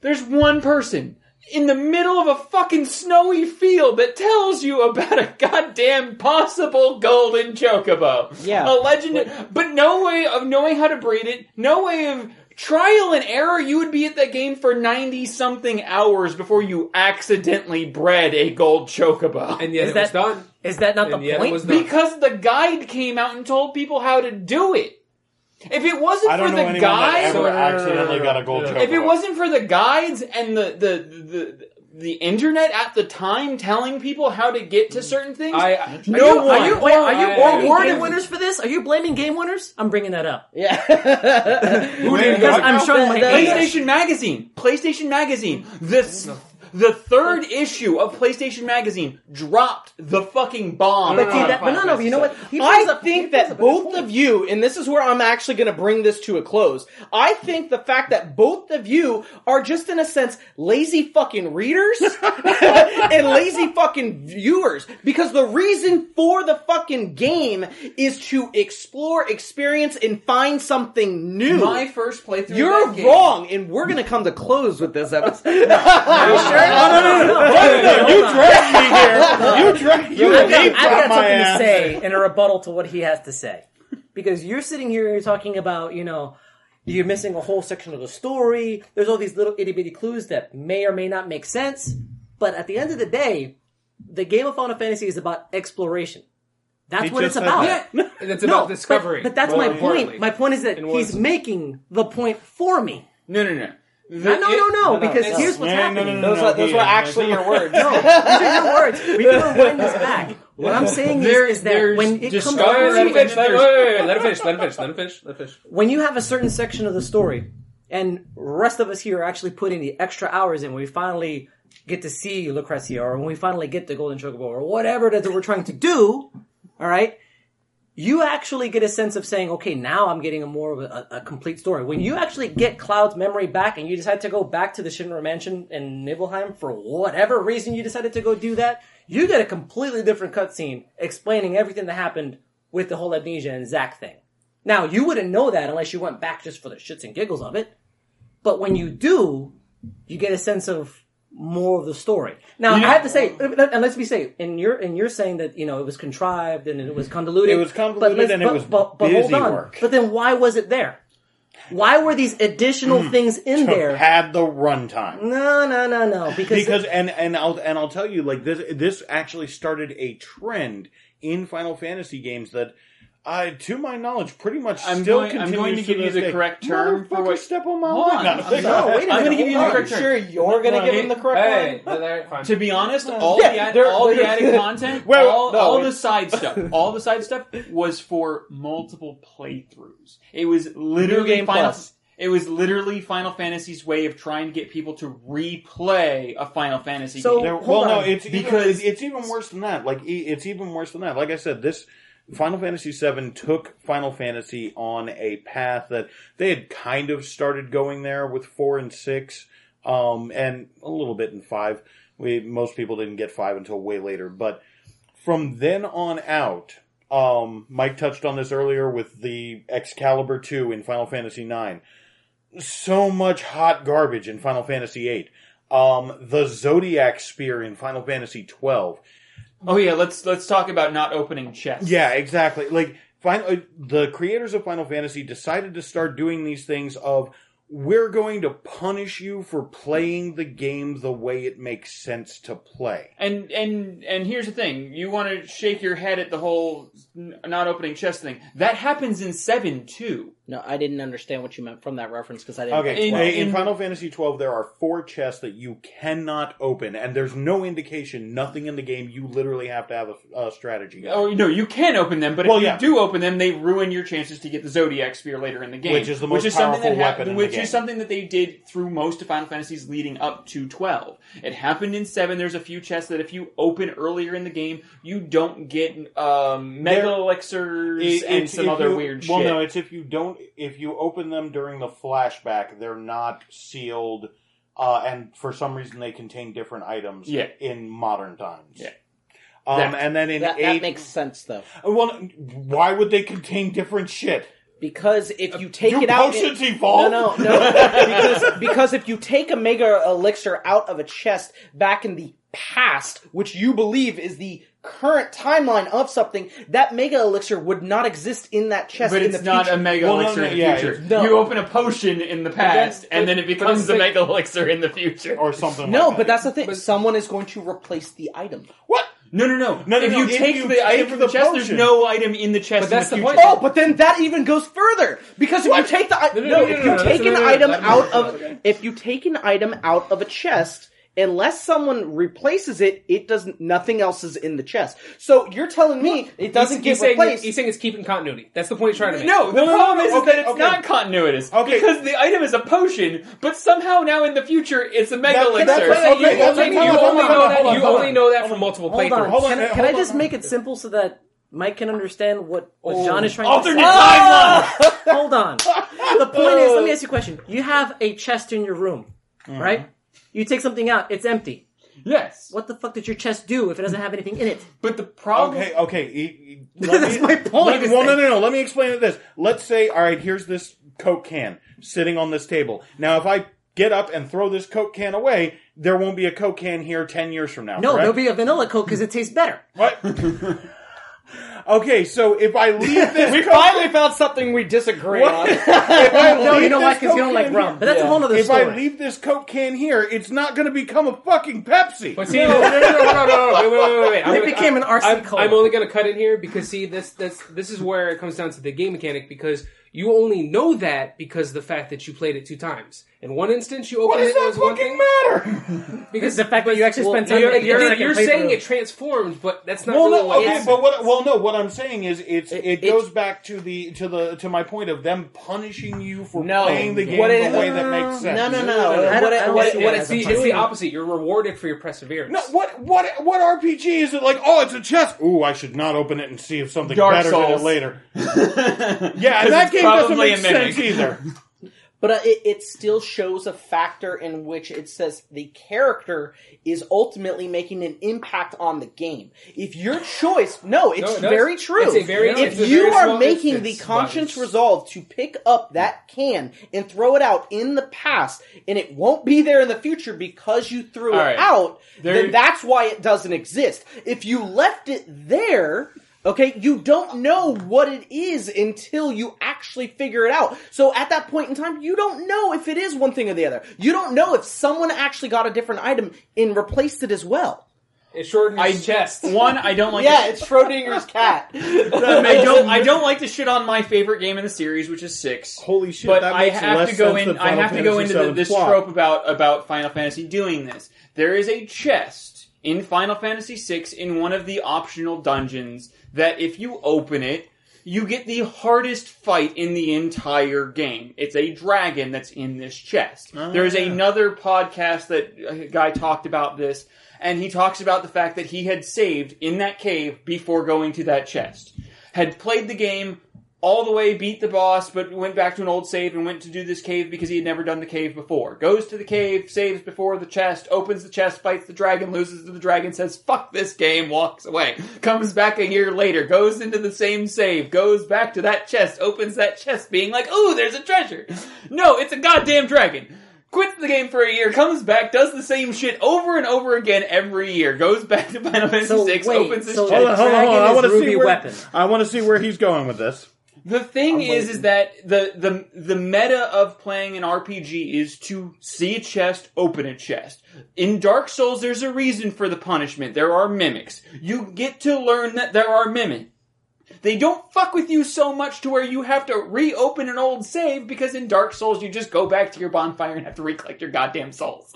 [SPEAKER 4] There's one person in the middle of a fucking snowy field that tells you about a goddamn possible golden chocobo.
[SPEAKER 2] Yeah.
[SPEAKER 4] A legend, but no way of knowing how to breed it, no way of trial and error. You would be at that game for 90 something hours before you accidentally bred a gold chocobo.
[SPEAKER 1] and yet
[SPEAKER 6] Is
[SPEAKER 1] it was done.
[SPEAKER 6] Is that not
[SPEAKER 1] And
[SPEAKER 6] the point?
[SPEAKER 1] was.
[SPEAKER 4] Because the guide came out and told people how to do it. If it wasn't
[SPEAKER 5] I don't
[SPEAKER 4] for
[SPEAKER 5] know
[SPEAKER 4] the
[SPEAKER 5] anyone that
[SPEAKER 4] guides,
[SPEAKER 5] ever
[SPEAKER 1] No, no, no, no,
[SPEAKER 5] accidentally got a gold
[SPEAKER 1] no.
[SPEAKER 5] chocobo.
[SPEAKER 4] if it wasn't for the guides and the the the the internet at the time telling people how to get to certain things,
[SPEAKER 1] I, I
[SPEAKER 4] no
[SPEAKER 6] Are you,
[SPEAKER 4] one
[SPEAKER 6] are you, wait, are you
[SPEAKER 1] I-
[SPEAKER 6] blaming game
[SPEAKER 4] of-
[SPEAKER 6] winners for this? Are you blaming game winners? I'm bringing that up.
[SPEAKER 2] Yeah.
[SPEAKER 5] Who did
[SPEAKER 6] Because I'm showing my
[SPEAKER 4] PlayStation Magazine, PlayStation Magazine, this. The third issue of PlayStation Magazine dropped the fucking bomb.
[SPEAKER 6] But, see, that, but no, no, you know what? He brings
[SPEAKER 2] I
[SPEAKER 6] up- he
[SPEAKER 2] think
[SPEAKER 6] brings
[SPEAKER 2] that
[SPEAKER 6] a good
[SPEAKER 2] both
[SPEAKER 6] point.
[SPEAKER 2] of you, and this is where I'm actually going to bring this to a close. I think the fact that both of you are just in a sense lazy fucking readers and lazy fucking viewers because the reason for the fucking game is to explore, experience, and find something new.
[SPEAKER 4] My first playthrough.
[SPEAKER 2] You're
[SPEAKER 4] of that game-
[SPEAKER 2] wrong, and we're going to come to close with this episode.
[SPEAKER 5] You dragged me here. You dragged. You
[SPEAKER 6] I've got, I've got
[SPEAKER 5] my
[SPEAKER 6] something
[SPEAKER 5] ass.
[SPEAKER 6] to say in a rebuttal to what he has to say. Because you're sitting here you're talking about, you know, you're missing a whole section of the story. There's all these little itty bitty clues that may or may not make sense. But at the end of the day, the game of Final Fantasy is about exploration. That's
[SPEAKER 5] He
[SPEAKER 6] what it's about.
[SPEAKER 5] that.
[SPEAKER 1] and it's
[SPEAKER 6] No,
[SPEAKER 1] about discovery.
[SPEAKER 6] But, but that's my point. My point is that he's making the point for me.
[SPEAKER 4] No, no, no.
[SPEAKER 6] No, no, no, no, because
[SPEAKER 2] no.
[SPEAKER 6] here's what's
[SPEAKER 5] No, no, no,
[SPEAKER 6] happening.
[SPEAKER 5] no,
[SPEAKER 2] those are, those were actually your words.
[SPEAKER 6] No, these are your words. We can rewind this back. What I'm saying is, that when it comes
[SPEAKER 1] Go let him
[SPEAKER 6] to
[SPEAKER 1] finish. Let him, him finish. Let him finish. Let him finish. Let him finish.
[SPEAKER 6] when you have a certain section of the story, and rest of us here are actually putting the extra hours in, when we finally get to see Lucrecia, or when we finally get the Golden Chocobo, or whatever it is that we're trying to do, all right. You actually get a sense of saying, okay, now I'm getting a more of a, a complete story. When you actually get Cloud's memory back and you decide to go back to the Shinra Mansion in Nibelheim for whatever reason you decided to go do that, you get a completely different cutscene explaining everything that happened with the whole amnesia and Zack thing. Now, you wouldn't know that unless you went back just for the shits and giggles of it. But when you do, you get a sense of more of the story. Now
[SPEAKER 4] know-
[SPEAKER 6] I have to say, and let's be safe. and you're and you're saying that you know it was contrived and it was convoluted.
[SPEAKER 5] It was convoluted
[SPEAKER 6] let's-
[SPEAKER 5] and it was
[SPEAKER 6] but, but
[SPEAKER 5] busy
[SPEAKER 6] hold on.
[SPEAKER 5] work.
[SPEAKER 6] But then why was it there? Why were these additional
[SPEAKER 5] Hmm.
[SPEAKER 6] things in
[SPEAKER 5] To
[SPEAKER 6] there?
[SPEAKER 5] Had the runtime.
[SPEAKER 6] No, no, no, no. Because,
[SPEAKER 5] because and and I'll and I'll tell you like this this actually started a trend in Final Fantasy games that uh, to my knowledge pretty much
[SPEAKER 4] I'm
[SPEAKER 5] still
[SPEAKER 4] going- I'm going to give you the
[SPEAKER 5] day.
[SPEAKER 4] correct term for
[SPEAKER 5] Motherfucker,
[SPEAKER 4] what-
[SPEAKER 5] step on my
[SPEAKER 4] Hold
[SPEAKER 5] line.
[SPEAKER 4] on.
[SPEAKER 5] No,
[SPEAKER 4] No,
[SPEAKER 6] wait a
[SPEAKER 4] I'm going to give you the correct term.
[SPEAKER 2] sure you're gonna give him the correct
[SPEAKER 1] Hey,
[SPEAKER 2] one?
[SPEAKER 4] To be honest, all
[SPEAKER 2] Yeah,
[SPEAKER 4] the ad- all the added content,
[SPEAKER 5] Well,
[SPEAKER 4] all,
[SPEAKER 2] no,
[SPEAKER 4] all the side stuff, all the side stuff was for multiple playthroughs. It was literally
[SPEAKER 2] Game
[SPEAKER 4] Final.
[SPEAKER 2] Plus.
[SPEAKER 4] It was literally Final Fantasy's way of trying to get people to replay a Final Fantasy
[SPEAKER 6] So-
[SPEAKER 4] game.
[SPEAKER 5] There-
[SPEAKER 6] Hold
[SPEAKER 5] well, no, it's
[SPEAKER 4] Because-
[SPEAKER 5] because it's even worse than that. Like it's even worse than that. Like I said, this Final Fantasy VII took Final Fantasy on a path that they had kind of started going there with four and six, um, and a little bit in five. We most people didn't get five until way later, but from then on out, um, Mike touched on this earlier with the Excalibur two in Final Fantasy nine. So much hot garbage in Final Fantasy eight. Um, the Zodiac Spear in Final Fantasy twelve.
[SPEAKER 4] Oh yeah, let's let's talk about not opening chests.
[SPEAKER 5] Yeah, exactly. Like, fin- uh, the creators of Final Fantasy decided to start doing these things of we're going to punish you for playing the game the way it makes sense to play.
[SPEAKER 4] And and and here's the thing: you want to shake your head at the whole not opening chest thing. That happens in seven too.
[SPEAKER 2] No, I didn't understand what you meant from that reference because I didn't.
[SPEAKER 5] Okay,
[SPEAKER 4] In-
[SPEAKER 5] in, in
[SPEAKER 4] in-
[SPEAKER 5] Final Fantasy twelve, there are four chests that you cannot open, and there's no indication, nothing in the game. You literally have to have a, a strategy. guide.
[SPEAKER 4] Oh no, you can open them, but if
[SPEAKER 5] Well,
[SPEAKER 4] you
[SPEAKER 5] yeah.
[SPEAKER 4] do open them, they ruin your chances to get the Zodiac Spear later in the game,
[SPEAKER 5] Which is the most
[SPEAKER 4] something
[SPEAKER 5] powerful
[SPEAKER 4] that hap-
[SPEAKER 5] weapon in the
[SPEAKER 4] which
[SPEAKER 5] game.
[SPEAKER 4] is something that they did through most of Final Fantasies leading up to twelve. It happened in seven. There's a few chests that if you open earlier in the game, you don't get um, mega
[SPEAKER 5] There-
[SPEAKER 4] elixirs
[SPEAKER 5] It-
[SPEAKER 4] and some other
[SPEAKER 5] you-
[SPEAKER 4] weird
[SPEAKER 5] well,
[SPEAKER 4] shit.
[SPEAKER 5] no, it's if you don't if you open them during the flashback, they're not sealed, uh, and for some reason they contain different items.
[SPEAKER 4] Yeah.
[SPEAKER 5] in modern times.
[SPEAKER 4] Yeah.
[SPEAKER 5] Um,
[SPEAKER 4] That-
[SPEAKER 5] and then in
[SPEAKER 2] that,
[SPEAKER 5] eight,
[SPEAKER 2] that makes sense though,
[SPEAKER 5] well, why would they contain different shit?
[SPEAKER 2] Because if you uh, take
[SPEAKER 5] Do
[SPEAKER 2] it out,
[SPEAKER 5] potions
[SPEAKER 2] it-
[SPEAKER 5] evolve?
[SPEAKER 2] No, no, no. because because if you take a mega elixir out of a chest back in the past, which you believe is the current timeline of something, that mega elixir would not exist in that chest.
[SPEAKER 4] but
[SPEAKER 2] in
[SPEAKER 4] it's
[SPEAKER 2] the
[SPEAKER 4] not
[SPEAKER 2] future.
[SPEAKER 4] a mega
[SPEAKER 5] Well, no,
[SPEAKER 4] elixir
[SPEAKER 5] no,
[SPEAKER 4] in the
[SPEAKER 5] yeah,
[SPEAKER 4] future.
[SPEAKER 5] it's-
[SPEAKER 2] no.
[SPEAKER 4] You open a potion in the past, and then it becomes
[SPEAKER 1] a
[SPEAKER 4] mega elixir in the future.
[SPEAKER 5] or something.
[SPEAKER 2] No,
[SPEAKER 5] like
[SPEAKER 2] but that's the thing. But Someone is going to replace the item.
[SPEAKER 5] what.
[SPEAKER 4] No, no, no.
[SPEAKER 5] No, no,
[SPEAKER 4] if
[SPEAKER 5] no,
[SPEAKER 4] you
[SPEAKER 5] if
[SPEAKER 4] take
[SPEAKER 5] you
[SPEAKER 4] the item from the,
[SPEAKER 5] the
[SPEAKER 4] chest, there's no item in the chest.
[SPEAKER 1] But that's the
[SPEAKER 4] the,
[SPEAKER 1] point.
[SPEAKER 2] Oh, but then that even goes further because if you take the
[SPEAKER 1] No, no,
[SPEAKER 2] no,
[SPEAKER 1] no,
[SPEAKER 2] if you
[SPEAKER 1] no,
[SPEAKER 2] take
[SPEAKER 1] no,
[SPEAKER 2] an
[SPEAKER 1] no, no,
[SPEAKER 2] item
[SPEAKER 1] let me-
[SPEAKER 2] out of
[SPEAKER 1] okay.
[SPEAKER 2] if you take an item out of a chest. Unless someone replaces it, it doesn't. Nothing else is in the chest. So you're telling me it doesn't
[SPEAKER 1] he's,
[SPEAKER 2] get
[SPEAKER 1] he's saying, he's saying it's keeping continuity. That's the point he's trying to make.
[SPEAKER 4] No, the
[SPEAKER 5] No, no, no,
[SPEAKER 4] problem
[SPEAKER 5] no,
[SPEAKER 4] is, is
[SPEAKER 5] okay,
[SPEAKER 4] that it's
[SPEAKER 5] okay.
[SPEAKER 4] not continuous.
[SPEAKER 5] Okay.
[SPEAKER 4] Because the item is a potion, but somehow now in the future it's a mega
[SPEAKER 5] That-
[SPEAKER 4] elixir.
[SPEAKER 5] what-
[SPEAKER 1] Wait, wait,
[SPEAKER 5] Okay,
[SPEAKER 1] you,
[SPEAKER 5] hold
[SPEAKER 1] only,
[SPEAKER 5] on,
[SPEAKER 1] you only know that.
[SPEAKER 5] hold on,
[SPEAKER 1] You
[SPEAKER 5] hold
[SPEAKER 1] only
[SPEAKER 5] on.
[SPEAKER 1] know that from multiple
[SPEAKER 6] hold
[SPEAKER 1] playthroughs.
[SPEAKER 5] Hold on,
[SPEAKER 6] can, can I just
[SPEAKER 5] hold
[SPEAKER 6] make
[SPEAKER 5] on.
[SPEAKER 6] it simple so that Mike can understand what, what
[SPEAKER 2] Oh.
[SPEAKER 6] John is trying
[SPEAKER 4] Alternate
[SPEAKER 6] to say?
[SPEAKER 4] timeline!
[SPEAKER 6] Hold on. The point is, let me ask you a question. You have a chest in your room,
[SPEAKER 5] Mm-hmm.
[SPEAKER 6] right? You take something out, it's empty.
[SPEAKER 4] Yes,
[SPEAKER 6] What the fuck did your chest do if it doesn't have anything in it?
[SPEAKER 4] but the problem.
[SPEAKER 5] Okay, okay. e- e- let
[SPEAKER 6] That's
[SPEAKER 5] me-
[SPEAKER 6] my point.
[SPEAKER 5] let me- well, no, no, no. Let me explain it this. Let's say, all right, here's this Coke can sitting on this table. Now, if I get up and throw this Coke can away, there won't be a Coke can here ten years from now.
[SPEAKER 6] No,
[SPEAKER 5] correct?
[SPEAKER 6] there'll be a vanilla Coke because it tastes better.
[SPEAKER 5] What? okay, so if I leave this,
[SPEAKER 2] we
[SPEAKER 5] Coke,
[SPEAKER 2] finally found something we disagree on.
[SPEAKER 5] if I
[SPEAKER 6] No, you know why?
[SPEAKER 5] this
[SPEAKER 6] Because you don't like
[SPEAKER 5] can
[SPEAKER 6] rum.
[SPEAKER 5] here-
[SPEAKER 6] But that's a whole other
[SPEAKER 5] if
[SPEAKER 6] story.
[SPEAKER 5] I leave this Coke can here, it's not going to become a fucking Pepsi.
[SPEAKER 1] But see, no, no, no, no, no, no, wait, wait, wait, wait, wait. I'm
[SPEAKER 6] It
[SPEAKER 1] gonna-
[SPEAKER 6] became an RC
[SPEAKER 1] I'm,
[SPEAKER 6] Cola.
[SPEAKER 1] I'm only going to cut in here because see, this, this, this is where it comes down to the game mechanic because you only know that because of the fact that you played it two times. In one instance, you open it.
[SPEAKER 5] what
[SPEAKER 1] opened
[SPEAKER 5] does
[SPEAKER 1] it
[SPEAKER 5] that
[SPEAKER 1] as one
[SPEAKER 5] fucking
[SPEAKER 1] thing.
[SPEAKER 5] matter?
[SPEAKER 1] Because
[SPEAKER 6] the fact that you actually
[SPEAKER 2] well,
[SPEAKER 6] spent time
[SPEAKER 1] you're,
[SPEAKER 6] making your
[SPEAKER 1] you're,
[SPEAKER 6] second
[SPEAKER 1] you're
[SPEAKER 6] playthrough.
[SPEAKER 1] saying it transformed, but that's not
[SPEAKER 5] Well,
[SPEAKER 1] really
[SPEAKER 5] no, okay,
[SPEAKER 1] it's-
[SPEAKER 5] but what? Well, no. What I'm saying is, it's it,
[SPEAKER 2] It-
[SPEAKER 5] goes back to the to the to my point of them punishing you for
[SPEAKER 2] No.
[SPEAKER 5] playing the game
[SPEAKER 2] What
[SPEAKER 5] the
[SPEAKER 2] it-
[SPEAKER 5] way that makes sense.
[SPEAKER 2] no, no, no.
[SPEAKER 6] I don't-
[SPEAKER 2] What,
[SPEAKER 6] I don't
[SPEAKER 2] what, what it's
[SPEAKER 6] as a
[SPEAKER 1] See, it's the opposite. You're rewarded for your perseverance.
[SPEAKER 5] No, what what what RPG is it like? Oh, it's a chest. Ooh, I should not open it and see if something
[SPEAKER 4] Dark
[SPEAKER 5] better in it later. yeah, and that game doesn't make sense either.
[SPEAKER 2] But uh, it, it still shows a factor in which it says the character is ultimately making an impact on the game. If your choice, no, it's
[SPEAKER 1] No, does.
[SPEAKER 2] very true.
[SPEAKER 1] It's a very-
[SPEAKER 2] if
[SPEAKER 1] it's
[SPEAKER 2] you are making
[SPEAKER 1] it's-
[SPEAKER 2] the
[SPEAKER 1] it's
[SPEAKER 2] conscious
[SPEAKER 1] buttons.
[SPEAKER 2] resolve to pick up that can and throw it out in the past, and it won't be there in the future because you threw
[SPEAKER 4] All
[SPEAKER 2] it
[SPEAKER 4] right.
[SPEAKER 2] out,
[SPEAKER 4] There-
[SPEAKER 2] then that's why it doesn't exist. If you left it there, okay, you don't know what it is until you actually figure it out. So at that point in time, you don't know if it is one thing or the other. You don't know if someone actually got a different item and replaced it as well.
[SPEAKER 1] It shortened
[SPEAKER 4] I
[SPEAKER 1] his chest.
[SPEAKER 4] One, I don't like.
[SPEAKER 2] yeah,
[SPEAKER 4] to-
[SPEAKER 2] it's Schrodinger's cat.
[SPEAKER 4] I don't. I don't like to shit on my favorite game in the series, which is six.
[SPEAKER 5] Holy shit!
[SPEAKER 4] but
[SPEAKER 5] that
[SPEAKER 4] I
[SPEAKER 5] makes
[SPEAKER 4] have
[SPEAKER 5] less
[SPEAKER 4] to go in. I
[SPEAKER 5] Final
[SPEAKER 4] have to go into
[SPEAKER 5] VII's
[SPEAKER 4] this
[SPEAKER 5] plot.
[SPEAKER 4] trope about about Final Fantasy doing this. There is a chest in Final Fantasy VI in one of the optional dungeons that if you open it, you get the hardest fight in the entire game. It's a dragon that's in this chest. Oh, There's another podcast that a guy talked about this, and he talks about the fact that he had saved in that cave before going to that chest. Had played the game all the way, beat the boss, but went back to an old save and went to do this cave because he had never done the cave before. Goes to the cave, saves before the chest, opens the chest, fights the dragon, loses to the dragon, says, fuck this game, walks away. Comes back a year later, goes into the same save, goes back to that chest, opens that chest, being like, ooh, there's a treasure. No, it's a goddamn dragon. Quits the game for a year, comes back, does the same shit over and over again every year, goes back to Final Fantasy
[SPEAKER 6] So,
[SPEAKER 4] VI,
[SPEAKER 6] wait,
[SPEAKER 4] opens his
[SPEAKER 6] so-
[SPEAKER 4] chest.
[SPEAKER 5] Hold on, hold on, hold on. I want to see
[SPEAKER 6] Ruby
[SPEAKER 5] where
[SPEAKER 6] weapon.
[SPEAKER 5] I want to see where he's going with this.
[SPEAKER 4] The thing
[SPEAKER 2] I'm
[SPEAKER 4] is,
[SPEAKER 2] waiting.
[SPEAKER 4] is that the, the the meta of playing an RPG is to see a chest, open a chest. In Dark Souls, there's a reason for the punishment. There are mimics. You get to learn that there are mimics. They don't fuck with you so much to where you have to reopen an old save because in Dark Souls you just go back to your bonfire and have to recollect your goddamn souls.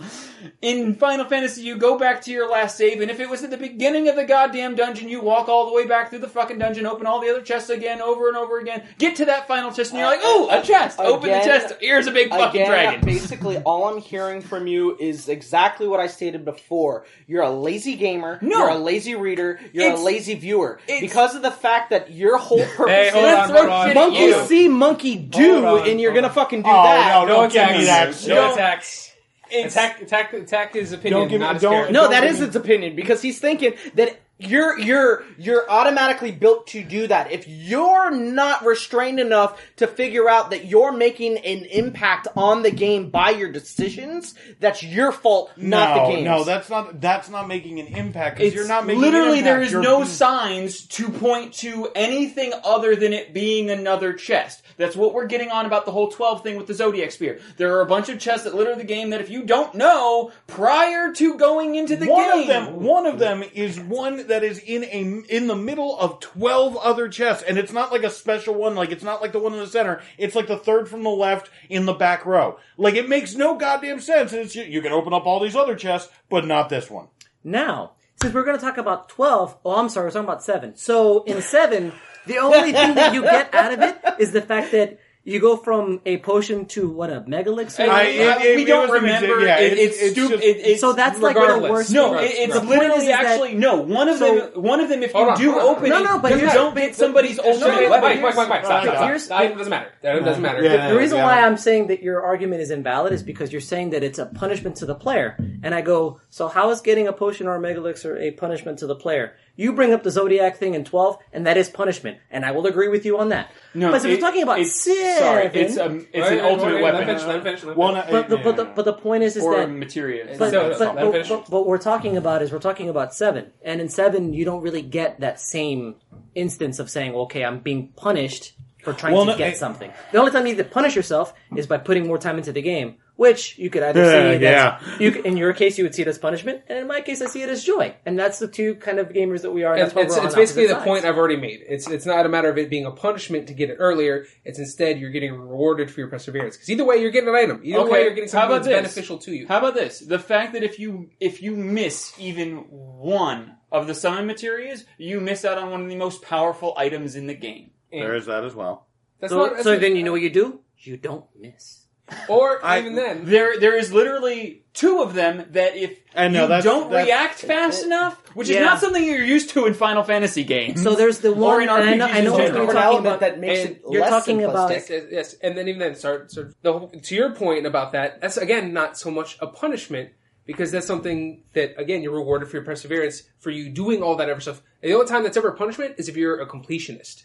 [SPEAKER 4] In Final Fantasy you go back to your last save and if it was at the beginning of the goddamn dungeon you walk all the way back through the fucking dungeon, open all the other chests again over and over again, get to that final chest and you're like, oh, a chest! open the chest, here's a big fucking
[SPEAKER 2] Again,
[SPEAKER 4] dragon.
[SPEAKER 2] basically, all I'm hearing from you is exactly what I stated before. You're a lazy gamer.
[SPEAKER 4] No.
[SPEAKER 2] You're a lazy reader. You're a lazy viewer. Because of the fact that your whole purpose
[SPEAKER 1] Hey, hold
[SPEAKER 2] is
[SPEAKER 1] on, hold on.
[SPEAKER 2] monkey
[SPEAKER 4] you.
[SPEAKER 2] see, monkey do,
[SPEAKER 1] Hold on,
[SPEAKER 2] and you're
[SPEAKER 1] hold
[SPEAKER 2] gonna
[SPEAKER 1] on.
[SPEAKER 2] fucking do
[SPEAKER 5] Oh,
[SPEAKER 2] that.
[SPEAKER 5] no,
[SPEAKER 1] No
[SPEAKER 5] Don't give
[SPEAKER 1] attacks.
[SPEAKER 5] me that.
[SPEAKER 1] No
[SPEAKER 5] Don't-
[SPEAKER 1] attacks.
[SPEAKER 4] It's-
[SPEAKER 1] Attack, attack, attack his opinion,
[SPEAKER 5] Don't give me-
[SPEAKER 1] not his
[SPEAKER 5] don't-
[SPEAKER 1] character.
[SPEAKER 2] No,
[SPEAKER 5] Don't
[SPEAKER 2] that
[SPEAKER 5] me-
[SPEAKER 2] its opinion because he's thinking that you're you're you're automatically built to do that. If you're not restrained enough to figure out that you're making an impact on the game by your decisions, that's your fault, not
[SPEAKER 5] no,
[SPEAKER 2] the game.
[SPEAKER 5] no, that's not that's not making an impact because you're not making
[SPEAKER 4] literally there is
[SPEAKER 5] You're
[SPEAKER 4] no
[SPEAKER 5] being-
[SPEAKER 4] signs to point to anything other than it being another chest. That's what we're getting on about the whole 12 thing with the Zodiac Spear. There are a bunch of chests that litter the game that if you don't know prior to going into the
[SPEAKER 5] one
[SPEAKER 4] game.
[SPEAKER 5] of them one of them is one that is in a in the middle of 12 other chests and it's not like a special one like it's not like the one in the center. It's like the third from the left in the back row. Like it makes no goddamn sense it's you can open up all these other chests but not this one.
[SPEAKER 6] Now, since we're going to talk about 12, oh, I'm sorry, we're talking about 7. So in 7, the only thing that you get out of it is the fact that you go from a potion to what a megalixir.
[SPEAKER 5] I-
[SPEAKER 4] I-
[SPEAKER 5] it- it-
[SPEAKER 4] we
[SPEAKER 5] it
[SPEAKER 4] don't
[SPEAKER 5] was
[SPEAKER 4] remember.
[SPEAKER 5] exa- yeah,
[SPEAKER 4] it,
[SPEAKER 5] it's-
[SPEAKER 4] it's
[SPEAKER 5] it's
[SPEAKER 4] stupid. it, it's
[SPEAKER 6] so that's like one of the worst.
[SPEAKER 4] No, it, it's
[SPEAKER 6] The
[SPEAKER 4] literally
[SPEAKER 6] is, is that-
[SPEAKER 4] actually no. One of
[SPEAKER 6] So-
[SPEAKER 4] them. One of them. If you
[SPEAKER 1] on,
[SPEAKER 4] do open
[SPEAKER 6] No,
[SPEAKER 4] it,
[SPEAKER 6] no, but
[SPEAKER 4] you don't
[SPEAKER 6] but-
[SPEAKER 4] get somebody's
[SPEAKER 6] but-
[SPEAKER 4] old.
[SPEAKER 6] no,
[SPEAKER 1] Wait, wait, wait, wait, wait, stop,
[SPEAKER 6] but
[SPEAKER 1] stop, stop.
[SPEAKER 6] here's-
[SPEAKER 1] That item doesn't matter. That item doesn't matter.
[SPEAKER 5] Yeah.
[SPEAKER 6] The reason
[SPEAKER 5] Yeah.
[SPEAKER 6] why I'm saying that your argument is invalid is because you're saying that it's a punishment to the player. And I go, so how is getting a potion or a mega elixir a punishment to the player? You bring up the Zodiac thing in 12, and that is punishment. And I will agree with you on that.
[SPEAKER 4] No,
[SPEAKER 6] but if
[SPEAKER 4] it-
[SPEAKER 6] we're talking about
[SPEAKER 4] it's,
[SPEAKER 6] 7,
[SPEAKER 4] Sorry, it's um, a it's
[SPEAKER 1] Wait,
[SPEAKER 4] an
[SPEAKER 1] wait,
[SPEAKER 4] ultimate
[SPEAKER 1] wait,
[SPEAKER 4] weapon
[SPEAKER 1] Let finish, let him finish, let him
[SPEAKER 5] one
[SPEAKER 1] finish.
[SPEAKER 6] but, the, but, the, but the point is, is
[SPEAKER 4] or
[SPEAKER 6] that
[SPEAKER 4] materia.
[SPEAKER 6] But,
[SPEAKER 1] So,
[SPEAKER 6] but,
[SPEAKER 1] so,
[SPEAKER 6] but,
[SPEAKER 1] let
[SPEAKER 6] but what we're talking about is we're talking about seven, and in seven you don't really get that same instance of saying, "Okay, I'm being punished for trying
[SPEAKER 5] Well,
[SPEAKER 6] to
[SPEAKER 5] no,
[SPEAKER 6] get
[SPEAKER 5] I-
[SPEAKER 6] something." The only time you need to punish yourself is by putting more time into the game, which you could either see
[SPEAKER 5] Yeah,
[SPEAKER 6] you, in your case you would see it as punishment, and in my case I see it as joy, and that's the two kind of gamers that we are.
[SPEAKER 1] It's,
[SPEAKER 6] That's why
[SPEAKER 1] it's,
[SPEAKER 6] we're on
[SPEAKER 1] it's basically the
[SPEAKER 6] opposite
[SPEAKER 1] point. I've already made. It's it's not a matter of it being a punishment to get it earlier. It's instead you're getting rewarded for your perseverance. Because either way, you're getting an item. Either
[SPEAKER 4] Okay,
[SPEAKER 1] way, you're getting something that's
[SPEAKER 4] this?
[SPEAKER 1] beneficial to you.
[SPEAKER 4] How about this? The fact that if you if you miss even one of the summon materials you miss out on one of the most powerful items in the game.
[SPEAKER 5] there is that as well
[SPEAKER 1] That's
[SPEAKER 6] So,
[SPEAKER 1] not, that's
[SPEAKER 6] so
[SPEAKER 1] not-
[SPEAKER 6] then you know what you do? You don't miss.
[SPEAKER 1] Or
[SPEAKER 5] I-
[SPEAKER 1] even then,
[SPEAKER 4] There, there is literally two of them that if
[SPEAKER 5] I know,
[SPEAKER 4] you
[SPEAKER 5] that's-
[SPEAKER 4] don't
[SPEAKER 5] that's-
[SPEAKER 4] react fast enough, which is
[SPEAKER 6] Yeah.
[SPEAKER 4] not something you're used to in Final Fantasy games.
[SPEAKER 6] So there's the one,
[SPEAKER 4] in
[SPEAKER 6] and I know,
[SPEAKER 4] RPGs
[SPEAKER 6] I know what
[SPEAKER 4] general.
[SPEAKER 6] you're
[SPEAKER 2] An
[SPEAKER 6] talking
[SPEAKER 2] element
[SPEAKER 6] about.
[SPEAKER 2] that makes
[SPEAKER 1] and
[SPEAKER 2] it
[SPEAKER 6] you're
[SPEAKER 2] less
[SPEAKER 6] talking about-
[SPEAKER 2] simplistic.
[SPEAKER 1] Yes, yes, yes. And then even then, start, start the whole, to your point about that. That's again not so much a punishment because that's something that again you're rewarded for your perseverance for you doing all that ever stuff. And the only time that's ever a punishment is if you're a completionist.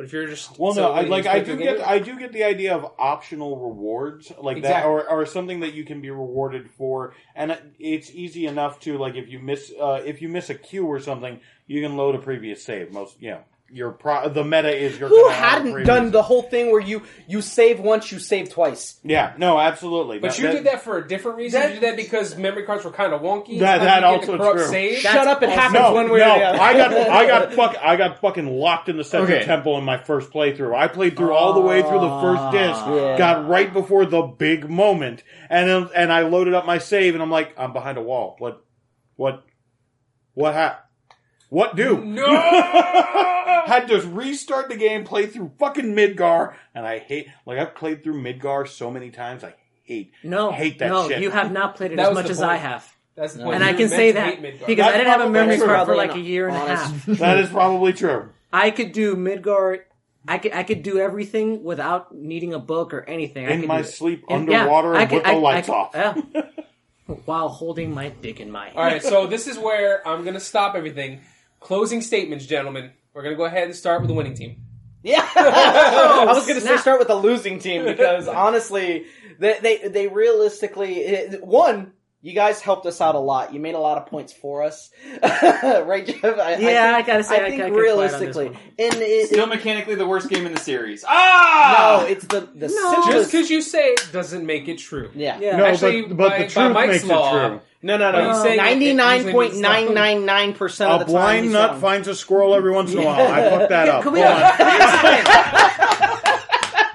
[SPEAKER 1] But if you're just
[SPEAKER 5] Well,
[SPEAKER 1] so
[SPEAKER 5] no, I, like I do get
[SPEAKER 1] game-
[SPEAKER 5] I do get the idea of optional rewards like that, or, or something that you can be rewarded for, and it's easy enough to like if you miss uh, if you miss a queue or something, you can load a previous save. Most you know your pro the meta is your
[SPEAKER 2] Who hadn't done the whole thing where you you save once, you save twice?
[SPEAKER 5] yeah no absolutely
[SPEAKER 1] But
[SPEAKER 5] No,
[SPEAKER 1] you did that for a different reason.
[SPEAKER 4] That-
[SPEAKER 1] you did that because memory cards were kind of wonky.
[SPEAKER 5] That- that also true.
[SPEAKER 1] save.
[SPEAKER 2] Shut up! It happens
[SPEAKER 5] No,
[SPEAKER 2] one way
[SPEAKER 5] no,
[SPEAKER 2] or the other.
[SPEAKER 5] I got, I got, fuck, I got fucking locked in the Central
[SPEAKER 4] Okay.
[SPEAKER 5] Temple in my first playthrough. I played through all the way through the first ah, disc,
[SPEAKER 2] Yeah.
[SPEAKER 5] got right before the big moment, and then, and I loaded up my save, and I'm like, I'm behind a wall. What, what, what hap What do?
[SPEAKER 1] No!
[SPEAKER 5] Had to restart the game, play through fucking Midgar, and I hate, like I've played through Midgar so many times, I hate,
[SPEAKER 6] No,
[SPEAKER 5] hate that
[SPEAKER 6] no,
[SPEAKER 5] shit.
[SPEAKER 6] you have not played it
[SPEAKER 1] That
[SPEAKER 6] as
[SPEAKER 1] was
[SPEAKER 6] much
[SPEAKER 1] the
[SPEAKER 6] as
[SPEAKER 1] point.
[SPEAKER 6] I have,
[SPEAKER 1] That's the point.
[SPEAKER 6] and
[SPEAKER 1] You
[SPEAKER 6] I
[SPEAKER 1] were
[SPEAKER 6] can
[SPEAKER 1] meant
[SPEAKER 6] say
[SPEAKER 1] to
[SPEAKER 6] that
[SPEAKER 1] hate Midgar.
[SPEAKER 6] because
[SPEAKER 5] That's
[SPEAKER 6] I didn't have a
[SPEAKER 5] probably
[SPEAKER 6] memory
[SPEAKER 5] true.
[SPEAKER 6] card for
[SPEAKER 2] Probably
[SPEAKER 6] like a
[SPEAKER 2] an
[SPEAKER 6] year and a
[SPEAKER 2] honest-
[SPEAKER 6] half.
[SPEAKER 5] that is probably true.
[SPEAKER 6] I could do Midgar. I could I could do everything without needing a book or anything. I
[SPEAKER 5] In
[SPEAKER 6] could
[SPEAKER 5] my
[SPEAKER 6] do it.
[SPEAKER 5] sleep,
[SPEAKER 6] And, yeah,
[SPEAKER 5] underwater,
[SPEAKER 6] I
[SPEAKER 5] and
[SPEAKER 6] could-
[SPEAKER 5] with the
[SPEAKER 6] I- I
[SPEAKER 5] lights
[SPEAKER 6] could-
[SPEAKER 5] off.
[SPEAKER 6] yeah. While holding my dick in my hand.
[SPEAKER 1] All right, so this is where I'm going to stop everything. Closing statements, gentlemen. We're going to go ahead and start with the winning team.
[SPEAKER 2] Yeah, I was going to say start with the losing team because honestly, they they, they realistically it- one. You guys helped us out a lot. You made a lot of points for us, right, Jeff? I,
[SPEAKER 6] Yeah, I
[SPEAKER 2] think,
[SPEAKER 6] gotta say, I-
[SPEAKER 2] I think
[SPEAKER 6] I on this
[SPEAKER 2] realistically,
[SPEAKER 6] one.
[SPEAKER 2] and it,
[SPEAKER 4] Still
[SPEAKER 2] it-
[SPEAKER 4] mechanically the worst game in the series. Ah!
[SPEAKER 2] no, it's the the
[SPEAKER 6] No.
[SPEAKER 2] simplest.
[SPEAKER 1] Just because you say it doesn't make it true.
[SPEAKER 2] yeah,
[SPEAKER 6] Yeah.
[SPEAKER 5] No,
[SPEAKER 1] Actually,
[SPEAKER 5] but, but
[SPEAKER 1] by-
[SPEAKER 5] the truth
[SPEAKER 1] Mike's
[SPEAKER 5] makes
[SPEAKER 1] law,
[SPEAKER 5] it true.
[SPEAKER 2] no, no, no.
[SPEAKER 1] say it, it
[SPEAKER 2] Ninety nine
[SPEAKER 1] usually
[SPEAKER 2] point
[SPEAKER 1] means
[SPEAKER 2] nine nine nine percent of the time.
[SPEAKER 5] A
[SPEAKER 2] blind
[SPEAKER 5] nut
[SPEAKER 2] wrong.
[SPEAKER 5] finds a squirrel every once in a while. I fucked that up.
[SPEAKER 6] Can we-
[SPEAKER 5] Hold on.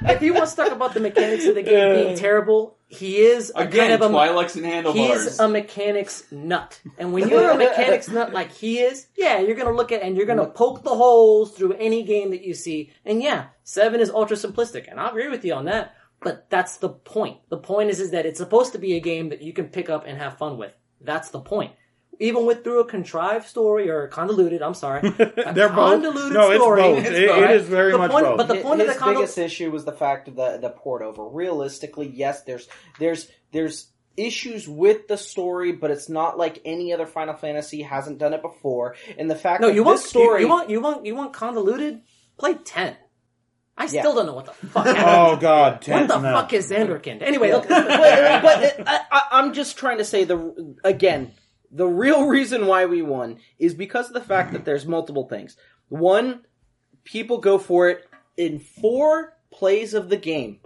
[SPEAKER 6] if he wants to talk about the mechanics of the game being terrible, he is a
[SPEAKER 4] Again,
[SPEAKER 6] kind of a
[SPEAKER 4] and
[SPEAKER 6] He's a mechanics nut. And when you're a mechanics nut like he is, yeah, you're gonna look at and you're gonna poke the holes through any game that you see. And yeah, seven is ultra simplistic, and I agree with you on that. But that's the point. The point is is that it's supposed to be a game that you can pick up and have fun with. That's the point. Even with through a contrived story or convoluted, I'm sorry,
[SPEAKER 5] They're both-
[SPEAKER 6] convoluted
[SPEAKER 5] no, it's
[SPEAKER 6] story.
[SPEAKER 5] both. It- it
[SPEAKER 6] right?
[SPEAKER 5] is very
[SPEAKER 6] The
[SPEAKER 5] much
[SPEAKER 6] point-
[SPEAKER 5] both.
[SPEAKER 6] But the
[SPEAKER 2] His-
[SPEAKER 6] point of the
[SPEAKER 2] his biggest issue was the fact of the the port over. Realistically, yes, there's there's there's issues with the story, but it's not like any other Final Fantasy hasn't done it before. And the fact
[SPEAKER 6] No,
[SPEAKER 2] that
[SPEAKER 6] you want
[SPEAKER 2] story,
[SPEAKER 6] You, you want you want you want convoluted? Play ten. I
[SPEAKER 2] Yeah.
[SPEAKER 6] still don't know what the fuck.
[SPEAKER 5] Oh God,
[SPEAKER 6] what the
[SPEAKER 5] now.
[SPEAKER 6] fuck is Zanarkand? Anyway, look,
[SPEAKER 2] but, but I, I, I'm just trying to say the again the real reason why we won is because of the fact that there's multiple things. One, people go for it in four plays of the game.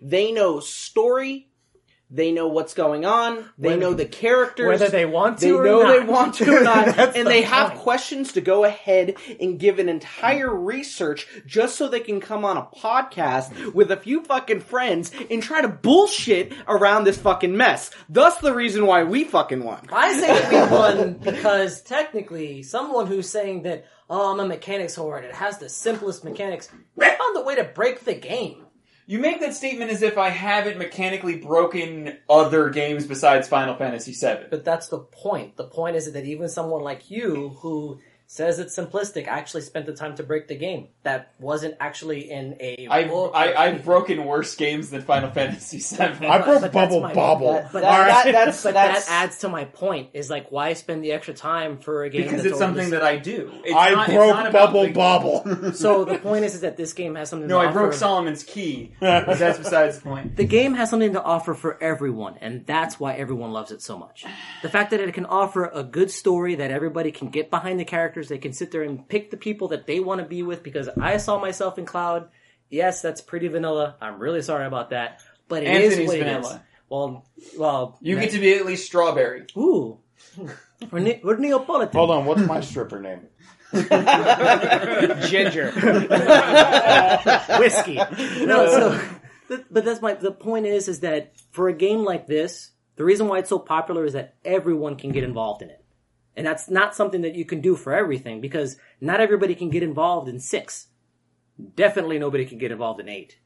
[SPEAKER 2] They know story. They know what's going on. They
[SPEAKER 6] Whether-
[SPEAKER 2] know the characters.
[SPEAKER 6] whether they want to
[SPEAKER 2] they
[SPEAKER 6] or
[SPEAKER 2] know
[SPEAKER 6] not.
[SPEAKER 2] they want to or not,
[SPEAKER 6] That's
[SPEAKER 2] and
[SPEAKER 6] the
[SPEAKER 2] they have
[SPEAKER 6] point.
[SPEAKER 2] questions to go ahead and give an entire research just so they can come on a podcast with a few fucking friends and try to bullshit around this fucking mess. Thus, the reason why we fucking won.
[SPEAKER 6] I say that we won because technically, someone who's saying that oh, I'm a mechanics whore and it has the simplest mechanics, they found the way to break the game.
[SPEAKER 4] You make that statement as if I haven't mechanically broken other games besides Final Fantasy VII.
[SPEAKER 6] But that's the point. The point is that even someone like you who says it's simplistic I actually spent the time to break the game. That wasn't actually in a
[SPEAKER 4] I've,
[SPEAKER 6] book
[SPEAKER 4] I, I've
[SPEAKER 6] anything.
[SPEAKER 4] broke worse games than Final Fantasy VII.
[SPEAKER 5] I broke
[SPEAKER 6] but that's
[SPEAKER 5] Bubble
[SPEAKER 6] my-
[SPEAKER 5] Bobble.
[SPEAKER 2] that-
[SPEAKER 6] But
[SPEAKER 2] that-
[SPEAKER 6] that's,
[SPEAKER 2] that- that's-
[SPEAKER 6] but
[SPEAKER 2] that's-
[SPEAKER 6] that adds to my point. Is like why spend the extra time for a game
[SPEAKER 4] because
[SPEAKER 6] that's
[SPEAKER 4] it's something that I do. It's
[SPEAKER 5] I
[SPEAKER 4] not, it's
[SPEAKER 5] broke
[SPEAKER 4] not
[SPEAKER 5] Bubble Bobble.
[SPEAKER 6] So the point is, is that this game has something.
[SPEAKER 4] No,
[SPEAKER 6] to
[SPEAKER 4] I broke
[SPEAKER 6] offer.
[SPEAKER 4] Solomon's key. That's besides the point.
[SPEAKER 6] The game has something to offer for everyone, and that's why everyone loves it so much. The fact that it can offer a good story that everybody can get behind the characters, they can sit there and pick the people that they want to be with. Because I saw myself in Cloud. Yes, that's pretty vanilla. I'm really sorry about that, but it is
[SPEAKER 4] Anthony's
[SPEAKER 6] what it is.
[SPEAKER 4] vanilla.
[SPEAKER 6] Well, well,
[SPEAKER 4] You get to be at least strawberry.
[SPEAKER 6] ooh, we're, ne- we're Neapolitan.
[SPEAKER 5] Hold on, what's my stripper name?
[SPEAKER 2] Ginger.
[SPEAKER 6] whiskey. No, so, but that's my. The point is, is that for a game like this, the reason why it's so popular is that everyone can get involved in it, and that's not something that you can do for everything because not everybody can get involved in six. Definitely, nobody can get involved in eight.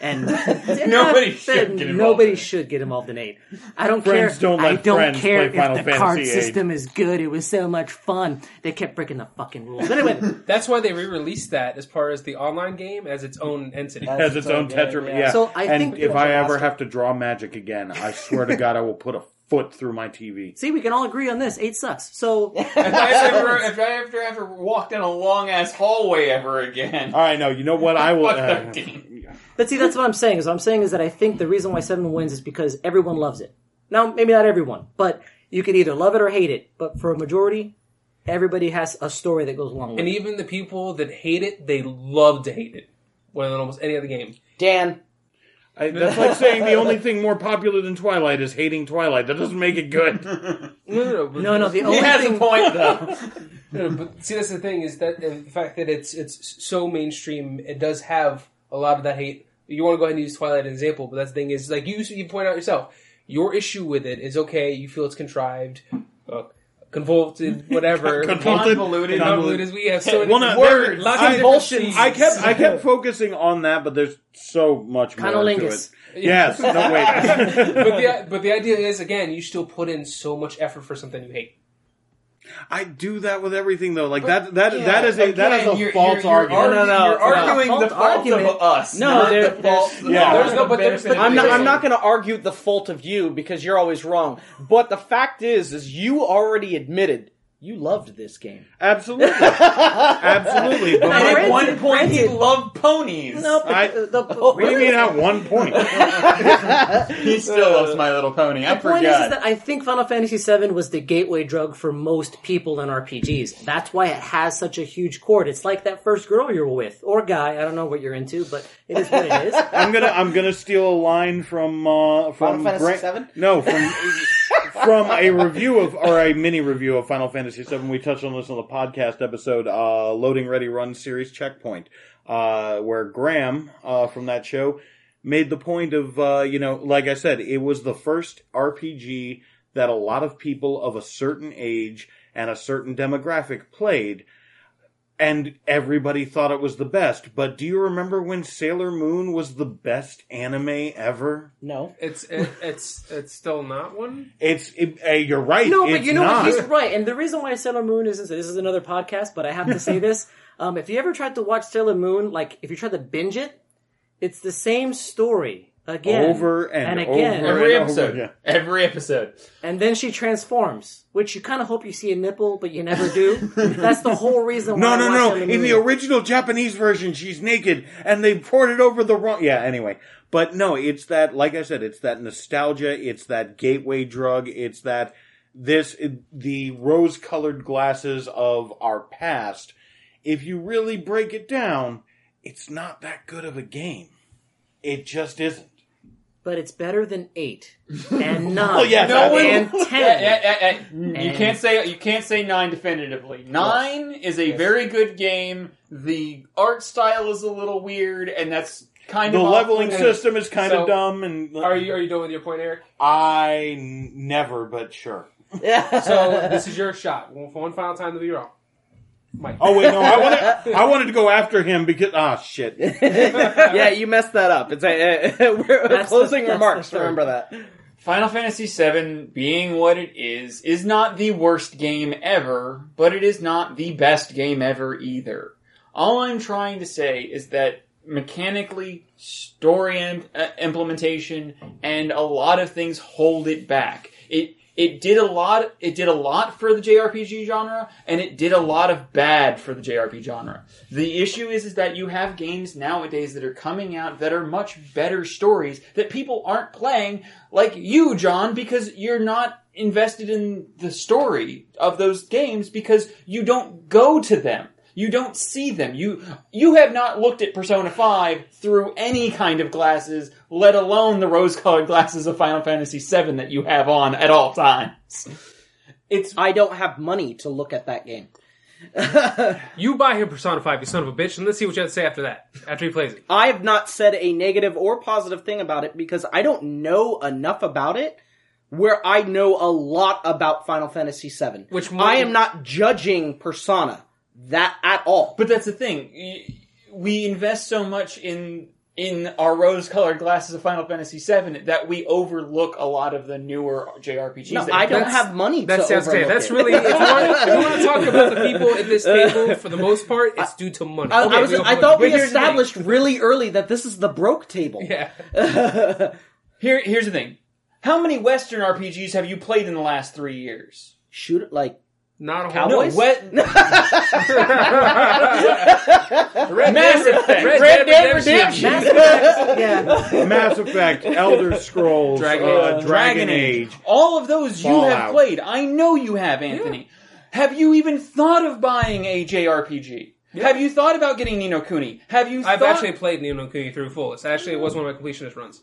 [SPEAKER 6] And
[SPEAKER 4] Nobody should get involved
[SPEAKER 6] nobody
[SPEAKER 4] in
[SPEAKER 6] should get involved in eight. I don't
[SPEAKER 5] Friends
[SPEAKER 6] care.
[SPEAKER 5] don't
[SPEAKER 6] I don't
[SPEAKER 5] friends
[SPEAKER 6] care
[SPEAKER 5] play
[SPEAKER 6] if
[SPEAKER 5] Final
[SPEAKER 6] the
[SPEAKER 5] Fantasy
[SPEAKER 6] card
[SPEAKER 5] VIII.
[SPEAKER 6] system is good. It was so much fun. They kept breaking the fucking rules. Anyway,
[SPEAKER 1] That's why they re-released that as part as the online game as its own entity.
[SPEAKER 5] as its own tetra. Yeah.
[SPEAKER 6] So I
[SPEAKER 5] and
[SPEAKER 6] think-
[SPEAKER 5] if I ever have to draw magic again, I swear to God, I will put a foot through my TV.
[SPEAKER 6] see, we can all agree on this. Eight sucks. So
[SPEAKER 4] If I ever, if I ever, ever walked in a long ass hallway ever again,
[SPEAKER 5] All right, no, you know what? I will. Uh.
[SPEAKER 6] But see, that's what I'm saying. Is what I'm saying is that I think the reason why Seven wins is because everyone loves it. Now, maybe not everyone, but you can either love it or hate it. But for a majority, everybody has a story that goes along with
[SPEAKER 1] And
[SPEAKER 6] it.
[SPEAKER 1] And even the people that hate it, they love to hate it more than almost any other game.
[SPEAKER 2] Dan,
[SPEAKER 5] I, that's like saying the only thing more popular than Twilight is hating Twilight. That doesn't make it good.
[SPEAKER 1] No, no, no. but-
[SPEAKER 6] No, no, the
[SPEAKER 4] He
[SPEAKER 6] only
[SPEAKER 4] has
[SPEAKER 6] thing.
[SPEAKER 4] a point though.
[SPEAKER 1] No, no, but see, that's the thing is that the fact that it's it's so mainstream, it does have a lot of that hate. You want to go ahead and use Twilight as an example, but that's the thing is like you you point out yourself, your issue with it is okay. You feel it's contrived, uh, convoluted, whatever,
[SPEAKER 5] Convoluted.
[SPEAKER 4] Convoluted.
[SPEAKER 1] convoluted. We have so many
[SPEAKER 5] Well, no,
[SPEAKER 1] words, lots
[SPEAKER 5] I-
[SPEAKER 1] of convulsions.
[SPEAKER 5] I kept I kept focusing on that, but there's so much more to
[SPEAKER 6] Conolingus.
[SPEAKER 5] it. Yes. No wait.
[SPEAKER 1] but the but the idea is again, you still put in so much effort for something you hate.
[SPEAKER 5] I do that with everything though. Like that that
[SPEAKER 4] Yeah,
[SPEAKER 5] that is a that is a
[SPEAKER 4] you're-
[SPEAKER 5] false
[SPEAKER 4] you're- you're
[SPEAKER 5] argument.
[SPEAKER 4] argu-
[SPEAKER 2] No, no,
[SPEAKER 4] You're
[SPEAKER 2] no.
[SPEAKER 4] arguing
[SPEAKER 6] Fault
[SPEAKER 4] the fault
[SPEAKER 6] argument.
[SPEAKER 4] of us.
[SPEAKER 6] No,
[SPEAKER 4] not
[SPEAKER 6] there-
[SPEAKER 4] the fault.
[SPEAKER 6] there's-
[SPEAKER 5] Yeah.
[SPEAKER 1] There's no, but there's, but
[SPEAKER 2] I'm not. I'm not going to argue the fault of you because you're always wrong. But the fact is, is you already admitted you loved this game.
[SPEAKER 5] Absolutely. Absolutely. But
[SPEAKER 6] Now,
[SPEAKER 5] my-
[SPEAKER 4] At one point, he loved ponies.
[SPEAKER 6] No, but
[SPEAKER 5] I-
[SPEAKER 6] the, the,
[SPEAKER 5] what do you mean at one point?
[SPEAKER 4] He still loves My Little Pony. I
[SPEAKER 6] The point is,
[SPEAKER 4] forgot.
[SPEAKER 6] is that I think Final Fantasy VII was the gateway drug for most people in RPGs. That's why it has such a huge chord. It's like that first girl you're with, or guy. I don't know what you're into, but it is what it is.
[SPEAKER 5] I'm gonna I'm gonna steal a line from uh from
[SPEAKER 2] Final Fantasy
[SPEAKER 5] Grant-
[SPEAKER 2] VII?
[SPEAKER 5] No, from from a review of or a mini review of Final Fantasy VII. We touched on this on the podcast episode, uh, Loading Ready Run Series Checkpoint, uh, where Graham uh, from that show made the point of uh, you know, like I said, it was the first RPG that a lot of people of a certain age and a certain demographic played and everybody thought it was the best. But do you remember when Sailor Moon was the best anime ever?
[SPEAKER 2] No.
[SPEAKER 1] It's it, it's it's still not one.
[SPEAKER 5] It's it, uh, you're right.
[SPEAKER 6] No, but
[SPEAKER 5] it's
[SPEAKER 6] you know
[SPEAKER 5] not.
[SPEAKER 6] what? He's right. And the reason why Sailor Moon isn't, this is another podcast, but I have to say this. Um, if you ever tried to watch Sailor Moon, like, if you tried to binge it, it's the same story again.
[SPEAKER 5] Over and
[SPEAKER 6] again.
[SPEAKER 5] over.
[SPEAKER 4] Every
[SPEAKER 5] and over,
[SPEAKER 4] episode.
[SPEAKER 5] yeah.
[SPEAKER 4] Every episode.
[SPEAKER 6] And then she transforms, which you kind of hope you see a nipple, but you never do. That's the whole reason why
[SPEAKER 5] No,
[SPEAKER 6] I
[SPEAKER 5] no, no.
[SPEAKER 6] Sailor
[SPEAKER 5] In the original Japanese version, she's naked, and they ported over the wrong. Yeah. Anyway, but no, it's that. Like I said, it's that nostalgia. It's that gateway drug. It's that this the rose-colored glasses of our past. If you really break it down, it's not that good of a game. It just isn't.
[SPEAKER 6] But it's better than eight and oh, nine
[SPEAKER 5] Well, yes, I mean-
[SPEAKER 6] and ten.
[SPEAKER 4] Yeah, yeah, yeah, yeah. Mm, you
[SPEAKER 6] And-
[SPEAKER 4] can't say you can't say nine definitively. Nine is a very good game. The art style is a little weird, and that's kind
[SPEAKER 5] The
[SPEAKER 4] of the
[SPEAKER 5] leveling
[SPEAKER 4] off-putting.
[SPEAKER 5] system is kind
[SPEAKER 1] So,
[SPEAKER 5] of dumb, and
[SPEAKER 1] Are you are you done with your point, Eric?
[SPEAKER 5] I n- never, but sure.
[SPEAKER 2] Yeah.
[SPEAKER 1] So this is your shot. One, for one final time to be wrong. Mike.
[SPEAKER 5] Oh wait, no, I wanted I wanted to go after him because ah shit.
[SPEAKER 2] yeah, you messed that up. It's a, uh, we're
[SPEAKER 6] That's
[SPEAKER 2] closing
[SPEAKER 6] the-
[SPEAKER 2] remarks.
[SPEAKER 6] the.
[SPEAKER 2] Remember that.
[SPEAKER 4] Final Fantasy VII, being what it is, is not the worst game ever, but it is not the best game ever either. All I'm trying to say is that mechanically, story im- uh, implementation, and a lot of things hold it back. It it did a lot. It did a lot for the JRPG genre, and it did a lot of bad for the JRPG genre. The issue is, is that you have games nowadays that are coming out that are much better stories that people aren't playing, like you, John, because you're not invested in the story of those games because you don't go to them. You don't see them. You you have not looked at Persona 5 through any kind of glasses, let alone the rose-colored glasses of Final Fantasy VII that you have on at all times. It's
[SPEAKER 2] I don't have money to look at that game.
[SPEAKER 1] You buy him Persona 5, you son of a bitch, and let's see what you have to say after that. After he plays it.
[SPEAKER 2] I have not said a negative or positive thing about it because I don't know enough about it where I know a lot about Final Fantasy VII.
[SPEAKER 1] Which one-
[SPEAKER 2] I am not judging Persona that at all.
[SPEAKER 4] But that's the thing. We invest so much in in our rose-colored glasses of Final Fantasy VII that we overlook a lot of the newer JRPGs.
[SPEAKER 2] No,
[SPEAKER 4] that
[SPEAKER 2] I don't
[SPEAKER 1] That's-
[SPEAKER 2] have money
[SPEAKER 1] That's
[SPEAKER 2] to
[SPEAKER 1] that's
[SPEAKER 2] overlook
[SPEAKER 1] That's really if you, want, if you want to talk about the people at this table, for the most part, it's due to money.
[SPEAKER 2] I, I was,
[SPEAKER 1] we-
[SPEAKER 2] I thought we
[SPEAKER 4] But here's the thing.
[SPEAKER 2] established really early that this is the broke table.
[SPEAKER 1] yeah.
[SPEAKER 4] Here, here's the thing: how many Western RPGs have you played in the last three years?
[SPEAKER 2] Shoot it like
[SPEAKER 1] Not a whole
[SPEAKER 2] Cowboys?
[SPEAKER 4] No, what?
[SPEAKER 1] Red
[SPEAKER 4] Mass
[SPEAKER 1] Dead-
[SPEAKER 4] Effect,
[SPEAKER 1] Red
[SPEAKER 4] Red
[SPEAKER 1] Dead
[SPEAKER 4] Dead
[SPEAKER 1] Redemption.
[SPEAKER 4] Redemption.
[SPEAKER 3] yeah.
[SPEAKER 5] Mass Effect, Elder Scrolls,
[SPEAKER 1] Dragon
[SPEAKER 5] uh,
[SPEAKER 1] Age.
[SPEAKER 5] Dragon Age.
[SPEAKER 4] All of those you have played. I know you have, Anthony. Have you even thought of buying a JRPG? Have you thought about getting Ni no Kuni? Have you
[SPEAKER 1] I've
[SPEAKER 4] thought...
[SPEAKER 1] actually played Ni no Kuni through fullest. Actually, it was one of my completionist runs.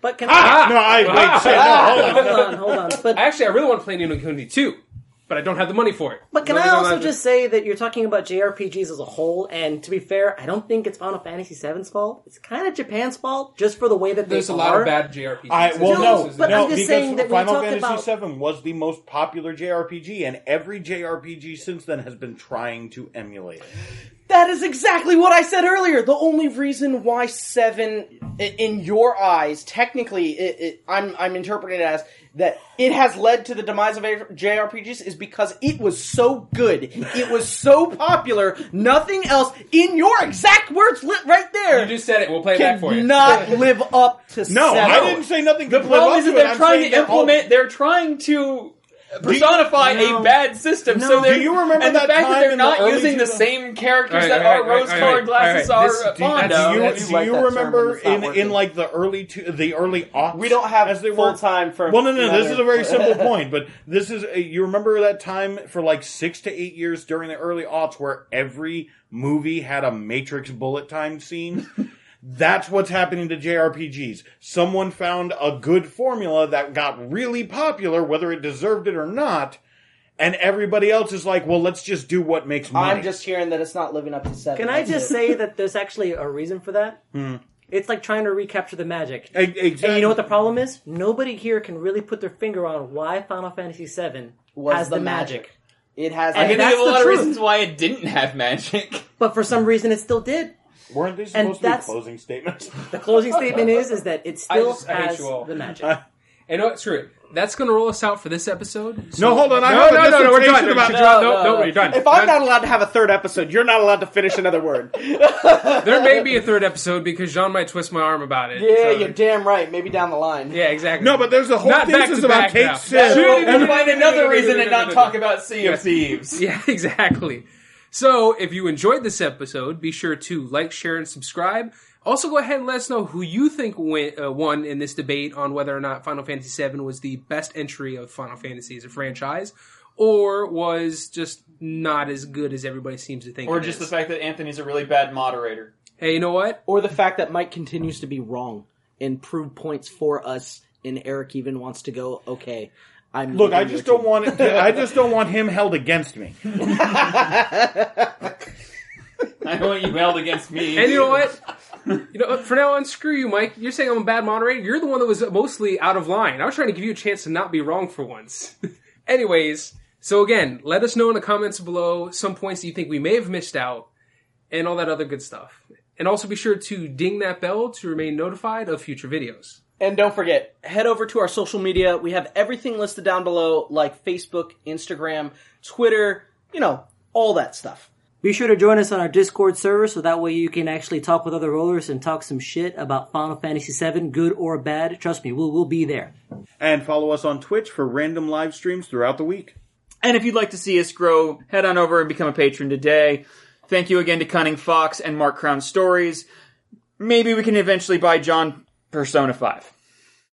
[SPEAKER 3] But can
[SPEAKER 1] Ah!
[SPEAKER 5] No, I wait. Say, no, hold on.
[SPEAKER 3] hold on, hold on. But
[SPEAKER 1] Actually, I really want to play Ni no Kuni 2, but I don't have the money for it.
[SPEAKER 3] But can
[SPEAKER 1] So
[SPEAKER 3] I also just say that you're talking about JRPGs as a whole, and to be fair, I don't think it's Final Fantasy VII's fault. It's kind of Japan's fault, just for the way that they play.
[SPEAKER 1] There's
[SPEAKER 3] they
[SPEAKER 1] a lot of bad JRPGs.
[SPEAKER 5] I, well,
[SPEAKER 1] This
[SPEAKER 5] no,
[SPEAKER 3] but
[SPEAKER 5] no,
[SPEAKER 3] I'm just saying that
[SPEAKER 5] Final
[SPEAKER 3] talk
[SPEAKER 5] Fantasy
[SPEAKER 3] about-
[SPEAKER 5] VII was the most popular JRPG, and every JRPG since then has been trying to emulate it.
[SPEAKER 2] That is exactly what I said earlier. The only reason why seven, in your eyes, technically, it, it, I'm I'm interpreting it as that it has led to the demise of JRPGs is because it was so good, it was so popular. Nothing else, in your exact words, lit right there,
[SPEAKER 1] You just said it. We'll play it back for you.
[SPEAKER 2] cannot live up to
[SPEAKER 5] No,
[SPEAKER 2] seven.
[SPEAKER 5] I didn't say nothing.
[SPEAKER 4] The problem is that they're trying to
[SPEAKER 5] that all-
[SPEAKER 4] implement. They're trying to personify
[SPEAKER 3] No.
[SPEAKER 4] a bad system.
[SPEAKER 3] No.
[SPEAKER 4] So they're,
[SPEAKER 5] Do you remember
[SPEAKER 4] and the
[SPEAKER 5] that
[SPEAKER 4] fact that they're
[SPEAKER 5] in the
[SPEAKER 4] not using the same characters
[SPEAKER 1] Alright,
[SPEAKER 4] that
[SPEAKER 1] alright,
[SPEAKER 4] our
[SPEAKER 1] alright,
[SPEAKER 4] rose-colored
[SPEAKER 1] alright,
[SPEAKER 4] glasses
[SPEAKER 1] alright.
[SPEAKER 4] are
[SPEAKER 1] This-
[SPEAKER 4] uh,
[SPEAKER 1] do-
[SPEAKER 4] fond of.
[SPEAKER 5] Do you,
[SPEAKER 2] do
[SPEAKER 5] do
[SPEAKER 2] like
[SPEAKER 5] you remember
[SPEAKER 2] and it's not
[SPEAKER 5] in,
[SPEAKER 2] working.
[SPEAKER 5] in like the early two, the early aughts?
[SPEAKER 2] We don't have
[SPEAKER 5] as they
[SPEAKER 2] full
[SPEAKER 5] were?
[SPEAKER 2] time for.
[SPEAKER 5] Well, no, no, this is a very simple point, but this is a, you remember that time for like six to eight years during the early aughts where every movie had a Matrix bullet time scene. That's what's happening to JRPGs. Someone found a good formula that got really popular, whether it deserved it or not, and everybody else is like, "Well, let's just do what makes money."
[SPEAKER 2] I'm just hearing that it's not living up to seven.
[SPEAKER 3] Can I
[SPEAKER 2] That's
[SPEAKER 3] just
[SPEAKER 2] it.
[SPEAKER 3] say that there's actually a reason for that? Hmm. It's like trying to recapture the magic.
[SPEAKER 5] E- exactly.
[SPEAKER 3] And you know what the problem is? Nobody here can really put their finger on why Final Fantasy VII
[SPEAKER 2] Was
[SPEAKER 3] has
[SPEAKER 2] the
[SPEAKER 3] the,
[SPEAKER 2] magic.
[SPEAKER 3] magic.
[SPEAKER 2] It has.
[SPEAKER 4] I can think
[SPEAKER 3] that's
[SPEAKER 4] of a
[SPEAKER 3] the
[SPEAKER 4] lot of reasons why it didn't have magic.
[SPEAKER 3] But for some reason, it still did.
[SPEAKER 5] Weren't they
[SPEAKER 3] and
[SPEAKER 5] supposed to be
[SPEAKER 3] that's-
[SPEAKER 5] closing statements?
[SPEAKER 3] The closing statement is is that it still
[SPEAKER 1] just- I hate
[SPEAKER 3] has
[SPEAKER 1] you all.
[SPEAKER 3] the magic.
[SPEAKER 1] And no, screw it. That's going to roll us out for this episode.
[SPEAKER 5] no, hold on. I
[SPEAKER 1] No,
[SPEAKER 5] have a
[SPEAKER 1] no, no, no, we're
[SPEAKER 5] dissertation
[SPEAKER 1] done.
[SPEAKER 5] about
[SPEAKER 1] No, no, no, no, we're done.
[SPEAKER 2] If I'm
[SPEAKER 1] Done.
[SPEAKER 2] not allowed to have a third episode, you're not allowed to finish another word.
[SPEAKER 1] There may be a third episode because Jean might twist my arm about it.
[SPEAKER 2] Yeah,
[SPEAKER 1] so-
[SPEAKER 2] you're damn right. Maybe down the line.
[SPEAKER 1] Yeah, exactly.
[SPEAKER 5] No, but there's a whole
[SPEAKER 1] Not back
[SPEAKER 5] thesis
[SPEAKER 1] to
[SPEAKER 5] about
[SPEAKER 1] back
[SPEAKER 5] Kate
[SPEAKER 1] now.
[SPEAKER 5] Cid.
[SPEAKER 4] We'll find another reason to not talk about Sea of Thieves.
[SPEAKER 1] Yeah, exactly. So, if you enjoyed this episode, be sure to like, share, and subscribe. Also, go ahead and let us know who you think win, uh, won in this debate on whether or not Final Fantasy VII was the best entry of Final Fantasy as a franchise, or was just not as good as everybody seems to think.
[SPEAKER 4] Or
[SPEAKER 1] it
[SPEAKER 4] just the fact that Anthony's a really bad moderator.
[SPEAKER 1] Hey, you know what?
[SPEAKER 2] Or the fact that Mike continues to be wrong and prove points for us, and Eric even wants to go, okay, I'm.
[SPEAKER 5] Look, I just don't
[SPEAKER 2] team."
[SPEAKER 5] want it. To, I just don't want him held against me.
[SPEAKER 4] I know what you held against me.
[SPEAKER 1] And you know what? You know, for now on, screw you, Mike. You're saying I'm a bad moderator. You're the one that was mostly out of line. I was trying to give you a chance to not be wrong for once. Anyways, so again, let us know in the comments below some points that you think we may have missed out, and all that other good stuff. And also be sure to ding that bell to remain notified of future videos.
[SPEAKER 2] And don't forget, head over to our social media. We have everything listed down below, like Facebook, Instagram, Twitter, you know, all that stuff.
[SPEAKER 3] Be sure to join us on our Discord server so that way you can actually talk with other rollers and talk some shit about Final Fantasy VII, good or bad. Trust me, we'll, we'll be there.
[SPEAKER 5] And follow us on Twitch for random live streams throughout the week.
[SPEAKER 4] And if you'd like to see us grow, head on over and become a patron today. Thank you again to Cunning Fox and Mark Crown Stories. Maybe we can eventually buy John Persona 5.